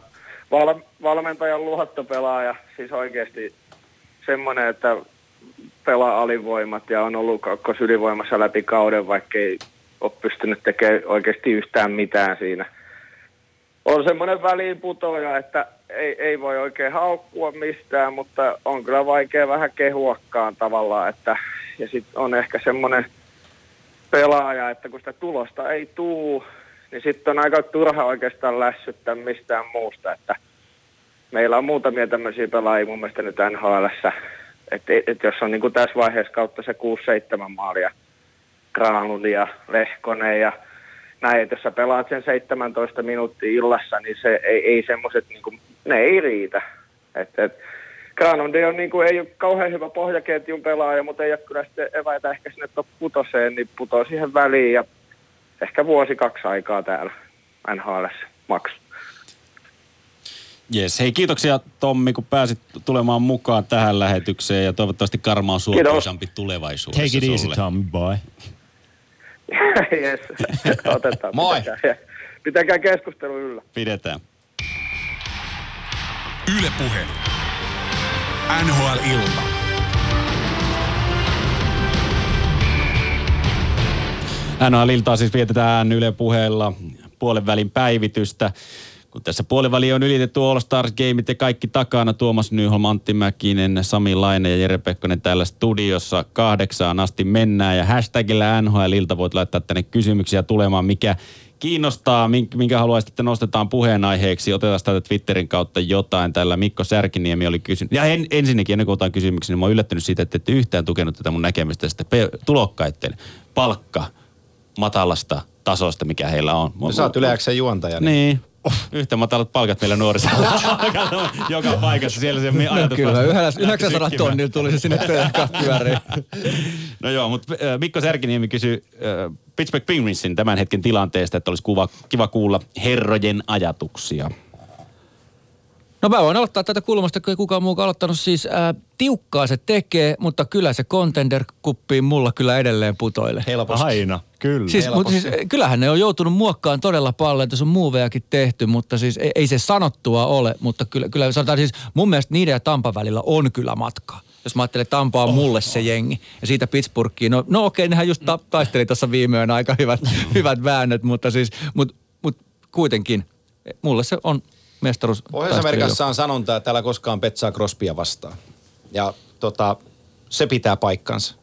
S6: val, valmentajan luottopelaaja, siis oikeasti semmoinen, että pelaa alivoimat ja on ollut kakkosylivoimassa läpi kauden, vaikka ei ole pystynyt tekemään oikeasti yhtään mitään siinä. On semmoinen väliinputoja, että ei, ei voi oikein haukkua mistään, mutta on kyllä vaikea vähän kehuakkaan tavallaan, että ja sitten on ehkä semmoinen pelaaja, että kun sitä tulosta ei tuu, niin sitten on aika turha oikeastaan lässyttää mistään muusta, että meillä on muutamia tämmöisiä pelaajia mun mielestä nyt nhl että et jos on niin kuin tässä vaiheessa kautta se 6-7 maalia, Granlund ja Lehkonen ja näin, että jos sä pelaat sen 17 minuuttia illassa, niin se ei, ei semmoiset, niin kuin, ne ei riitä. Et, et, on, niin kuin, ei ole kauhean hyvä pohjaketjun pelaaja, mutta ei ole kyllä sitten eväitä ehkä sinne putoseen, niin putoo siihen väliin ja ehkä vuosi kaksi aikaa täällä NHL maks.
S2: Yes. Hei, kiitoksia Tommi, kun pääsit tulemaan mukaan tähän lähetykseen ja toivottavasti karma on suotuisampi tulevaisuudessa
S3: Take it easy,
S2: sulle.
S3: Tommy boy.
S6: yes, otetaan.
S4: Moi.
S6: Pitäkää, pitäkää keskustelu yllä.
S2: Pidetään.
S1: Yle Puhelu. NHL-ilta.
S2: NHL-iltaa siis vietetään Yle puheella puolen välin päivitystä. Kun tässä puolen väli on ylitetty All Stars Gameit ja kaikki takana, Tuomas Nyholm, Antti Mäkinen, Sami Laine ja Jere Pekkonen täällä studiossa kahdeksaan asti mennään. Ja hashtagillä NHL-ilta voit laittaa tänne kysymyksiä tulemaan, mikä kiinnostaa, mink- minkä haluaisit, että nostetaan puheenaiheeksi. Otetaan täältä Twitterin kautta jotain. Täällä Mikko Särkiniemi oli kysynyt. Ja en, ensinnäkin, ennen kuin otan kysymyksiä, niin mä oon yllättynyt siitä, että ette yhtään tukenut tätä mun näkemystä pe- tulokkaiden palkka matalasta tasosta, mikä heillä on.
S4: Sä oot yleäkseen juontaja. Niin.
S2: Niin. Yhtä matalat palkat meillä nuorissa. Joka paikassa siellä se ajatus.
S5: Kyllä, yhdellä,
S2: lähti
S5: 900
S2: sykkimään.
S5: tonnilla tuli se sinne pyöriin.
S2: No joo, mutta äh, Mikko Särkiniemi kysyi äh, Pittsburgh Penguinsin tämän hetken tilanteesta, että olisi kuva, kiva kuulla herrojen ajatuksia.
S5: No mä voin aloittaa tätä kulmasta, kun ei kukaan muukaan aloittanut. Siis ää, tiukkaa se tekee, mutta kyllä se contender-kuppiin mulla kyllä edelleen putoilee.
S4: Helposti.
S3: Aina, kyllä.
S5: Siis, mutta siis, kyllähän ne on joutunut muokkaan todella paljon, että se on muuvejakin tehty, mutta siis ei, ei se sanottua ole. Mutta kyllä, kyllä sanotaan siis, mun mielestä niiden ja Tampan välillä on kyllä matkaa. Jos mä ajattelen, että Tampa on mulle se jengi. Ja siitä Pittsburghiin, no, no okei, nehän just ta- taisteli tuossa viime yönä aika hyvät, hyvät väännöt, mutta siis, mut, mut kuitenkin, mulle se on mestaruus.
S4: Pohjois-Amerikassa on sanonta, että älä koskaan petsaa Crosbya vastaan. Ja tota, se pitää paikkansa.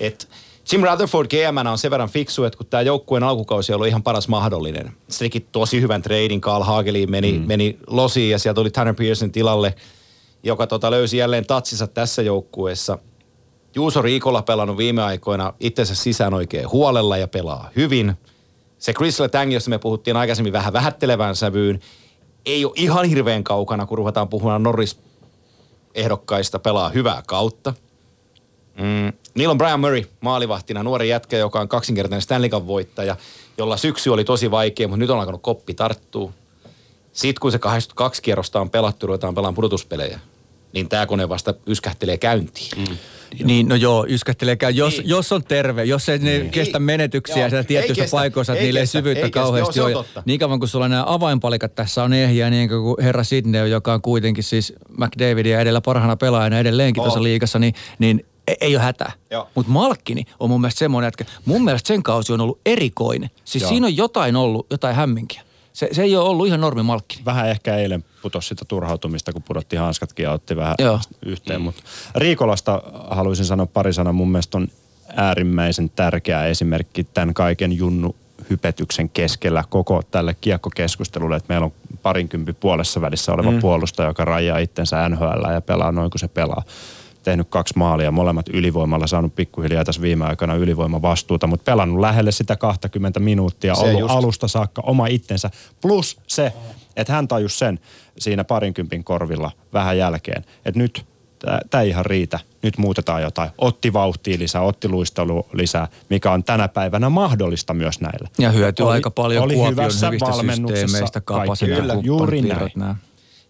S4: Et Jim Rutherford GM on sen verran fiksu, että kun tämä joukkueen alkukausi on ollut ihan paras mahdollinen. Se teki tosi hyvän treidin, Carl Hageliin meni, mm. meni losiin ja sieltä tuli Tanner Pearson tilalle, joka tota löysi jälleen tatsinsa tässä joukkueessa. Juuso Riikola pelannut viime aikoina itsensä sisään oikein huolella ja pelaa hyvin. Se Chris Letang, josta me puhuttiin aikaisemmin vähän vähättelevään sävyyn, ei ole ihan hirveän kaukana, kun ruvetaan puhumaan Norris ehdokkaista pelaa hyvää kautta. Mm. Niillä on Brian Murray maalivahtina, nuori jätkä, joka on kaksinkertainen Stanley Cup voittaja, jolla syksy oli tosi vaikea, mutta nyt on alkanut koppi tarttuu. Sitten kun se 82 kierrosta on pelattu, ruvetaan pelaamaan pudotuspelejä, niin tämä kone vasta yskähtelee käyntiin. Mm.
S5: Niin, no joo, yskähtelee käy. Jos,
S4: Niin.
S5: jos on terve, jos ei ne kestä menetyksiä
S4: Joo,
S5: siellä tietyissä
S4: kestä,
S5: paikoissa, että
S4: ei
S5: niillä ei syvyyttä
S4: ei kestä.
S5: kauheasti
S4: Joo,
S5: ole. Niin kauan kuin sulla nämä avainpalikat tässä on ehjiä, niin kuin herra Sidney, joka on kuitenkin siis McDavidia edellä parhaana pelaajana edelleenkin
S4: Oo.
S5: tuossa liigassa, niin, niin ei, ei ole hätää. Mutta Malkkini on mun mielestä semmoinen, että mun mielestä sen kausi on ollut erikoinen. Siis
S3: Joo.
S5: siinä on jotain ollut, jotain hämminkiä. Se, se ei ole ollut ihan normi Malkkini.
S3: Vähän ehkä eilen putosi sitä turhautumista, kun pudotti hanskatkin ja otti vähän
S5: Joo.
S3: yhteen. Mutta Riikolasta haluaisin sanoa pari sanaa. Mun mielestä on äärimmäisen tärkeä esimerkki tämän kaiken junnu hypetyksen keskellä koko tälle kiekkokeskustelulle, että meillä on parinkympi puolessa välissä oleva mm. puolustaja, joka rajaa itsensä NHL ja pelaa noin kuin se pelaa. Tehnyt kaksi maalia, molemmat ylivoimalla, saanut pikkuhiljaa tässä viime aikana ylivoimavastuuta, mutta pelannut lähelle sitä 20 minuuttia,
S4: Se
S3: ollut
S4: just.
S3: alusta saakka oma itsensä. Plus se, että hän tajus sen siinä parinkympin korvilla vähän jälkeen, että nyt tämä ei ihan riitä, nyt muutetaan jotain. Otti vauhtia lisää, otti luistelu lisää, mikä on tänä päivänä mahdollista myös näillä.
S5: Ja hyötyy aika paljon
S3: oli
S5: Kuopion
S3: hyvässä
S5: hyvistä
S3: valmennuksessa
S5: kapasiteetin
S3: Kyllä, juuri näin.
S5: nämä.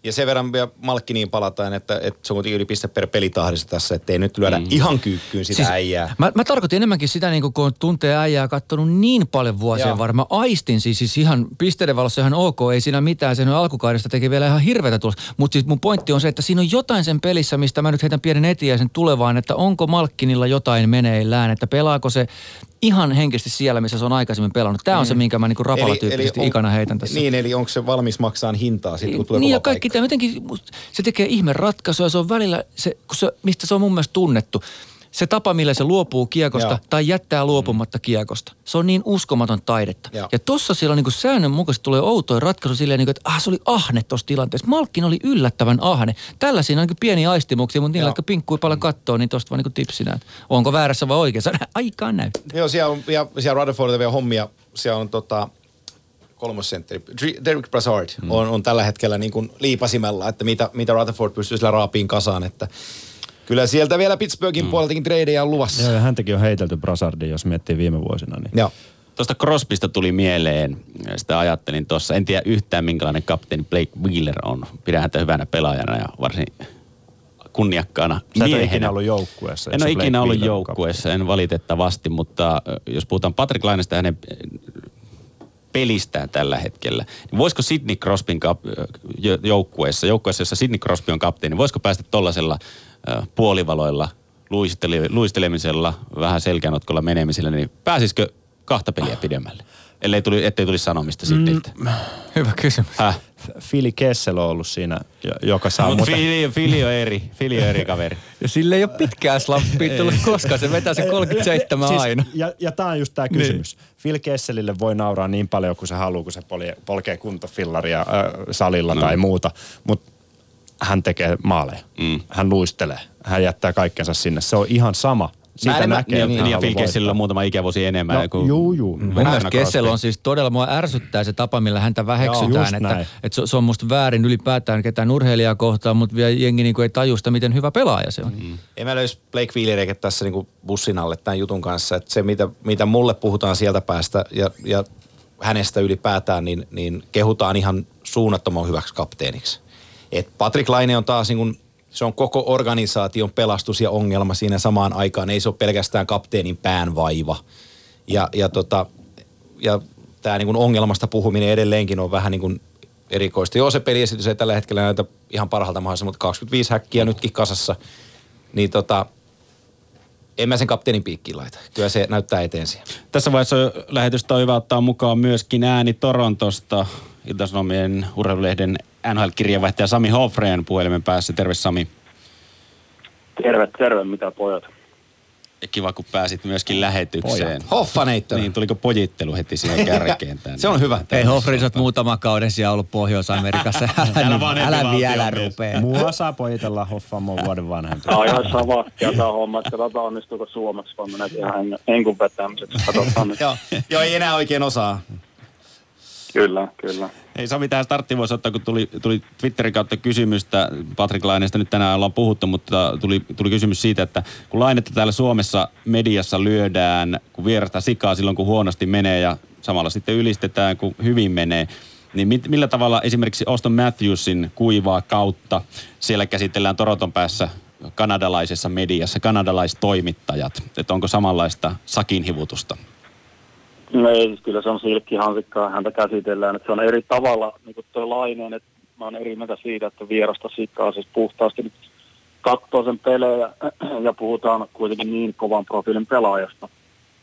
S4: Ja sen verran vielä Malkkiniin palataan, että, että se on kuitenkin yli piste per pelitahdissa tässä, ettei nyt lyödä mm. ihan kyykkyyn sitä siis, äijää.
S5: Mä, mä tarkoitin enemmänkin sitä, niin kun tuntee äijää katsonut niin paljon vuosia varmaan. Aistin siis, siis ihan pisteiden valossa ihan ok, ei siinä mitään. Sen alkukaudesta teki vielä ihan hirveätä tulosta. Mutta siis mun pointti on se, että siinä on jotain sen pelissä, mistä mä nyt heitän pienen etiäisen tulevaan, että onko Malkkinilla jotain meneillään, että pelaako se ihan henkisesti siellä, missä se on aikaisemmin pelannut. Tämä on se, minkä mä niin rapalatyyppisesti ikana heitän tässä.
S4: Niin, eli onko se valmis maksaa hintaa sitten, kun tulee
S5: Niin ja kaikki tämä jotenkin, se tekee ihme ratkaisuja. Se on välillä, se, kun se, mistä se on mun mielestä tunnettu. Se tapa, millä se luopuu kiekosta
S4: Joo.
S5: tai jättää luopumatta kiekosta. Se on niin uskomaton taidetta.
S4: Joo.
S5: Ja tossa siellä niin säännönmukaisesti tulee outoja ratkaisu silleen, niin kuin, että ah, se oli ahne tuossa tilanteessa. Malkin oli yllättävän ahne. Tällä siinä on niin pieni aistimuksia, mutta niillä
S4: Joo.
S5: jotka pinkkui paljon kattoo, niin tosta vaan niin tipsinä, että onko väärässä vai oikeassa. Aikaan näyttää.
S4: Joo, siellä on, ja siellä Rutherfordilla vielä hommia. Siellä on tota, kolmosentteri. Derek Brassard mm. on, on tällä hetkellä niin kuin liipasimella, että mitä, mitä Rutherford pystyy sillä raapiin kasaan, että kyllä sieltä vielä Pittsburghin mm. puoleltakin tradeja on luvassa.
S3: Joo, ja häntäkin on heitelty Brassardin, jos miettii viime vuosina. Niin.
S4: Joo.
S2: Tuosta Crosbysta tuli mieleen, sitä ajattelin tuossa. En tiedä yhtään minkälainen kapteeni Blake Wheeler on. Pidän häntä hyvänä pelaajana ja varsin kunniakkaana
S3: Sä
S2: miehenä.
S3: ikinä ollut joukkueessa.
S2: En ole
S3: se Blake
S2: ikinä ollut joukkueessa, en valitettavasti, mutta jos puhutaan Patrick Lainesta hänen pelistään tällä hetkellä, niin voisiko Sidney Crosbyn kap, jo- joukkueessa, joukkueessa, jossa Sidney Crosby on kapteeni, voisiko päästä tuollaisella puolivaloilla, luistele, luistelemisella, vähän selkänotkolla menemisellä, niin pääsisikö kahta peliä pidemmälle? Ellei tuli, ettei tulisi sanomista. Mm.
S5: Hyvä kysymys.
S2: Häh?
S3: Philly Kessel on ollut siinä, jo- joka saa
S2: Mutta. Fili, Fili on eri, Fili on eri kaveri.
S5: Ja sille ei ole pitkää slappia tullut koskaan. Se vetää se 37
S3: siis,
S5: aina.
S3: Ja, ja tämä on just tämä kysymys. Niin. Phil Kesselille voi nauraa niin paljon kuin se haluaa, kun se polkee kuntofillaria äh, salilla no. tai muuta, mutta hän tekee maaleja.
S2: Mm.
S3: Hän luistelee. Hän jättää kaikkensa sinne. Se on ihan sama. Siitä
S4: en mä-
S3: näkee,
S2: Niin,
S3: että
S2: niin, ja Phil Kessillä
S3: voittaa.
S2: on muutama ikävuosi enemmän.
S3: No,
S2: kuin
S3: juu, juu.
S5: Mun
S2: Verrattuna
S5: mielestä Kessel on siis todella, mua ärsyttää se tapa, millä häntä väheksytään.
S3: Joo,
S5: että, että se, se, on musta väärin ylipäätään ketään urheilijaa kohtaan, mutta vielä jengi niinku ei tajusta, miten hyvä pelaaja se on. Mm.
S4: En mä löys Blake Wheeleriä tässä niinku bussin alle tämän jutun kanssa. Että se, mitä, mitä mulle puhutaan sieltä päästä ja, ja hänestä ylipäätään, niin, niin kehutaan ihan suunnattoman hyväksi kapteeniksi. Et Patrick Laine on taas niin kuin, se on koko organisaation pelastus ja ongelma siinä samaan aikaan. Ei se ole pelkästään kapteenin pään vaiva. Ja, ja, tota, ja tämä niin ongelmasta puhuminen edelleenkin on vähän niin kuin erikoista. Joo, se peliesitys ei tällä hetkellä näytä ihan parhaalta mahdollista, mutta 25 häkkiä nytkin kasassa. Niin tota, en mä sen kapteenin piikkiin laita. Kyllä se näyttää eteen siihen.
S2: Tässä vaiheessa lähetystä on hyvä ottaa mukaan myöskin ääni Torontosta. Ilta-Sanomien urheilulehden NHL-kirjeenvaihtaja Sami Hofreen puhelimen päässä. Terve Sami.
S7: Terve, terve, mitä pojat.
S2: Ja kiva, kun pääsit myöskin lähetykseen.
S4: Hoffaneittona.
S2: Niin, tuliko pojittelu heti siihen kärkeen tänne?
S4: Se on hyvä.
S5: Ei Hofri, sä oot muutama kauden siellä ollut Pohjois-Amerikassa. Älä,
S2: Älä vaan
S5: älä
S2: epi
S5: vielä rupee.
S3: Mua saa pojitella Hoffamon vuoden vanhempi.
S7: Tämä on ihan sama tämä homma, että katsotaan onnistuuko suomeksi, vaan menee ihan henkun vetämiseksi. Katsotaan nyt.
S4: Joo, joo, ei enää oikein osaa.
S7: Kyllä, kyllä.
S2: Ei Sami tähän starttiin voisi ottaa, kun tuli, tuli Twitterin kautta kysymystä, Patrick Laineesta nyt tänään ollaan puhuttu, mutta tuli, tuli kysymys siitä, että kun Lainetta täällä Suomessa mediassa lyödään, kun vierasta sikaa silloin, kun huonosti menee ja samalla sitten ylistetään, kun hyvin menee, niin mit, millä tavalla esimerkiksi Auston Matthewsin kuivaa kautta siellä käsitellään Toronton päässä kanadalaisessa mediassa, kanadalaistoimittajat, että onko samanlaista sakinhivutusta?
S7: Ei, kyllä se on silkkihansikkaa, häntä käsitellään. Että se on eri tavalla, niin kuin tuo Laineen, että mä oon eri mieltä siitä, että vierasta sikkaa siis puhtaasti nyt katsoo sen pelejä ja puhutaan kuitenkin niin kovan profiilin pelaajasta.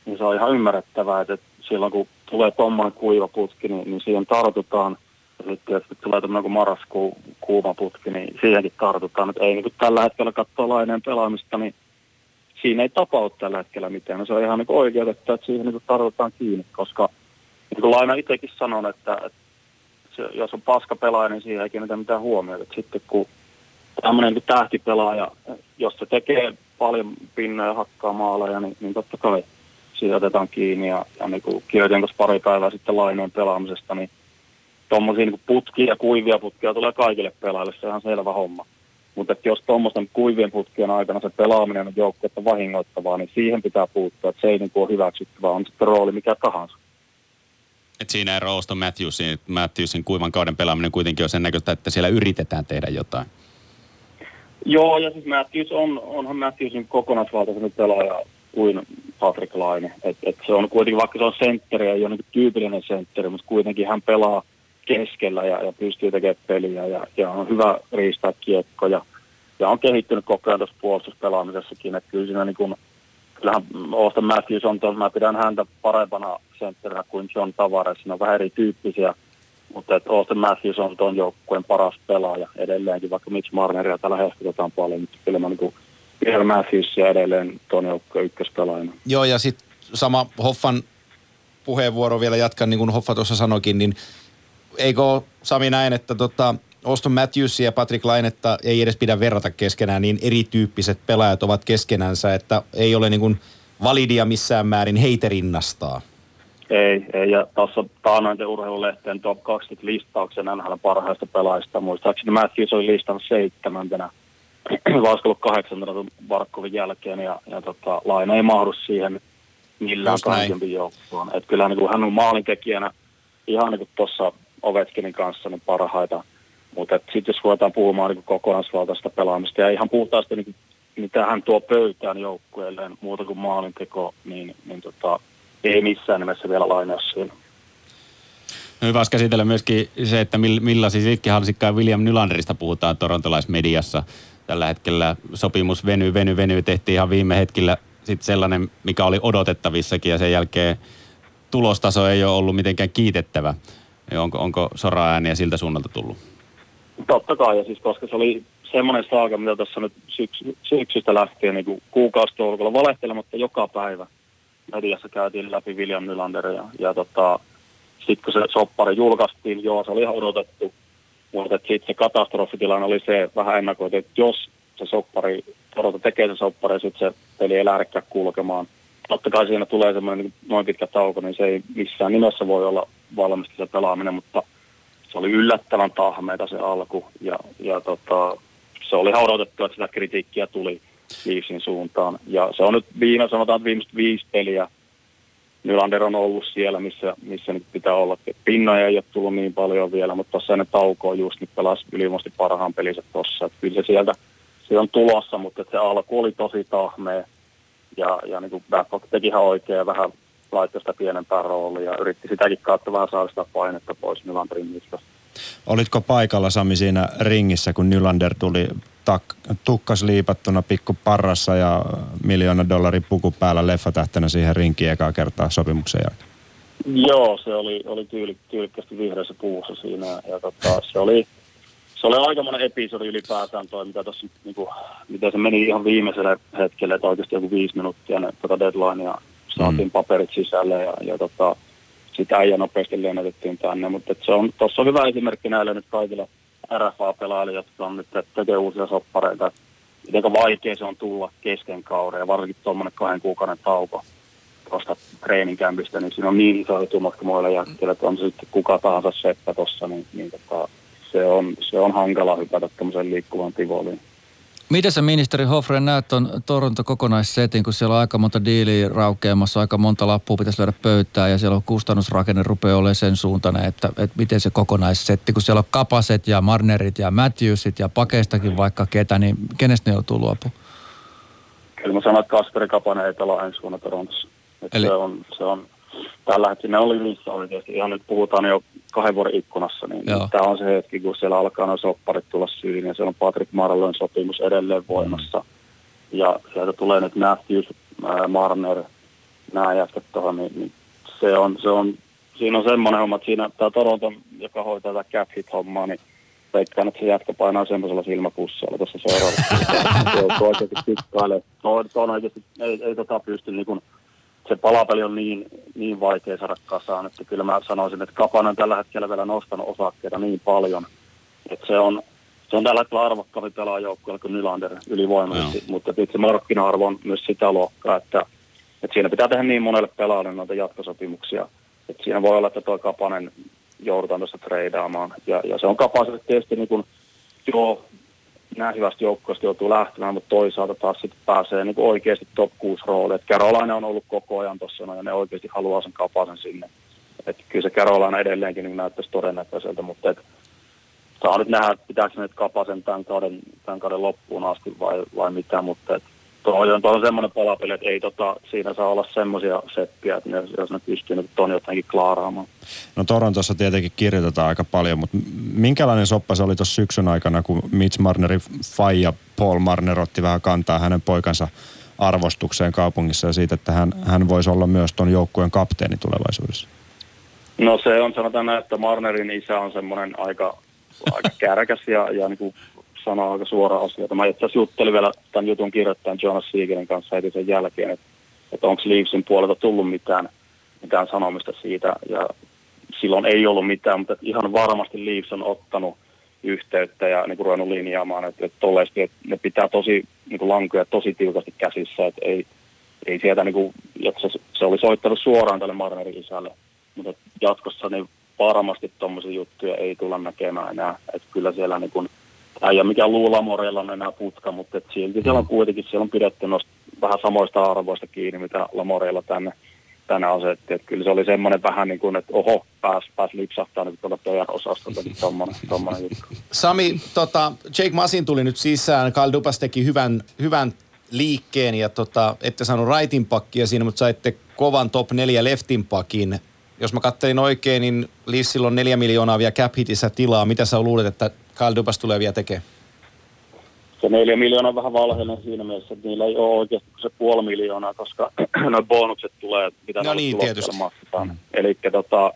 S7: Niin se on ihan ymmärrettävää, että silloin kun tulee tuommoinen kuiva putki, niin, niin siihen tartutaan. Ja sitten jos tulee tämmöinen kuin marraskuun kuuma putki, niin siihenkin tartutaan. Että ei niin tällä hetkellä katsoa Laineen pelaamista, niin siinä ei tapaudu tällä hetkellä mitään. No se on ihan niin oikeutettu, että siihen niin tarvitaan kiinni, koska niin kuin Laina itsekin sanon, että, että se, jos on paska pelaaja, niin siihen ei kiinnitä mitään huomiota. Että sitten kun tämmöinen niin tähtipelaaja, jos se tekee paljon pinnoja ja hakkaa maaleja, niin, niin totta kai siitä otetaan kiinni. Ja, ja niin kuin kirjoitin tuossa pari päivää sitten Laineen pelaamisesta, niin tuommoisia niin putkia, kuivia putkia tulee kaikille pelaajille, se on ihan selvä homma. Mutta että jos tuommoisten kuivien putkien aikana se pelaaminen on joukkuetta vahingoittavaa, niin siihen pitää puuttua, että se ei niin kuin ole hyväksyttävää, on sitten rooli mikä tahansa.
S2: Et siinä ero Auston Matthewsin, Matthewsin kuivan kauden pelaaminen kuitenkin on sen näköistä, että siellä yritetään tehdä jotain.
S7: Joo, ja siis Matthews on, onhan Matthewsin kokonaisvaltaisempi pelaaja kuin Patrick Laine. Et, et se on kuitenkin, vaikka se on sentteri, ei ole niin tyypillinen sentteri, mutta kuitenkin hän pelaa keskellä ja, ja pystyy tekemään peliä ja, ja on hyvä riistää kiekko ja, ja on kehittynyt koko ajan tuossa puolustuspelaamisessakin. Että kyllä siinä niin kuin, kyllähän Auston Matthews on tuossa, mä pidän häntä parempana sentterinä kuin John Tavares. Ne on vähän erityyppisiä, mutta että Auston Matthews on tuon joukkueen paras pelaaja edelleenkin, vaikka Mitch Marneria täällä hehkutetaan paljon, mutta kyllä mä niin pidän Matthewsia edelleen tuon joukkueen ykköspelaajana.
S4: Joo, ja sitten sama Hoffan puheenvuoro vielä jatkan, niin kuin Hoffa tuossa sanoikin, niin eikö Sami näin, että tota, Auston Matthews ja Patrick Lainetta ei edes pidä verrata keskenään, niin erityyppiset pelaajat ovat keskenänsä, että ei ole niin kuin validia missään määrin heitä rinnastaa.
S7: Ei, ei. Ja tuossa taannointen urheilulehteen top 20 listauksen NHL parhaista pelaajista. Muistaakseni Matthews oli listannut seitsemäntenä. Ollut kahdeksantena Barkovin jälkeen ja, ja tota, Laina ei mahdu siihen millään kaikempi joukkoon. Et kyllä niin hän on maalintekijänä ihan niin kuin tuossa Ovechkinin kanssa niin parhaita. Mutta sitten jos ruvetaan puhumaan niin kokonaisvaltaista pelaamista ja ihan puhtaasti niin mitä hän tuo pöytään joukkueelleen muuta kuin maalinteko, niin, niin tota, ei missään nimessä vielä lainaa siinä.
S2: Hyvä olisi käsitellä myöskin se, että mill- millaisia ja William Nylanderista puhutaan torontolaismediassa. Tällä hetkellä sopimus venyy, venyy, venyy. Tehtiin ihan viime hetkillä sit sellainen, mikä oli odotettavissakin ja sen jälkeen tulostaso ei ole ollut mitenkään kiitettävä. Ja Onko, onko sora-ääniä siltä suunnalta tullut?
S7: Totta kai, ja siis koska se oli semmoinen saaka, mitä tässä nyt syksy, syksystä lähtien niin kuukausitolkulla valehtelematta joka päivä mediassa käytiin läpi William Nylander ja, ja tota, sitten kun se soppari julkaistiin, joo, se oli ihan odotettu, mutta sitten se katastrofitilanne oli se vähän ennakoitu, että jos se soppari, Toronto tekee se soppari ja sitten se peli ei lähdekään kulkemaan. Totta kai siinä tulee semmoinen niin noin pitkä tauko, niin se ei missään nimessä voi olla valmista se pelaaminen, mutta se oli yllättävän tahmeita se alku ja, ja tota, se oli odotettu, että sitä kritiikkiä tuli Leafsin suuntaan. Ja se on nyt viime, sanotaan, että viimeiset viisi peliä Nylander on ollut siellä, missä, missä nyt pitää olla. Pinnoja ei ole tullut niin paljon vielä, mutta tuossa ennen taukoa just nyt pelasi ylivoimaisesti parhaan pelinsä tuossa. Kyllä se sieltä se on tulossa, mutta se alku oli tosi tahmea. Ja, ja niin kuin teki ihan oikein vähän laittoi sitä pienempää roolia ja yritti sitäkin kautta vähän saada sitä painetta pois Nylanderin niskasta.
S3: Olitko paikalla Sami siinä ringissä, kun Nylander tuli tak- tukkas liipattuna pikku parrassa ja miljoona dollarin puku päällä leffatähtenä siihen rinkiin ekaa kertaa sopimuksen jälkeen?
S7: Joo, se oli, oli tyyli, tyylikkästi vihreässä puussa siinä ja tota, se oli, se oli aikamoinen episodi ylipäätään toi, mitä tossa, niinku, mitä se meni ihan viimeiselle hetkelle, että oikeasti joku viisi minuuttia ne, tota deadline ja saatiin mm. paperit sisälle ja, ja tota, sitä ei nopeasti lennätettiin tänne, mutta se on, tuossa on hyvä esimerkki näille nyt kaikille RFA-pelaajille, jotka on nyt tekee uusia soppareita, miten vaikea se on tulla kesken kauden ja varsinkin tuommoinen kahden kuukauden tauko tuosta treeninkämpistä, niin siinä on niin iso etumatka muille jätkille, että on se sitten kuka tahansa seppä tuossa, niin, niin tota, se, on, se on hankala hypätä tämmöiseen liikkuvan tivoliin.
S5: Miten sä ministeri Hoffren näet on Toronto kokonaissetin, kun siellä on aika monta diiliä raukeamassa, aika monta lappua pitäisi löydä pöytään ja siellä on kustannusrakenne rupeaa olemaan sen suuntainen, että, että miten se kokonaissetti, kun siellä on Kapaset ja Marnerit ja Matthewsit ja pakeistakin vaikka ketä, niin kenestä ne joutuu luopumaan?
S7: Kyllä mä sanon, että Kasperi Kapanen ei pelaa ensi vuonna Torontossa. Että
S5: Eli-
S7: Se on, se on, tällä hetkellä ne oli niissä oikeasti. Ihan nyt puhutaan jo kahden vuoden ikkunassa, niin
S5: Joo.
S7: tämä on se hetki, kun siellä alkaa nuo sopparit tulla syyn ja siellä on Patrick Marloin sopimus edelleen voimassa. Ja sieltä tulee nyt Matthews, ää, Marner, nämä jätkät tuohon, niin, niin se on, se on, siinä on semmoinen homma, että siinä tämä Toronto, joka hoitaa tätä cap hit hommaa, niin veikkaan, että se jätkä painaa semmoisella silmäpussilla tuossa seuraavassa. se on oikeasti kikkailee. No, se on oikeasti, ei, ei tota pysty niin kuin, se palapeli on niin, niin vaikea saada kasaan, että kyllä mä sanoisin, että Kapanen on tällä hetkellä vielä nostanut osakkeita niin paljon, että se on, se on tällä hetkellä arvokkaampi pelaajoukkueella kuin Nylander ylivoimaisesti, mutta että se markkina-arvo on myös sitä luokkaa, että, että siinä pitää tehdä niin monelle pelaajalle noita jatkosopimuksia, että siinä voi olla, että tuo Kapanen joudutaan tuosta treidaamaan, ja, ja se on Kapaselle tietysti niin kuin, joo, nämä hyvästä joukkueesta joutuu lähtemään, mutta toisaalta taas sitten pääsee niin oikeasti top 6 rooliin. Carolina on ollut koko ajan tuossa ja ne oikeasti haluaa sen kapasen sinne. Et kyllä se Carolina edelleenkin niin näyttäisi todennäköiseltä, mutta et, saa nyt nähdä, pitääkö ne nyt kapasen tämän kauden, tämän kauden loppuun asti vai, vai mitä, mutta et, toi on, toi on semmoinen palapeli, että ei tota, siinä saa olla semmoisia seppiä, että ne, jos ne pystyy nyt ton jotenkin klaaraamaan.
S3: No Torontossa tietenkin kirjoitetaan aika paljon, mutta minkälainen soppa se oli tuossa syksyn aikana, kun Mitch Marnerin faija Paul Marner otti vähän kantaa hänen poikansa arvostukseen kaupungissa ja siitä, että hän, hän voisi olla myös tuon joukkueen kapteeni tulevaisuudessa.
S7: No se on, sanotaan näin, että Marnerin isä on semmoinen aika, aika kärkäs ja, ja niin kuin sanoo aika suora asioita. Mä itse asiassa juttelin vielä tämän jutun kirjoittajan Jonas Siegelin kanssa heti sen jälkeen, että, että onko Leafsin puolelta tullut mitään, mitään sanomista siitä. Ja silloin ei ollut mitään, mutta ihan varmasti Leafs on ottanut yhteyttä ja niin kuin ruvennut linjaamaan, että, että, tollaisesti, että ne pitää tosi niin kuin lankoja tosi tiukasti käsissä, että ei, ei sieltä niinku, että se, se oli soittanut suoraan tälle Marnerin isälle, mutta jatkossa niin varmasti tuommoisia juttuja ei tulla näkemään enää, että kyllä siellä niin kuin, ei ole mikään luulamoreilla on enää putka, mutta et silti siellä on kuitenkin, siellä on pidetty noista vähän samoista arvoista kiinni, mitä Lamoreilla tänne, tänne asetti. Että kyllä se oli semmoinen vähän niin kuin, että oho, pääs, pääs lipsahtaa nyt tuolla teidän osastolta niin tommonen, tommonen juttu.
S4: Sami, tota, Jake Masin tuli nyt sisään. Kyle Dupas teki hyvän, hyvän liikkeen ja tota, ette saanut rightin pakkia siinä, mutta saitte kovan top 4 leftin pakin. Jos mä kattelin oikein, niin Leafsillä on neljä miljoonaa vielä cap hitissä tilaa. Mitä sä luulet, että Kyle Dupas tulee vielä tekemään?
S7: Se neljä miljoonaa on vähän valheellinen siinä mielessä, että niillä ei ole oikeasti se puoli miljoonaa, koska nuo bonukset tulee, mitä
S4: No niin, tietysti.
S7: maksetaan. Mm. Eli tota,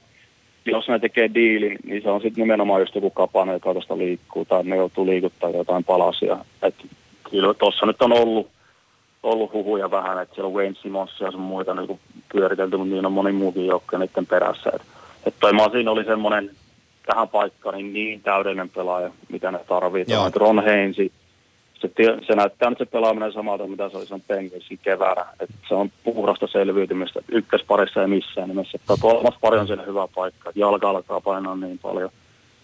S7: jos ne tekee diilin, niin se on sitten nimenomaan just joku kapana, joka tuosta liikkuu, tai ne joutuu liikuttaa jotain palasia. Et kyllä tuossa nyt on ollut, ollut huhuja vähän, että siellä on Wayne Simmons ja sun muita niin pyöritelty, mutta niin on moni muukin joukko niiden perässä. Että et toi Masin oli semmoinen tähän paikkaan niin, niin täydellinen pelaaja, mitä ne tarvitsee.
S4: Joo.
S7: Ron Heinsi, se, se näyttää nyt se pelaaminen samalta, mitä se oli sen Penguinsin keväänä. Et se on puhdasta selviytymistä. Ykkösparissa ei missään nimessä. Tuo kolmas pari on siellä hyvä paikka. Jalka alkaa painaa niin paljon.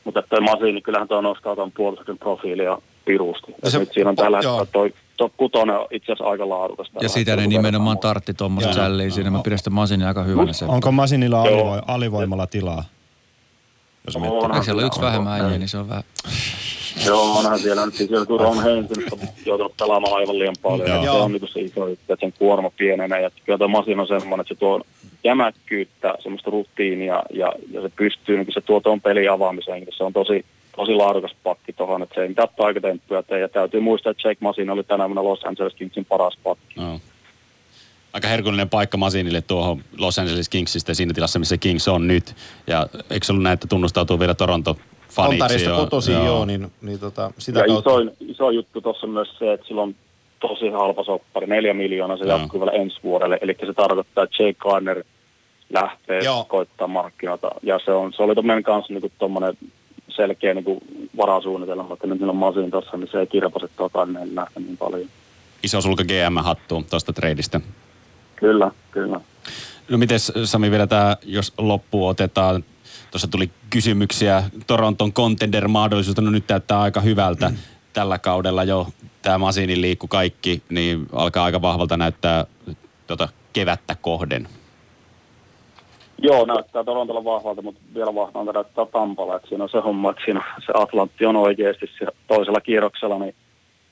S7: Mutta toi Masi, niin kyllähän tuo nostaa tuon puolustuksen profiilia pirusti.
S4: Ja se-
S7: nyt siinä on tällä hetkellä toi top kutonen on itse asiassa aika laadukas.
S5: Ja sitä ne nimenomaan tartti tuommoista sälliä siinä. Mä pidän sitä Masinia aika hyvänä. Se.
S3: Onko Masinilla alivo- alivoimalla tilaa? Jos miettii.
S7: Onhan
S5: siellä ole yksi
S7: siellä,
S5: vähemmän
S7: on.
S5: äijä, niin se on vähän...
S7: Joo, onhan siellä nyt siis joku Ron Hensin on joutunut pelaamaan aivan liian paljon.
S3: Joo.
S7: Ja se on niin se iso juttu, että sen kuorma pienenee. Ja kyllä tuo Masin on semmoinen, että se tuo jämäkkyyttä, semmoista rutiinia ja, ja se pystyy, niin se tuo tuon pelin avaamiseen. Se on tosi, tosi laadukas pakki tuohon, että se ei mitään taikatemppuja tee. Ja täytyy muistaa, että Jake Masin oli tänä vuonna Los Angeles Kingsin paras pakki.
S2: No. Aika herkullinen paikka Masinille tuohon Los Angeles Kingsistä siinä tilassa, missä Kings on nyt. Ja eikö se ollut näin, että tunnustautuu vielä Toronto faniksi?
S4: Ontarista kotoisin, joo, joo niin, niin tota, sitä
S7: ja
S4: kautta.
S7: isoin, iso juttu tuossa on myös se, että sillä on tosi halpa soppari, neljä miljoonaa, se
S2: Joo.
S7: jatkuu vielä ensi vuodelle. Eli se tarkoittaa, että Jake Garner lähtee
S4: Joo.
S7: Koittaa markkinoita. Ja se, on, se oli meidän kanssa niinku tommonen selkeä niinku varasuunnitelma, että nyt niillä on masin tuossa, niin se ei kirpase tuo Garnerin lähteä niin paljon.
S2: Iso sulka GM-hattuun tuosta treidistä.
S7: Kyllä, kyllä.
S2: No miten Sami vielä tämä, jos loppu otetaan, tuossa tuli kysymyksiä, Toronton contender-mahdollisuus, no nyt näyttää aika hyvältä tällä kaudella jo. Tämä Masinin liikku kaikki, niin alkaa aika vahvalta näyttää tota kevättä kohden.
S7: Joo, näyttää Torontolla vahvalta, mutta vielä vahvalta näyttää Tampalla. Että siinä on se homma, että siinä se Atlantti on oikeasti toisella kierroksella, niin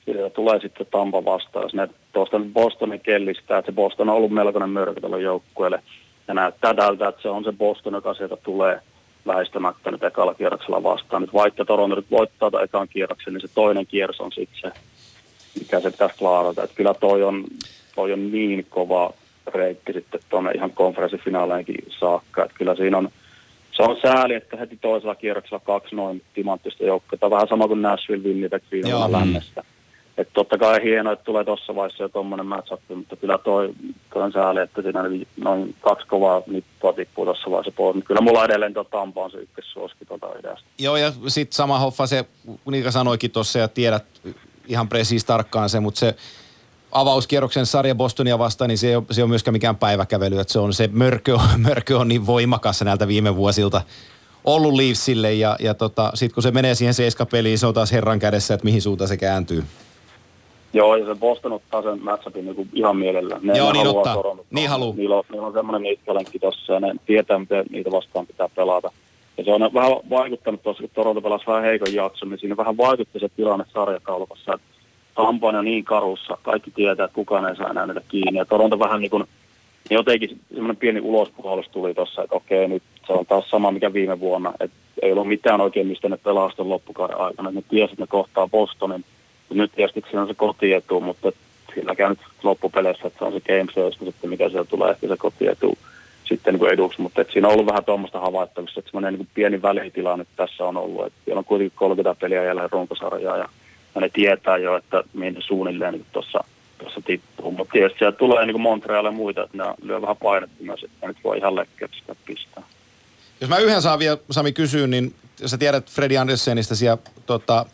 S7: siitä tulee sitten Tampa vastaan. Jos ne tuosta nyt Bostonin kellistää, että se Boston on ollut melkoinen mörkö tälle joukkueelle. Ja näyttää tältä, että se on se Boston, joka sieltä tulee väistämättä nyt ekalla kierroksella vastaan. Nyt vaikka Toronto nyt voittaa tämän ekan kierroksen, niin se toinen kierros on sitten se, mikä se pitäisi klaarata. Että kyllä toi on, toi on niin kova reitti sitten tuonne ihan konferenssifinaaleenkin saakka. Että kyllä siinä on, se on sääli, että heti toisella kierroksella kaksi noin timanttista joukkoa. Vähän sama kuin Nashville Winnipeg viime vuonna
S2: Mm.
S7: Että totta kai hienoa, että tulee tuossa vaiheessa jo tuommoinen matchup, mutta kyllä toi, toi on sääli, että siinä noin kaksi kovaa nippua tippuu tuossa vaiheessa pois. Mutta kyllä mulla edelleen tuo Tampa on se ykkössuoski tuota idästä.
S4: Joo, ja sitten sama hoffa se, Niika sanoikin tuossa ja tiedät ihan presiis tarkkaan se, mutta se avauskierroksen sarja Bostonia vastaan, niin se ei ole, se ei ole myöskään mikään päiväkävely, että se on se mörkö, mörkö on niin voimakas näiltä viime vuosilta ollut Leafsille ja, ja tota, sitten kun se menee siihen seiskapeliin, se on taas herran kädessä, että mihin suuntaan se kääntyy.
S7: Joo, ja se Boston ottaa sen matchupin niin ihan mielellään. Ne,
S4: Joo,
S7: ne
S4: niin
S7: haluaa
S4: ottaa.
S7: Torontoa.
S4: Niin haluu.
S7: Niillä on, niillä on semmoinen niitkalenkki tossa ja ne tietää, miten niitä vastaan pitää pelata. Ja se on vähän vaikuttanut tuossa, kun Toronto pelasi vähän heikon jakson, niin siinä vähän vaikutti se tilanne sarjakaulukassa. että on niin karussa, kaikki tietää, että kukaan ei saa enää niitä kiinni. Ja Toronto vähän niin kuin, niin jotenkin semmoinen pieni ulospuhallus tuli tuossa, että okei, nyt se on taas sama mikä viime vuonna. Että ei ollut mitään oikein, mistä ne pelaa sitten loppukauden aikana. Ne tiesi, että ne kohtaa Bostonin. Nyt tietysti siinä on se kotietu, mutta sillä käy nyt loppupeleissä, että se on se game search, sitten mikä sieltä tulee ehkä se kotietu sitten niin kuin eduksi, mutta et siinä on ollut vähän tuommoista havaittavissa, että semmoinen niin pieni välitila nyt tässä on ollut, että siellä on kuitenkin 30 peliä jäljellä runkosarjaa ja, ja ne tietää jo, että mihin ne suunnilleen niin tuossa tuossa tippuu, mutta tietysti sieltä tulee niin Montreal ja muita, että ne lyö vähän painetta myös, että nyt voi ihan lekkeä sitä pistää.
S4: Jos mä yhden saan vielä, Sami, kysyä, niin sä tiedät Freddy Andersenista, siellä tota,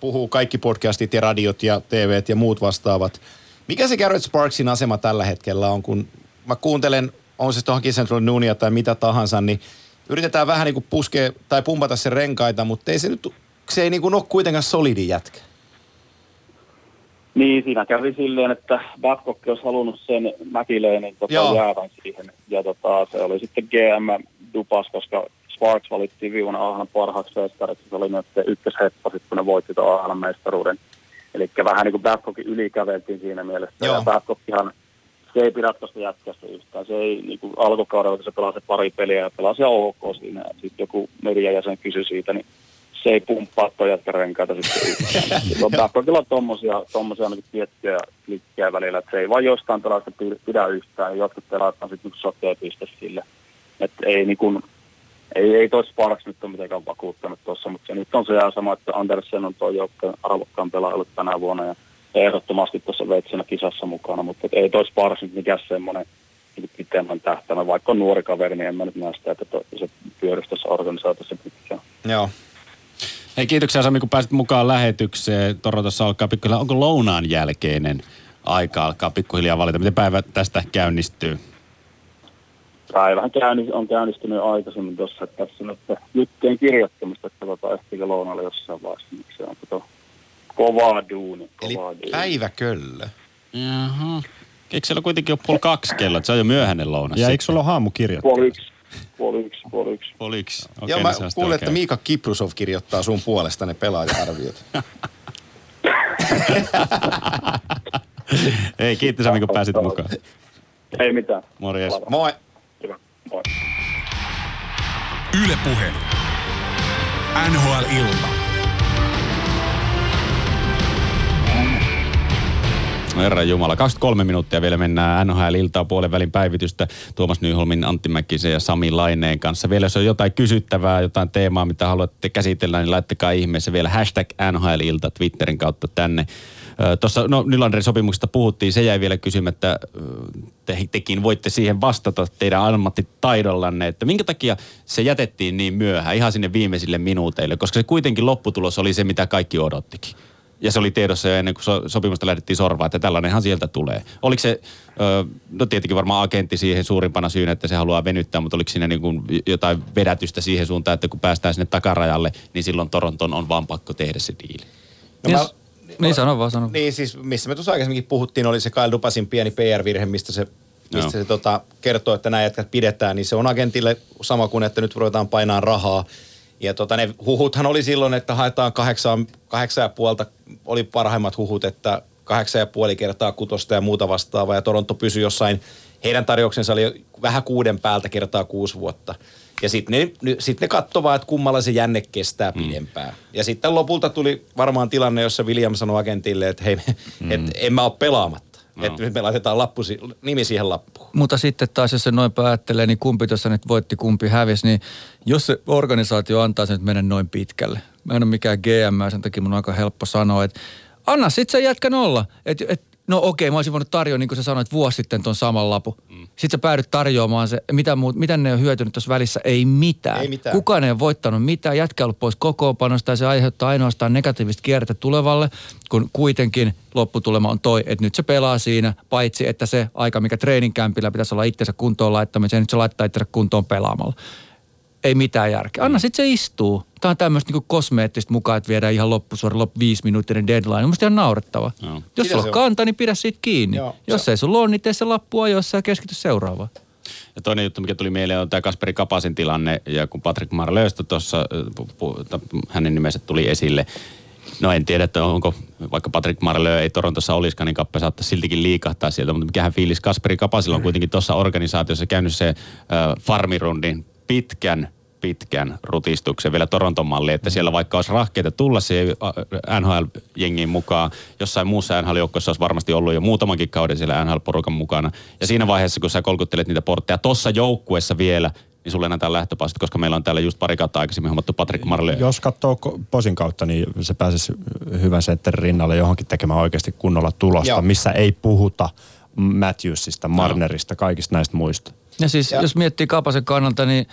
S4: puhuu kaikki podcastit ja radiot ja TVt ja muut vastaavat. Mikä se Garrett Sparksin asema tällä hetkellä on, kun mä kuuntelen, on se tuohon Central Noonia tai mitä tahansa, niin yritetään vähän niin kuin puskea tai pumpata se renkaita, mutta ei se nyt, se ei niin kuin ole kuitenkaan solidi jätkä.
S7: Niin, siinä kävi silleen, että Babcock olisi halunnut sen Mäkileenin tota, jäävän siihen. Ja tota, se oli sitten GM Dupas, koska Sparks valittiin viime ahana parhaaksi festariksi. Se oli nyt ykkösheppa sitten, kun ne voitti tuon ahana mestaruuden. Eli vähän niin kuin Babcockin ylikäveltiin siinä mielessä.
S4: Joo.
S7: Ja Babcockhan, se ei pidä tuosta jätkästä yhtään. Se ei niin kuin alkukaudella, kun se pelasi pari peliä ja pelasi ok siinä. Sitten joku median jäsen kysyi siitä, niin se ei pumppaa toi jätkä renkaita sitten yhtään. Se on Babcockilla on tommosia, tommosia niin tiettyjä klikkejä välillä, että se ei vaan jostain pelaasta pi- pidä yhtään. Ja jotkut pelaat on sitten niin sokea piste sille. Että ei niin kuin, ei, ei toi Sparks nyt ole mitenkään vakuuttanut tuossa, mutta se nyt on se ja sama, että Andersen on tuo joukkojen arvokkaan pelaaja ollut tänä vuonna ja ehdottomasti tuossa veitsenä kisassa mukana, mutta ei toi Sparks nyt mikään semmoinen niin pitemmän tähtäimä, vaikka on nuori kaveri, niin en mä nyt näe sitä, että to, se pyörisi tässä organisaatiossa pitkään.
S4: Joo.
S2: Hei, kiitoksia Sami, kun pääsit mukaan lähetykseen. Torontossa alkaa pikkuhiljaa, onko lounaan jälkeinen aika alkaa pikkuhiljaa valita? Miten päivä tästä käynnistyy?
S7: Päivähän käynni, on käynnistynyt aikaisemmin tuossa, että tässä on että juttujen kirjoittamista, että katsotaan ehtiikö lounalle jossain vaiheessa, niin se on kato, kovaa duuni,
S4: Eli
S7: kovaa duuni.
S4: päiväköllö.
S2: Jaha. Eikö siellä kuitenkin ole puoli kaksi kello, että se on jo myöhäinen lounas?
S3: Ja eikö sulla ole haamukirjat?
S7: Puoli yksi, puoli yksi, puoli yksi.
S2: Puoli yksi. Okei,
S4: Joo,
S2: no
S4: mä
S2: sitten
S4: kuulin, että. Miika Kiprusov kirjoittaa sun puolesta ne pelaaja-arviot.
S2: Hei, kiitos Sami, kun pääsit mukaan.
S7: Ei mitään.
S2: Morjes.
S4: Moi.
S7: Moi.
S1: Yle Puhe. NHL-ilta.
S2: Herra Jumala, 23 minuuttia vielä mennään NHL-iltaa puolen välin päivitystä Tuomas Nyholmin, Antti Mäkisen ja Sami Laineen kanssa. Vielä jos on jotain kysyttävää, jotain teemaa, mitä haluatte käsitellä, niin laittakaa ihmeessä vielä hashtag NHL-ilta Twitterin kautta tänne. Tuossa no, Nylanderin sopimuksesta puhuttiin, se jäi vielä kysymättä. Te, tekin voitte siihen vastata teidän ammattitaidollanne, että minkä takia se jätettiin niin myöhään, ihan sinne viimeisille minuuteille, koska se kuitenkin lopputulos oli se, mitä kaikki odottikin. Ja se oli tiedossa jo ennen kuin so- sopimusta lähdettiin sorvaa, että tällainenhan sieltä tulee. Oliko se, no tietenkin varmaan agentti siihen suurimpana syynä, että se haluaa venyttää, mutta oliko siinä niin kuin jotain vedätystä siihen suuntaan, että kun päästään sinne takarajalle, niin silloin Toronton on vaan pakko tehdä se diili.
S4: No mä-
S5: Yes. Niin sano vaan, sano.
S4: Niin siis, missä me tuossa aikaisemminkin puhuttiin, oli se Kyle Dupasin pieni PR-virhe, mistä se, mistä
S2: Joo.
S4: se tota, kertoo, että nämä jätkät pidetään, niin se on agentille sama kuin, että nyt ruvetaan painaa rahaa. Ja tota, ne huhuthan oli silloin, että haetaan kahdeksan, kahdeksan ja puolta, oli parhaimmat huhut, että kahdeksan ja puoli kertaa kutosta ja muuta vastaavaa. Ja Toronto pysyi jossain, heidän tarjouksensa oli vähän kuuden päältä kertaa kuusi vuotta. Ja sitten ne, sit ne katsoi vaan, että kummalla se jänne kestää pidempään. Ja sitten lopulta tuli varmaan tilanne, jossa William sanoi agentille, että hei, mm. et en mä ole pelaamatta. No. Että nyt me laitetaan lappu, si- nimi siihen lappuun.
S5: Mutta sitten taas, jos se noin päättelee, niin kumpi tuossa nyt voitti, kumpi hävisi, niin jos se organisaatio antaa sen nyt mennä noin pitkälle. Mä en ole mikään GM, sen takia mun on aika helppo sanoa, että anna sit sen jätkän olla. Et, et, no okei, mä olisin voinut tarjoa, niin kuin sä sanoit, vuosi sitten ton saman lapu. Mm. Sitten sä päädyt tarjoamaan se, mitä, muut, mitä ne on hyötynyt tuossa välissä? Ei mitään.
S4: Ei mitään.
S5: Kukaan ei ole voittanut mitään, jätkä ollut pois kokoopanosta ja se aiheuttaa ainoastaan negatiivista kierrettä tulevalle, kun kuitenkin lopputulema on toi, että nyt se pelaa siinä, paitsi että se aika, mikä treeninkämpillä pitäisi olla itsensä kuntoon laittamiseen, nyt se laittaa itsensä kuntoon pelaamalla. Ei mitään järkeä. Anna sitten se istuu. Tämä on tämmöistä niinku kosmeettista mukaan, että viedään ihan loppusuora loppu viisi minuuttinen deadline. On musta ihan naurettava.
S2: Joo.
S5: Jos sulla
S4: se
S5: on kanta, niin pidä siitä kiinni.
S4: Joo,
S5: Jos
S4: se-
S5: ei sulla ole, niin tee se lappu ajoissa ja keskity seuraavaan.
S2: Ja toinen juttu, mikä tuli mieleen, on tämä Kasperi Kapasin tilanne. Ja kun Patrick Marlöystö tuossa, äh, pu- pu- ta- hänen nimensä tuli esille, No en tiedä, että onko, vaikka Patrick Marlö ei Torontossa olisikaan, niin Kappe saattaa siltikin liikahtaa sieltä. Mutta mikähän fiilis Kasperi Kapasilla on kuitenkin tuossa organisaatiossa käynyt se äh, farmirundin pitkän pitkän rutistuksen vielä Toronton malli, että siellä vaikka olisi rahkeita tulla siihen äh, NHL-jengiin mukaan, jossain muussa NHL-joukkoissa olisi varmasti ollut jo muutamankin kauden siellä NHL-porukan mukana. Ja siinä vaiheessa, kun sä kolkuttelet niitä portteja tuossa joukkuessa vielä, niin sulle annetaan lähtöpassit, koska meillä on täällä just pari kautta aikaisemmin hommattu Patrick Marley.
S3: Jos katsoo posin kautta, niin se pääsisi hyvän setterin rinnalle johonkin tekemään oikeasti kunnolla tulosta,
S4: Joo.
S3: missä ei puhuta Matthewsista, Marnerista, kaikista näistä muista.
S5: Ja siis
S4: Ja-
S5: jos miettii Kapasen kannalta, niin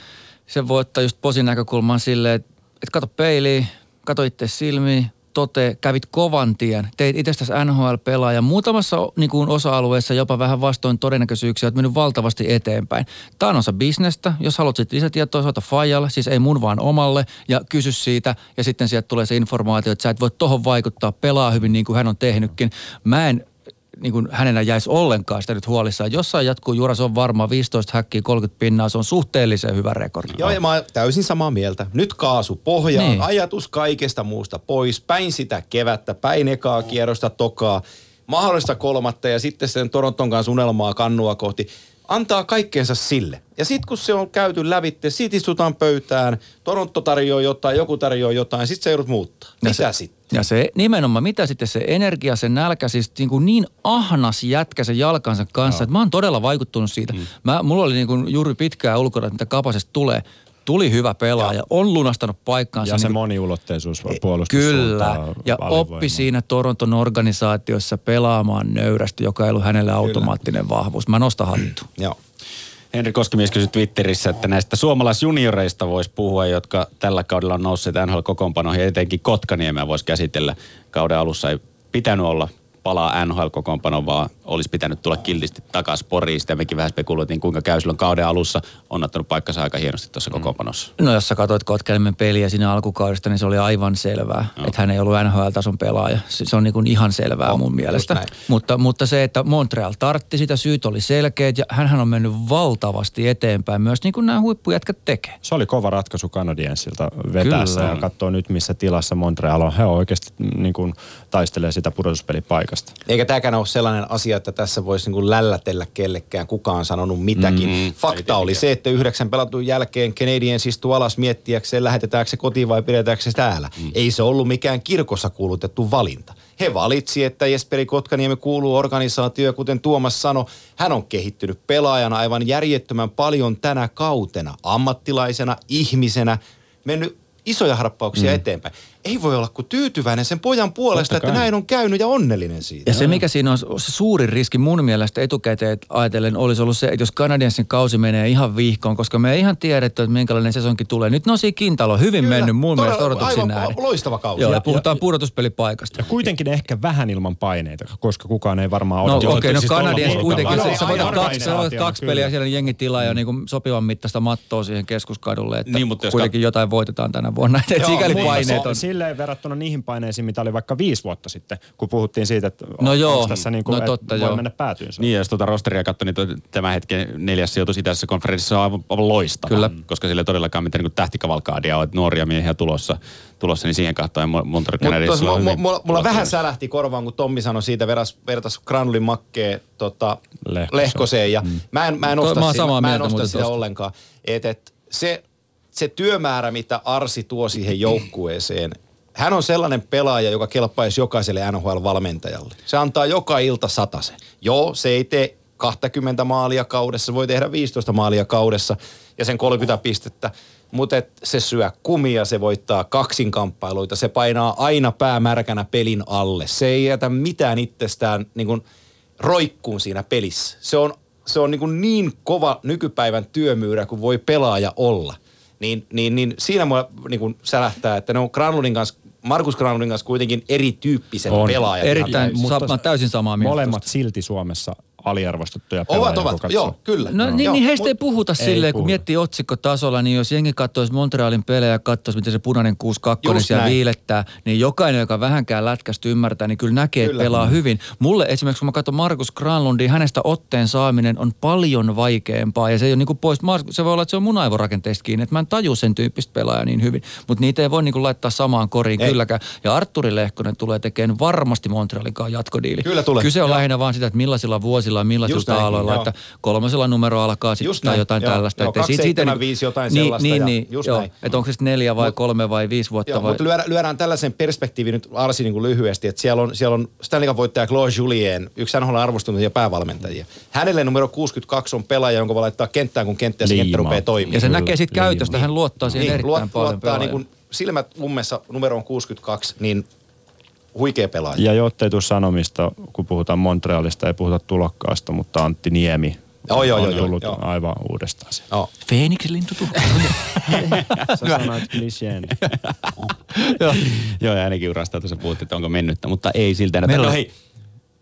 S5: se voi ottaa just posin näkökulman silleen, että, että kato peiliin, kato itse silmiin, tote, kävit kovan tien, teit itsestäsi NHL-pelaaja. Muutamassa niin kuin osa-alueessa jopa vähän vastoin todennäköisyyksiä, olet mennyt valtavasti eteenpäin. Tämä on osa bisnestä. Jos haluat sitten lisätietoa, soita Fajalle, siis ei mun vaan omalle, ja kysy siitä. Ja sitten sieltä tulee se informaatio, että sä et voi tohon vaikuttaa, pelaa hyvin niin kuin hän on tehnytkin. Mä en niin kuin hänenä jäisi ollenkaan sitä nyt huolissaan. Jossain jatkuu Juras on varma 15 häkkiä, 30 pinnaa, se on suhteellisen hyvä rekordi.
S4: Joo, ja mä oon täysin samaa mieltä. Nyt kaasu pohjaan,
S5: niin.
S4: ajatus kaikesta muusta pois, päin sitä kevättä, päin ekaa kierrosta tokaa, mahdollista kolmatta ja sitten sen Toronton kanssa unelmaa kannua kohti. Antaa kaikkeensa sille. Ja sitten kun se on käyty lävitte, sit istutaan pöytään, Toronto tarjoaa jotain, joku tarjoaa jotain, sitten se joudut muuttaa.
S5: Ja
S4: Mitä
S5: se-
S4: sitten?
S5: Ja se nimenomaan, mitä sitten se energia, se nälkä, siis niin, kuin niin ahnas jätkä sen jalkansa kanssa, että mä oon todella vaikuttunut siitä. Mm. Mä, mulla oli niin kuin juuri pitkään ulkona, että mitä kapasesta tulee. Tuli hyvä pelaaja, on lunastanut paikkaansa.
S3: Ja se
S5: niin
S3: moniulotteisuus
S5: Kyllä,
S3: puolustussuuntaan
S5: ja
S3: alivoimaa.
S5: oppi siinä Toronton organisaatiossa pelaamaan nöyrästi, joka ei ollut hänelle automaattinen vahvuus. Mä nostan hattu.
S4: Joo.
S2: Henri Koskimies kysyi Twitterissä, että näistä suomalaisjunioreista voisi puhua, jotka tällä kaudella on nousseet NHL-kokoonpanoihin ja etenkin Kotkaniemeä voisi käsitellä. Kauden alussa ei pitänyt olla palaa NHL-kokoonpano, vaan olisi pitänyt tulla kiltisti takaisin Poriin. Sitä mekin vähän spekuloitiin, kuinka käy silloin kauden alussa. On ottanut paikkansa aika hienosti tuossa
S5: Mm.
S2: kokoonpanossa.
S5: No jos sä katsoit Kotkelmen peliä siinä alkukaudesta, niin se oli aivan selvää, no. että hän ei ollut NHL-tason pelaaja. Se se on niin kuin ihan selvää
S4: On,
S5: mun
S4: just
S5: mielestä. Mutta, mutta se, että Montreal tartti sitä, syyt oli selkeät ja hän on mennyt valtavasti eteenpäin. Myös niin kuin nämä huippujätkät tekee.
S3: Se oli kova ratkaisu Canadiensilta vetäessä
S5: Kyllä.
S3: ja katsoo nyt missä tilassa Montreal on. He on oikeasti niin kuin, taistelee sitä pudotuspelipaikasta.
S4: Eikä tämäkään ole sellainen asia, että tässä voisi niin lällätellä kellekään, kukaan on sanonut mitäkin.
S2: Mm,
S4: Fakta oli se, että yhdeksän pelatun jälkeen Canadiens istuu alas miettiäkseen, lähetetäänkö se kotiin vai pidetäänkö se täällä. Mm. Ei se ollut mikään kirkossa kuulutettu valinta. He valitsi, että Jesperi Kotkaniemi kuuluu organisaatioon, ja kuten Tuomas sanoi, hän on kehittynyt pelaajana aivan järjettömän paljon tänä kautena, ammattilaisena, ihmisenä, mennyt isoja harppauksia mm. eteenpäin. Ei voi olla kuin tyytyväinen sen pojan puolesta, että näin on käynyt ja onnellinen siitä.
S5: Ja se, mikä siinä on se suurin riski mun mielestä etukäteen ajatellen, olisi ollut se, että jos Canadiensin kausi menee ihan vihkoon, koska me ei ihan tiedetty, että minkälainen sesonkin tulee. Nyt ne on siinä kintalo hyvin
S4: Kyllä,
S5: mennyt mun
S4: todella-
S5: mielestä odotuksiin
S4: aivan
S5: nähden.
S4: loistava kausi.
S5: Joo, ja,
S3: Ja-
S5: puhutaan pudotuspelipaikasta.
S3: Ja kuitenkin ehkä vähän ilman paineita, koska kukaan ei varmaan
S5: No
S3: odota.
S5: okei, okay, no
S2: siis porukalla.
S5: kuitenkin,
S3: Joo,
S5: sä, voitat kaksi, sä voitat
S3: organisaationa,
S5: kaksi peliä siellä jengi tilaa ja niin kuin sopivan mittaista mattoa siihen keskuskadulle, että
S2: Niin,
S5: kuitenkin jotain voitetaan tänä vuonna. Sikäli
S4: niin,
S5: paineet
S3: Se-
S5: on.
S3: Silleen verrattuna niihin paineisiin, mitä oli vaikka viisi vuotta sitten, kun puhuttiin siitä, että
S5: No
S3: on-
S5: joo,
S3: onks tässä niin kuin,
S5: no totta,
S3: voi
S5: joo.
S3: mennä päätyynsä.
S2: Niin, ja jos tuota rosteria katsoo, niin tämän hetken neljäs sijoitus itäisessä konferenssissa on aivan, aivan loistava.
S5: Kyllä.
S2: Koska sillä ei todellakaan mitään niin tähtikavalkaadia on, että nuoria miehiä tulossa, tulossa niin siihen kahtaan Montreal
S4: Mutta
S2: Canadiensilla on
S4: mulla,
S2: hyvin
S4: mulla, mulla vähän sälähti korvaan, kun Tommi sanoi siitä, veras, vertas Granulin makkeen tota,
S3: Lehkoseen.
S4: Lehkoseen. Ja mm. mä en, mä en osta,
S5: mä
S4: sitä, mä en osta sitä ollenkaan. Et, et, se, se työmäärä, mitä Arsi tuo siihen joukkueeseen, hän on sellainen pelaaja, joka kelpaisi jokaiselle NHL-valmentajalle. Se antaa joka ilta satase. Joo, se ei tee 20 maalia kaudessa, se voi tehdä 15 maalia kaudessa ja sen 30 pistettä. Mutta se syö kumia, se voittaa kaksinkamppailuita, se painaa aina päämärkänä pelin alle. Se ei jätä mitään itsestään niin kuin roikkuun siinä pelissä. Se on, se on niin, niin kova nykypäivän työmyyrä kuin voi pelaaja olla. Niin, niin, niin siinä mua niin kuin sälähtää, että ne on Granlundin kanssa, Markus Granlundin kanssa kuitenkin erityyppiset
S3: On.
S4: pelaajat.
S5: Erittäin, mä oon täysin samaa mieltä.
S3: Molemmat
S5: tosta.
S3: silti Suomessa aliarvostettuja
S4: Ovat,
S3: pelaajia.
S4: ovat.
S3: kun katsoo.
S4: Joo, kyllä.
S5: No niin,
S4: Joo,
S5: niin heistä
S4: mut-
S5: ei puhuta
S3: Ei
S5: silleen, kun
S3: puhuta.
S5: miettii otsikkotasolla, niin jos jengi katsoisi Montrealin pelejä ja katsoisi, miten se punainen 6-2
S4: Just
S5: siellä
S4: näin.
S5: viilettää, niin jokainen, joka vähänkään lätkästä ymmärtää, niin kyllä näkee,
S4: Kyllä.
S5: että pelaa hyvin. Mulle esimerkiksi, kun mä katson Markus Granlundia, hänestä otteen saaminen on paljon vaikeampaa ja se ei ole niin kuin pois, se voi olla, että se on mun aivorakenteesta kiinni, että mä en taju sen tyyppistä pelaajaa niin hyvin, mutta niitä ei voi niin kuin laittaa samaan koriin
S4: Ei.
S5: kylläkään. Ja Arturi Lehkonen tulee tekemään varmasti Montrealin kanssa jatkodiili.
S4: Kyllä tulee.
S5: Kyse on
S4: Joo.
S5: lähinnä vaan sitä, että millaisilla vuosilla ja millaisilla
S4: näin, joo.
S5: että kolmosella numero alkaa sitten tai
S4: näin,
S5: jotain
S4: joo.
S5: tällaista.
S4: Joo,
S5: Että siitä-
S4: 275 jotain
S5: niin,
S4: sellaista
S5: Niin,
S4: ja
S5: niin,
S4: just
S5: joo.
S4: näin.
S5: Että onko se sitten neljä vai kolme vai viisi vuotta
S4: Joo,
S5: vai...
S4: mutta lyödään, lyödään tällaisen perspektiivin nyt Arsi niin kuin lyhyesti, että siellä on, siellä on Stanley Cup voittaja Claude Julien, yksi NHL arvostuneita päävalmentajia. Hänelle numero 62 on pelaaja, jonka voi laittaa kenttään, kun kenttä ja se kenttä rupeaa toimimaan.
S5: ja se näkee siitä
S3: liima.
S5: käytöstä, hän luottaa siihen
S4: niin,
S5: erittäin
S4: luot,
S5: paljon
S4: luottaa niin kuin silmät ummessa numeroon 62, niin huikea pelaaja.
S3: Ja jottei tuu sanomista, kun puhutaan Montrealista, ei puhuta tulokkaasta, mutta Antti Niemi
S4: Joo, joo,
S3: on
S4: joo, joo,
S3: tullut
S4: joo.
S3: aivan uudestaan sieltä.
S4: Joo.
S5: Phoenix-lintu tuu.
S3: Sä sanoit klicheen.
S2: Joo, ja ainakin urasta tuossa puhuttiin, että onko mennyttä, mutta ei siltä. enää.
S5: Meillä
S2: No hei,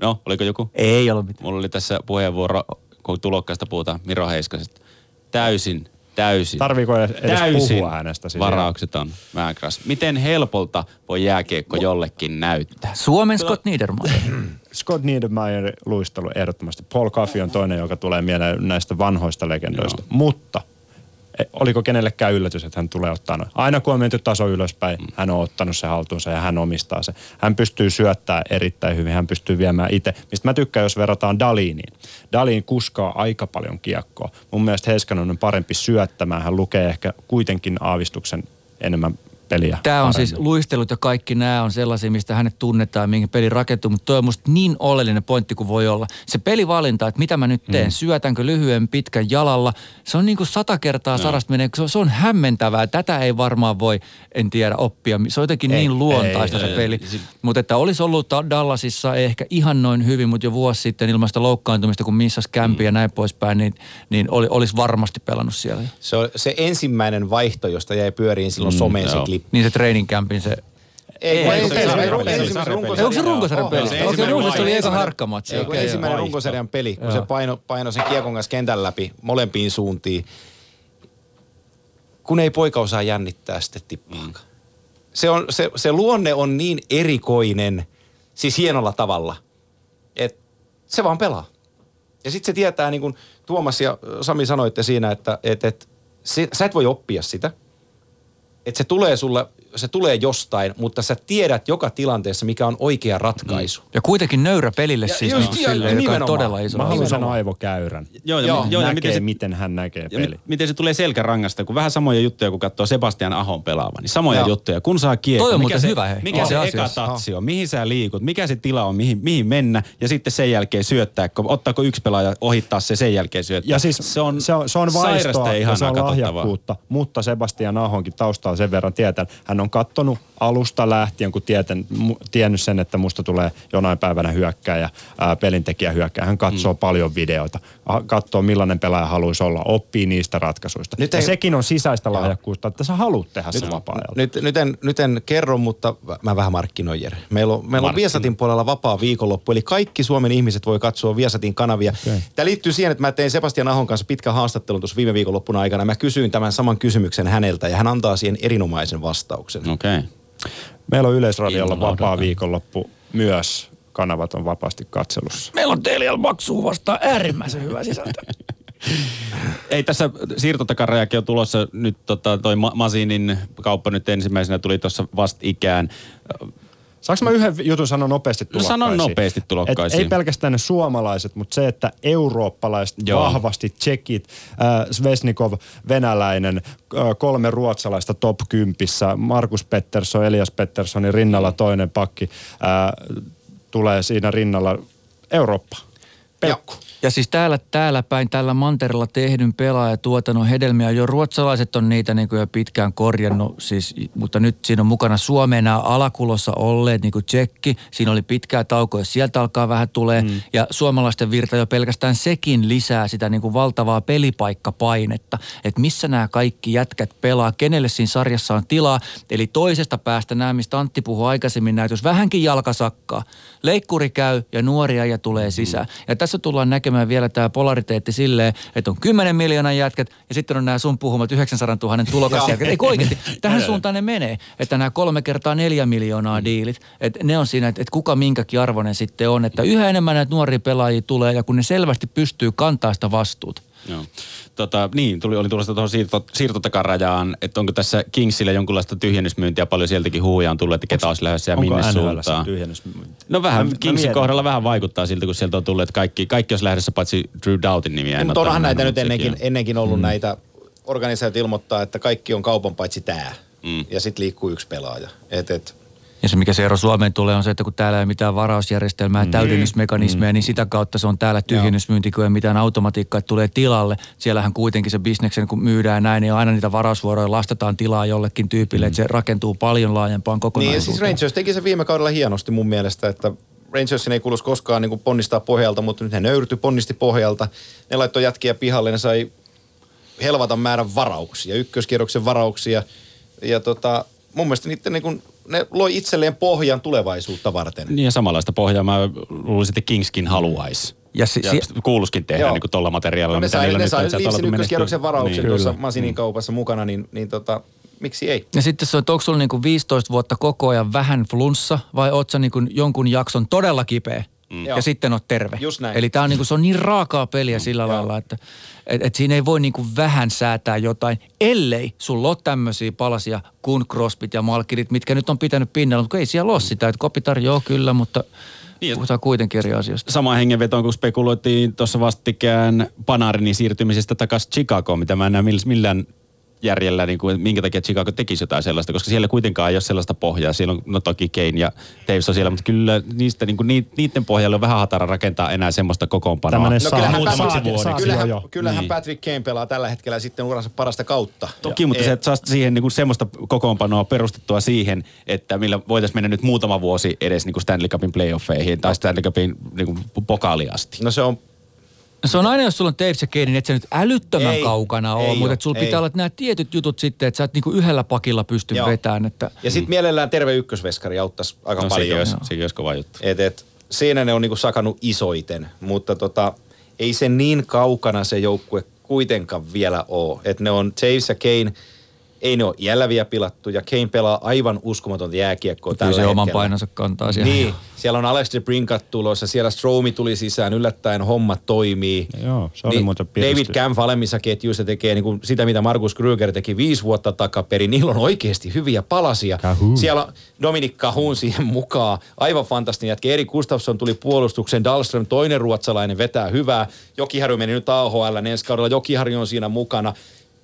S2: no oliko joku?
S5: Ei ole mitään.
S2: Mulla oli tässä puheenvuoro, kun tulokkaasta puhutaan, Miro Heiskasesta. Täysin, täysin.
S3: Tarviiko edes
S2: täysin
S3: puhua hänestä siis
S2: varaukseton Mägras. Miten helpolta voi jääkiekko jollekin näyttää?
S5: Suomen Scott Niedermayer.
S3: Scott Niedermayer luistelu ehdottomasti. Paul Coffey on toinen, joka tulee mieleen näistä vanhoista legendoista. Joo. Mutta oliko kenellekään yllätys, että hän tulee ottaa noin. Aina kun on menty taso ylöspäin, mm. hän on ottanut se haltuunsa ja hän omistaa se. Hän pystyy syöttämään erittäin hyvin, hän pystyy viemään itse. Mistä mä tykkään, jos verrataan Daliiniin. Daliin kuskaa aika paljon kiekkoa. Mun mielestä Heiskanen on parempi syöttämään. Hän lukee ehkä kuitenkin aavistuksen enemmän peliä.
S5: Tämä on
S3: paremmin.
S5: siis luistelut ja kaikki nämä on sellaisia, mistä hänet tunnetaan, minkä peli rakentuu, mutta toi on musta niin oleellinen pointti kuin voi olla. Se pelivalinta, että mitä mä nyt teen, mm. syötänkö lyhyen pitkän jalalla, se on niin kuin sata kertaa no. sarasta menee, se on, se on hämmentävää. Tätä ei varmaan voi, en tiedä, oppia. Se on jotenkin
S3: Ei,
S5: niin luontaista
S2: ei,
S5: se
S2: ei,
S5: peli.
S2: ei,
S5: Mutta että olisi ollut Ta- Dallasissa ehkä ihan noin hyvin, mutta jo vuosi sitten ilmaista loukkaantumista, kun missas kämpi mm. ja näin poispäin, niin, niin oli, olisi varmasti pelannut siellä.
S4: Se, on se ensimmäinen vaihto, josta jäi pyöriin silloin mm, someen se klippi.
S5: Niin se training campin se...
S4: Ei,
S2: Ei, se se.
S5: Ei, onko se
S4: runkosarjan-
S5: runkosarjan peli?
S4: se
S5: Okei,
S4: ensimmäinen
S5: runkosarja oli eka harkkamatsi.
S4: Ei, ensimmäinen runkosarjan peli, kun se paino, paino sen kiekon kanssa kentän läpi molempiin suuntiin. Kun ei poika osaa jännittää sitten tippaakaan. Se, on, se, se luonne on niin erikoinen, siis hienolla tavalla, että se vaan pelaa. Ja sitten se tietää, niin kuin Tuomas ja Sami sanoitte siinä, että et, et, se, sä et voi oppia sitä. Että se tulee sulle, se tulee jostain, mutta sä tiedät joka tilanteessa, mikä on oikea ratkaisu.
S5: Ja kuitenkin nöyrä pelille
S4: Ja
S5: siis
S4: just-
S5: niin
S4: ja-
S5: silleen, joka on todella iso.
S3: Mä haluan sen
S4: Nimenomaan.
S3: aivokäyrän.
S2: Joo, ja,
S4: Joo,
S2: joo, ja
S3: näkee,
S2: miten se,
S3: miten hän näkee
S2: ja
S3: peli.
S2: mi- miten se tulee selkärangasta, kun vähän samoja juttuja, kun katsoo Sebastian Ahon pelaavan, niin samoja
S4: Joo.
S2: juttuja. Kun saa kiekko,
S5: Toi on
S2: mikä se,
S5: hyvä, hei.
S2: mikä
S5: On.
S2: se eka
S5: Asiassa.
S2: tatsi on, mihin sä liikut, mikä se tila on, mihin, mihin mennä, ja sitten sen jälkeen syöttää, ottaako yksi pelaaja ohittaa se sen jälkeen syöttää.
S3: Ja siis
S2: se on,
S3: se on, se on vaistoa
S2: ja
S3: ja
S2: ihanaa
S3: se on lahjakkuutta, mutta Sebastian Ahonkin taustaa sen verran tietän. Hän on kattonut alusta lähtien, kun tieten, mu, tiennyt sen, että musta tulee jonain päivänä hyökkääjä, ää, pelintekijä hyökkääjä. Hän katsoo mm. paljon videoita, a- katsoo millainen pelaaja haluaisi olla, oppii niistä ratkaisuista.
S4: Nyt
S3: ja
S4: ei-
S3: sekin on sisäistä lahjakkuutta, että sä haluat tehdä sen vapaa-ajalla.
S4: Nyt, nyt, en, nyt en kerro, mutta mä vähän markkinoin Jere. Meillä on, meillä on Viasatin puolella vapaa viikonloppu, eli kaikki Suomen ihmiset voi katsoa Viasatin kanavia. Okay. Tämä liittyy siihen, että mä tein Sebastian Ahon kanssa pitkän haastattelun tuossa viime viikonloppuna aikana. Mä kysyin tämän saman kysymyksen häneltä ja hän antaa siihen erinomaisen vastauksen.
S2: Okei. Okay.
S3: Meillä on Yleisradiolla
S2: Innolla
S3: vapaa viikonloppu myös. Kanavat on vapaasti katselussa.
S5: Meillä on Telial maksuu vastaan äärimmäisen hyvä sisältö.
S2: Ei tässä siirtotakarajakin on tulossa nyt tota, toi Ma- Masinin kauppa nyt ensimmäisenä tuli tuossa vastikään.
S3: Saanko mä yhden jutun sanoa nopeasti
S2: No
S3: tulokkaisiin?
S2: sano nopeasti tulokkaisiin.
S3: Et ei pelkästään ne suomalaiset, mutta se, että eurooppalaiset
S2: Joo.
S3: vahvasti, tsekit, äh, Svesnikov, venäläinen, äh, kolme ruotsalaista top 10, Markus Pettersson, Elias Petterssonin rinnalla toinen pakki, äh, tulee siinä rinnalla Eurooppa. Peukku.
S5: Ja siis täällä, täällä päin, tällä mantereella tehdyn pelaajatuotannon hedelmiä, jo ruotsalaiset on niitä niin kuin jo pitkään korjannut, siis, mutta nyt siinä on mukana Suomeen nämä alakulossa olleet, niin kuin Tsekki, siinä oli pitkää taukoa, ja sieltä alkaa vähän tulee, mm. ja suomalaisten virta jo pelkästään sekin lisää sitä niin kuin valtavaa pelipaikkapainetta, että missä nämä kaikki jätkät pelaa, kenelle siinä sarjassa on tilaa, eli toisesta päästä nämä, mistä Antti puhui aikaisemmin, näitä, jos vähänkin jalkasakkaa, leikkuri käy ja nuoria ja tulee sisään. Ja tässä tullaan näkemään vielä tämä polariteetti silleen, että on 10 miljoonan jätkät ja sitten on nämä sun puhumat 900 000 tulokasjätkät. Eikö oikeasti? Tähän suuntaan ne menee, että nämä kolme kertaa neljä miljoonaa diilit, että ne on siinä, että, että kuka minkäkin arvoinen sitten on. Että yhä enemmän näitä nuoria pelaajia tulee ja kun ne selvästi pystyy kantaa sitä vastuuta.
S2: Joo. Tota, niin, tuli, oli tulossa tuohon siirto, siirtotakarajaan, että onko tässä Kingsille jonkunlaista tyhjennysmyyntiä, paljon sieltäkin huhuja on tullut, että ketä olisi lähdössä ja
S3: Onko
S2: minne suuntaan. No vähän,
S3: Mä- mä
S2: Kingsin
S3: mietin.
S2: kohdalla vähän vaikuttaa siltä, kun sieltä on tullut, että kaikki, kaikki olisi lähdössä paitsi Drew Doughtin nimiä. En
S4: Mutta onhan näitä nyt ennenkin, ennenkin ollut mm. näitä, organisaatiot ilmoittaa, että kaikki on kaupan paitsi tämä.
S2: Mm.
S4: Ja sitten liikkuu yksi pelaaja. Et, et,
S5: Ja se, mikä se ero Suomeen tulee, on se, että kun täällä ei ole mitään varausjärjestelmää, mm. täydennysmekanismeja, mm. niin sitä kautta se on täällä tyhjennysmyynti, kun ei mitään automatiikkaa, tulee tilalle. Siellähän kuitenkin se bisneksen, kun myydään näin, niin aina niitä varausvuoroja lastataan tilaa jollekin tyypille, mm. että se rakentuu paljon laajempaan
S4: niin ja
S5: kokonaisuuteen.
S4: siis Rangers teki se viime kaudella hienosti mun mielestä, että Rangersin ei kuuluisi koskaan niin kuin ponnistaa pohjalta, mutta nyt he nöyrtyi, ponnisti pohjalta. Ne laittoi jätkiä pihalle, ne sai helvatan määrän varauksia, ykköskierroksen varauksia. Ja tota, mun mielestä niiden niin kuin, ne loi itselleen pohjan tulevaisuutta varten.
S2: Niin ja samanlaista pohjaa mä luulisin, että Kingskin haluaisi.
S5: Ja, si-
S2: Ja
S5: si-
S2: kuuluisikin tehdä
S4: Joo.
S2: niin kuin tuolla materiaalilla,
S4: No ne
S2: mitä
S4: sai,
S2: niillä
S4: ne
S2: nyt
S4: sai
S2: on.
S4: Leafsin
S2: aloita
S4: ykköskierroksen
S2: menestyä.
S4: varauksen
S2: Niin.
S4: tuossa
S3: Kyllä.
S4: Masinin kaupassa mukana, niin, niin tota, miksi ei?
S5: Ja sitten se on, että onko sulla niinku 15 vuotta koko ajan vähän flunssa vai oot sä niinku jonkun jakson todella kipeä mm. ja
S4: Joo.
S5: sitten oot terve.
S4: Just näin.
S5: Eli tää on, niinku, se on niin raakaa peliä sillä lailla, että et, et siinä ei voi niinku vähän säätää jotain, ellei sulla ole tämmöisiä palasia kuin Crosbyt ja Malkirit, mitkä nyt on pitänyt pinnalla, mutta ei siellä ole sitä. Että Kopitar joo kyllä, mutta
S2: Niin,
S5: puhutaan kuitenkin eri asioista.
S2: Sama hengenvetoon, kun spekuloitiin tuossa vastikään Panarinin siirtymisestä takaisin Chicagoon, mitä mä en näe mill- millään järjellä, niin kuin, minkä takia Chicago tekisi jotain sellaista, koska siellä kuitenkaan ei ole sellaista pohjaa. Siellä on no toki Kane ja Davis on siellä, mutta kyllä niistä, niin kuin, niiden pohjalle on vähän hatara rakentaa enää semmoista kokoonpanoa.
S3: Tämmönen
S4: No
S3: saa-
S4: kyllähän,
S3: muutamaksi
S4: Patrick,
S3: vuodeksi
S4: kyllähän,
S3: jo jo.
S4: kyllähän
S2: Niin.
S4: Patrick Kane pelaa tällä hetkellä sitten uransa parasta kautta.
S2: Toki, mutta se, että saa siihen niin kuin semmoista kokoonpanoa perustettua siihen, että millä voitaisiin mennä nyt muutama vuosi edes niin kuin Stanley Cupin playoffeihin tai Stanley Cupin niin kuin pokaaliin asti.
S4: No se on
S5: se on aina, jos sulla on ja Kane, niin et sä nyt älyttömän
S4: Ei,
S5: kaukana ole, mutta sulla
S4: ei.
S5: pitää olla nämä tietyt jutut sitten, että sä et niinku yhdellä pakilla pysty
S4: Joo.
S5: vetämään. Että
S4: Ja sitten mielellään terve ykkösveskari auttaisi aika
S2: No, sekin,
S4: paljon.
S2: olisi, sekin olisi kova juttu.
S4: Et, et, siinä ne on niinku sakannut isoiten, mutta tota, ei se niin kaukana se joukkue kuitenkaan vielä ole. Et ne on Taves ja Kane, ei ne ole iällä vielä pilattu ja Kane pelaa aivan uskomatonta jääkiekkoa
S5: kyllä
S4: tällä
S5: se oman painonsa kantaa siellä.
S4: Niin, siellä on Alex de Brinkat tulossa, siellä Stromi tuli sisään, yllättäen homma toimii.
S3: Joo, se oli muuten
S4: David. Camp alemmissa ketjuissa tekee niin kuin sitä, mitä Markus Krüger teki viisi vuotta takaperin. Niillä on oikeasti hyviä palasia.
S3: Cahoon.
S4: Siellä on Dominic Cahoon siihen mukaan. Aivan fantastinen jätkä. Eri Gustafsson tuli puolustukseen. Dahlström, toinen ruotsalainen, vetää hyvää. Jokiharju meni nyt AHL ensi kaudella. Jokiharju on siinä mukana.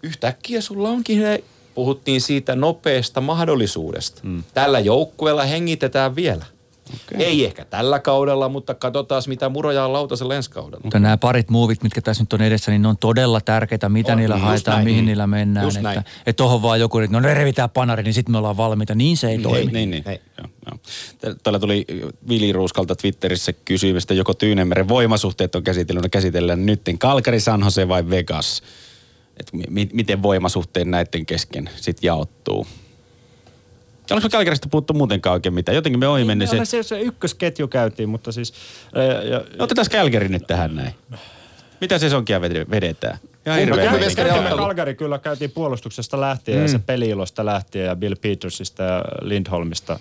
S4: Yhtäkkiä sulla onkin he, puhuttiin siitä nopeasta mahdollisuudesta. Mm. Tällä joukkueella hengitetään vielä. Okay. Ei ehkä tällä kaudella, mutta katsotaan mitä muroja on lautasella ensi kaudella.
S5: Mutta nämä parit muuvit, mitkä tässä nyt on edessä, niin ne on todella tärkeitä, mitä
S4: On,
S5: niillä haetaan,
S4: näin.
S5: mihin
S4: Mm.
S5: niillä mennään.
S4: Just
S5: että,
S4: näin.
S5: että tohon vaan joku, että no ne revitään panari, niin sitten me ollaan valmiita. Niin se ei toimi.
S2: Niin, niin.
S4: Ei.
S2: Joo, joo. Tä- Täällä tuli Vili Ruuskalta Twitterissä kysymystä, joko Tyynemeren voimasuhteet on käsitellyt, no käsitellään nyt Kalkari, San Jose vai Vegas. Et mi- miten voimasuhteet näiden kesken sitten jaottuu. Oliko Kalkarista puhuttu muutenkaan oikein mitään? Jotenkin me ohi mennä se.
S3: se, se, ykkösketju käytiin, mutta siis... Ja, ja,
S2: Otetaan Kälkäri nyt tähän näin. Mitä se sonkia ved- vedetään?
S3: Kalgari kyllä käytiin puolustuksesta lähtien mm. ja se peliilosta lähtien ja Bill Petersista ja Lindholmista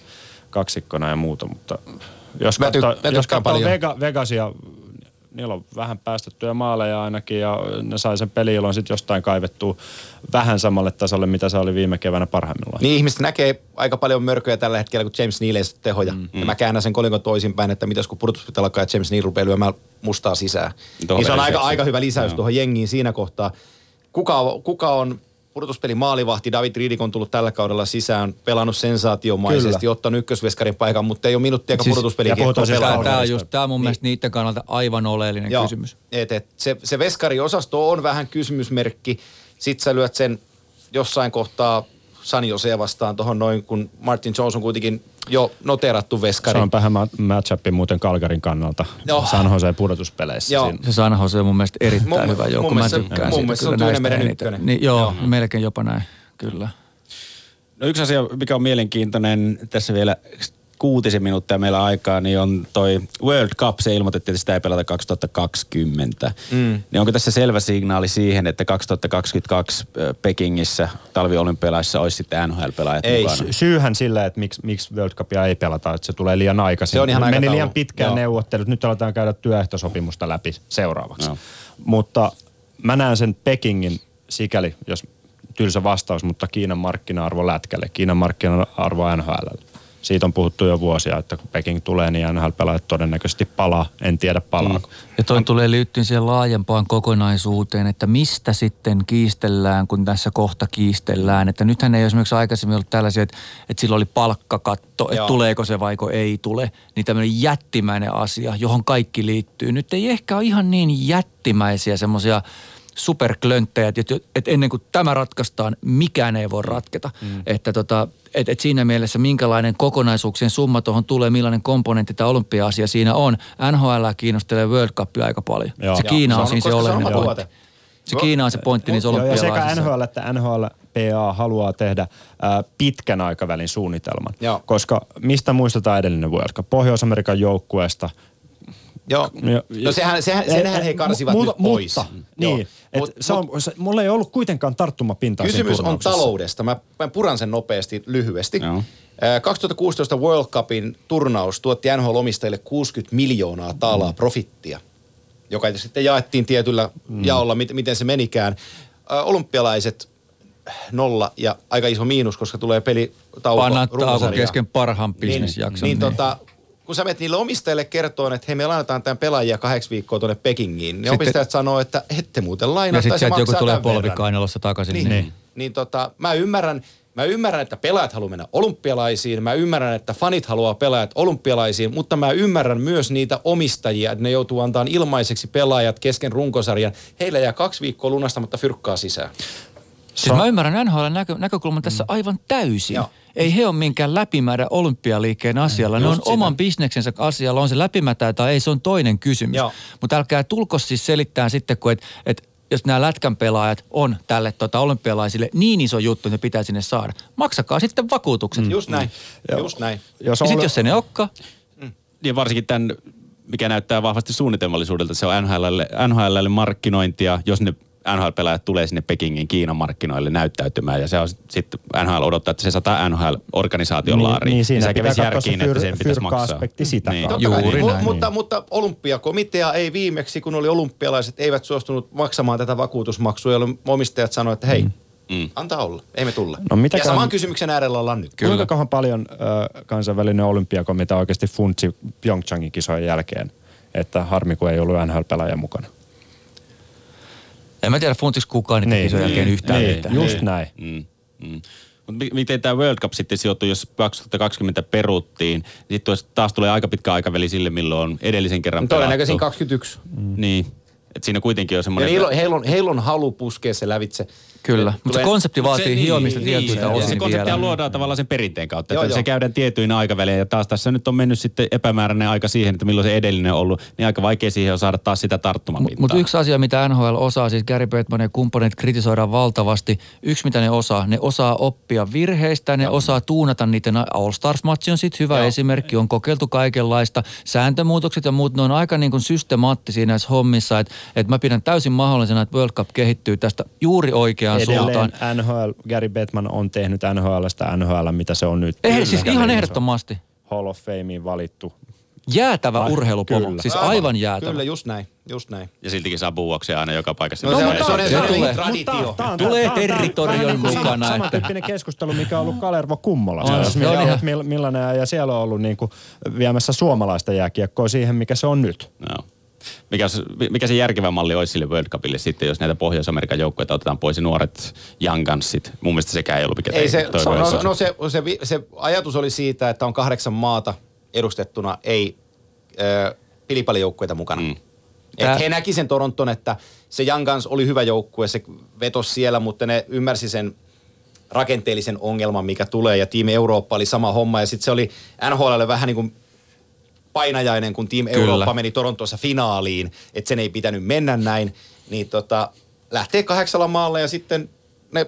S3: kaksikkona ja muuta, mutta jos
S4: Mä
S3: katsoo, jos katsoo
S4: paljon.
S3: Vega, Vegasia, niillä on vähän päästettyjä maaleja ainakin ja ne sai sen peliilon sitten jostain kaivettua vähän samalle tasolle, mitä se oli viime keväänä parhaimmillaan.
S4: Niin ihmiset näkee aika paljon mörköjä tällä hetkellä, kun James Neal ei tehoja. Mm, ja mä käännän sen kolikon toisinpäin, että mitäs kun pudotuspita alkaa ja James Neal rupeaa lyömään mustaa sisään.
S2: Tuohon
S4: niin se on aika, aika hyvä lisäys
S2: Joo.
S4: tuohon jengiin siinä kohtaa. Kuka, kuka on pudotuspelin maalivahti? David Riidik on tullut tällä kaudella sisään, pelannut sensaatiomaisesti,
S3: Kyllä.
S4: ottanut ykkösveskarin paikan, mutta ei ole minuuttiakaan
S5: Siis-
S3: siis
S5: Tämä, on just, tämä mun mielestä niiden kannalta aivan oleellinen
S4: Joo,
S5: kysymys.
S4: Et, et, se, se veskariosasto on vähän kysymysmerkki. Sitten sä lyöt sen jossain kohtaa San Jose vastaan tuohon noin, kun Martin Jones on kuitenkin jo noterattu veskari.
S3: Se on vähän ma- matchupi muuten Kalgarin kannalta
S4: Joo.
S3: San Jose pudotuspeleissä.
S4: Joo.
S3: Siinä.
S5: Se San Jose on mun mielestä erittäin
S4: Mun-
S5: hyvä
S4: mun
S5: joukko. Mä
S4: mielestä-
S5: tykkään
S4: mun
S5: siitä
S4: mielestä se on
S5: kyllä näistä
S4: ykkönen.
S5: Niin, joo, melkein jopa näin, kyllä.
S2: No yksi asia, mikä on mielenkiintoinen tässä vielä kuutisen minuuttia meillä aikaa, niin on toi World Cup. Se ilmoitettiin, että sitä ei pelata 2020. Mm. Niin onko tässä selvä signaali siihen, että 2022 ö, Pekingissä talviolympialaissa olisi sitten NHL-pelaajat
S4: Ei,
S2: mukana?
S3: Sy- Syyhän sille, että miksi, miksi World Cupia ei pelata, että se tulee liian aikaisin.
S4: Se on ihan
S3: Meni liian pitkään
S4: Joo.
S3: neuvottelut. Nyt aletaan käydä työehtosopimusta läpi seuraavaksi.
S2: Joo.
S3: Mutta mä näen sen Pekingin sikäli, jos tylsä vastaus, mutta Kiinan markkina-arvo lätkälle, Kiinan markkina-arvo NHL. Siitä on puhuttu jo vuosia, että kun Peking tulee, niin NHL-pelaajat todennäköisesti palaa. En tiedä palaako. Mm.
S5: Ja toi tulee liittyen siihen laajempaan kokonaisuuteen, että mistä sitten kiistellään, kun tässä kohta kiistellään. Että nythän ei esimerkiksi aikaisemmin ollut tällaisia, että, että sillä oli palkkakatto, että
S4: Joo.
S5: tuleeko se vaiko ei tule. Niin tämmöinen jättimäinen asia, johon kaikki liittyy. Nyt ei ehkä ole ihan niin jättimäisiä semmoisia superklönttejä, että, että ennen kuin tämä ratkaistaan, mikään ei voi ratketa. Mm. Että tota, et, et siinä mielessä minkälainen kokonaisuuksien summa tuohon tulee, millainen komponentti tämä olympia-asia siinä on. NHL kiinnostelee World Cupia aika paljon.
S3: Joo.
S5: Se Kiina
S4: se
S5: on,
S4: on-
S5: siinä se oleellinen pointti. Se Kiina on se pointti niissä
S3: Joo, ja sekä
S5: olympialaisissa.
S3: NHL että NHLPA haluaa tehdä ää, pitkän aikavälin suunnitelman.
S4: Joo.
S3: Koska mistä muistetaan edellinen World Cup? Pohjois-Amerikan joukkueesta.
S4: Joo.
S3: Jo-
S4: No sehän, sehän, senhän he karsivat
S3: Mu-
S4: nyt pois.
S3: Mutta,
S4: Joo.
S3: niin, et
S4: Mut-
S3: se on, se, mulla ei ollut kuitenkaan tarttumapintaa
S4: Kysymys on taloudesta. Mä, mä puran sen nopeasti, lyhyesti.
S2: Joo.
S4: Ää, 2016 World Cupin turnaus tuotti NHL-omistajille 60 miljoonaa taalaa profittia, joka sitten jaettiin tietyllä jaolla, mit, miten se menikään. Ää, Olympialaiset nolla ja aika iso miinus, koska tulee pelitauko
S5: Pannaan tauko
S4: runkosarjaan.
S5: kesken parhaan bisnesjakson.
S4: Niin, niin, tota, kun sä menet niille omistajille kertoon, että hei me lainataan tämän pelaajia kahdeksi viikkoa tuonne Pekingiin, niin
S5: Sitten-
S4: omistajat sanoo, että ette muuten lainaa.
S5: ja sitten sieltä joku tulee polvikainalossa takaisin.
S4: Niin, niin. niin tota, mä ymmärrän, mä ymmärrän, että pelaajat haluaa mennä olympialaisiin, mä ymmärrän, että fanit haluaa pelaajat olympialaisiin, mutta mä ymmärrän myös niitä omistajia, että ne joutuu antamaan ilmaiseksi pelaajat kesken runkosarjan. Heillä jää kaksi viikkoa lunastamatta fyrkkaa sisään.
S5: Siis mä ymmärrän NHL näkö, näkökulman tässä aivan täysin.
S4: Joo.
S5: Ei he ole minkään läpimäärä olympialiikkeen asialla. Ne on
S4: sitä.
S5: oman bisneksensä asialla. On se läpimätä tai ei, se on toinen kysymys.
S4: Joo.
S5: Mutta älkää tulko siis selittää sitten, kun et, et jos nämä lätkän pelaajat on tälle tota, olympialaisille niin iso juttu, että ne pitää sinne saada. Maksakaa sitten vakuutukset. Mm.
S4: Just näin,
S3: Joo.
S4: just näin.
S3: Jos
S5: Ja sitten
S3: Ol-
S5: jos se ne olekaan,
S2: Ja varsinkin tämän, mikä näyttää vahvasti suunnitelmallisuudelta, se on NHLlle, NHLlle markkinointia, jos ne NHL-pelaajat tulee sinne Pekingin Kiinan markkinoille näyttäytymään ja se on sitten NHL odottaa, että se sataa NHL-organisaation
S3: niin,
S2: laariin.
S3: niin siinä
S2: se kävisi
S3: pitää katsoa
S2: järkiin, että
S3: fyr-
S2: sen pitäisi maksaa.
S3: sitä
S2: Niin.
S3: kautta.
S5: Juuri
S4: niin.
S5: näin,
S4: Mu-
S5: niin.
S4: mutta, mutta olympiakomitea ei viimeksi, kun oli olympialaiset, eivät suostunut maksamaan tätä vakuutusmaksua, jolloin omistajat sanoivat, että hei, mm. antaa olla, ei me tulla.
S3: No mitäkään-
S4: ja saman kysymyksen äärellä ollaan nyt.
S3: Kyllä. Kuinka kohan paljon ö, kansainvälinen olympiakomitea oikeasti funtsi Pyeongchangin kisojen jälkeen, että harmi kun ei ollut NHL-pelaajia mukana.
S5: En mä tiedä funtiksi kukaan niitä
S3: Niin.
S5: kisojen jälkeen yhtään
S3: niin,
S5: mitään.
S3: just näin.
S2: Mm, mm. Mut mi- miten tämä World Cup sitten sijoittui, jos 2020 peruttiin, niin sitten taas tulee aika pitkä aikaväli sille, milloin on edellisen kerran
S4: Todennäköisin
S2: pelattu.
S4: 21.
S2: Niin, että siinä kuitenkin on semmoinen...
S4: heillä, on, heillä, on, heillä on halu puskea se lävitse.
S5: Kyllä,
S4: Et
S5: mutta se
S4: tulee-
S5: konsepti
S2: Mut
S5: vaatii hiomista tietyiltä
S2: ja
S5: osin
S2: se konsepti
S5: vielä.
S2: luodaan tavallaan sen perinteen kautta,
S4: Joo,
S2: että se
S4: joo.
S2: käydään tietyin aikavälein. Ja taas tässä nyt on mennyt sitten epämääräinen aika siihen, että milloin se edellinen on ollut, niin aika vaikea siihen on saada taas sitä tarttumapintaa.
S5: Mutta yksi asia, mitä NHL osaa, siis Gary Bettman ja kumppanit kritisoidaan valtavasti. Yksi, mitä ne osaa, ne osaa oppia virheistä, ne osaa tuunata niiden. All-Stars-matsi on sitten hyvä
S4: Joo.
S5: esimerkki, on kokeiltu kaikenlaista. Sääntömuutokset ja muut, ne on aika niin kuin systemaattisia näissä hommissa, että et mä pidän täysin mahdollisena, että World Cup kehittyy tästä juuri oikeaan suuntaan.
S3: Edelleen NHL, Gary Bettman on tehnyt NHLstä NHL, mitä se on nyt.
S5: Eh, siis ihan ehdottomasti.
S3: Hall of Fameen valittu.
S5: Jäätävä
S3: Ai,
S5: urheilupomo,
S3: kyllä.
S5: siis aivan jäätävä.
S4: Kyllä, just näin, just näin.
S2: Ja siltikin saa buuakseen aina joka paikassa.
S4: No, se on, se on,
S5: se tulee.
S4: niin traditio.
S5: Tulee territorion mukana,
S3: samantyyppinen keskustelu, mikä on ollut Kalervo Kummolassa.
S5: On, se on ihan-
S3: millainen, ja siellä on ollut niinku viemässä suomalaista jääkiekkoa siihen, mikä se on nyt.
S2: Joo. Mikä, se- mikä se järkevä malli olisi sille World Cupille sitten, jos näitä Pohjois-Amerikan joukkueita otetaan pois ja nuoret Young Gunsit? Mun mielestä sekään ei ollut mikä
S4: Ei se,
S2: toivo,
S4: no, no se, se, se ajatus oli siitä, että on kahdeksan maata edustettuna, ei äh, pilipallijoukkueita mukana. Mm.
S5: Tää-
S4: Et he näki sen Toronton, että se Young Guns oli hyvä joukkue, se vetosi siellä, mutta ne ymmärsi sen rakenteellisen ongelman, mikä tulee, ja Team Eurooppa oli sama homma, ja sitten se oli NHLlle vähän niin kuin painajainen, kun Team
S5: Kyllä.
S4: Eurooppa meni Torontossa finaaliin, että sen ei pitänyt mennä näin, niin tota, lähtee kahdeksalla maalla, ja sitten ne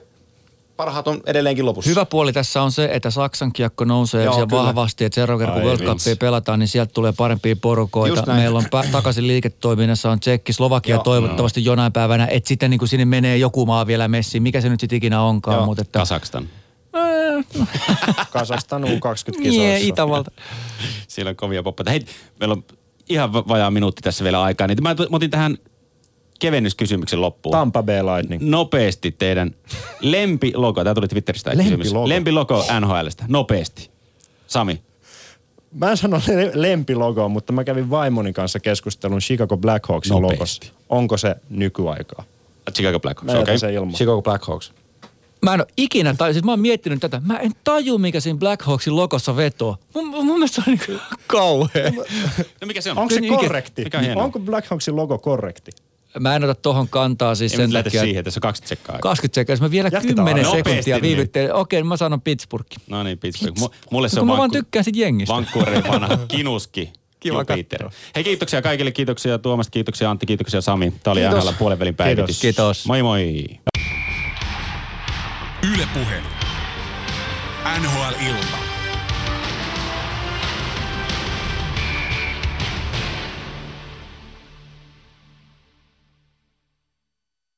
S4: parhaat on edelleenkin lopussa.
S5: Hyvä puoli tässä on se, että Saksan kiekko nousee
S4: Joo,
S5: siellä
S4: kyllä.
S5: vahvasti, että seuraava kerran kun World. Cupia pelataan, niin sieltä tulee parempia porukoita. Meillä on pä- takaisin liiketoiminnassa on Tsekki, Slovakia
S4: Joo.
S5: toivottavasti jonain päivänä, että sitten niin kuin sinne menee joku maa vielä messiin, mikä se nyt sitten ikinä onkaan.
S4: Joo.
S5: Mutta että,
S2: Kasakstan.
S3: Kasastan U20
S5: Niin,
S3: kisoissa.
S5: Itävalta.
S2: Siellä on kovia poppeita. Hei, meillä on ihan va- vajaa minuutti tässä vielä aikaa. Niin mä otin tähän kevennyskysymyksen loppuun.
S3: Tampa Bay Lightning.
S2: Nopeasti teidän lempilogo. Tämä tuli Twitteristä tämä kysymys.
S3: Lempilogo.
S2: Lempilogo NHLstä. Nopeasti. Sami.
S3: Mä en sano le- lempilogoa, mutta mä kävin vaimoni kanssa keskustelun Chicago Blackhawksin logosta. Onko se nykyaikaa?
S2: Chicago Blackhawks. Okei.
S3: ilman.
S4: Chicago Blackhawks.
S5: Mä en ole ikinä, tai siis mä oon miettinyt tätä, mä en taju mikä siinä Blackhawksin logossa vetoo. Mun, mun mielestä se on niin kauhea.
S2: No mikä se on?
S3: Onko se
S5: Niin,
S3: korrekti?
S2: mikä on hienoa?
S3: Onko Blackhawksin logo korrekti?
S5: Mä en ota tohon kantaa siis
S2: Ei
S5: sen takia,
S2: siihen, tässä on 20 sekkaa. aikaa.
S5: 20 sekuntia, jos mä vielä
S3: Jatketaan
S5: 10
S2: nopeasti
S5: sekuntia viivyttelen. Okei, mä sanon Pittsburgh.
S2: No niin, Pittsburgh. Mu- Mulle se
S5: Kun
S2: on
S5: mä vaan tykkään sit jengistä.
S2: Vancouverin vanha kinuski.
S5: Kiva
S2: Jupiter.
S5: katsoa.
S2: Hei kiitoksia kaikille, kiitoksia Tuomas, kiitoksia Antti, kiitoksia Sami. Tämä oli
S4: Kiitos.
S2: NHL puolen välin päivitys.
S5: Kiitos.
S2: Moi moi.
S1: Yle Puhe. NHL Ilta.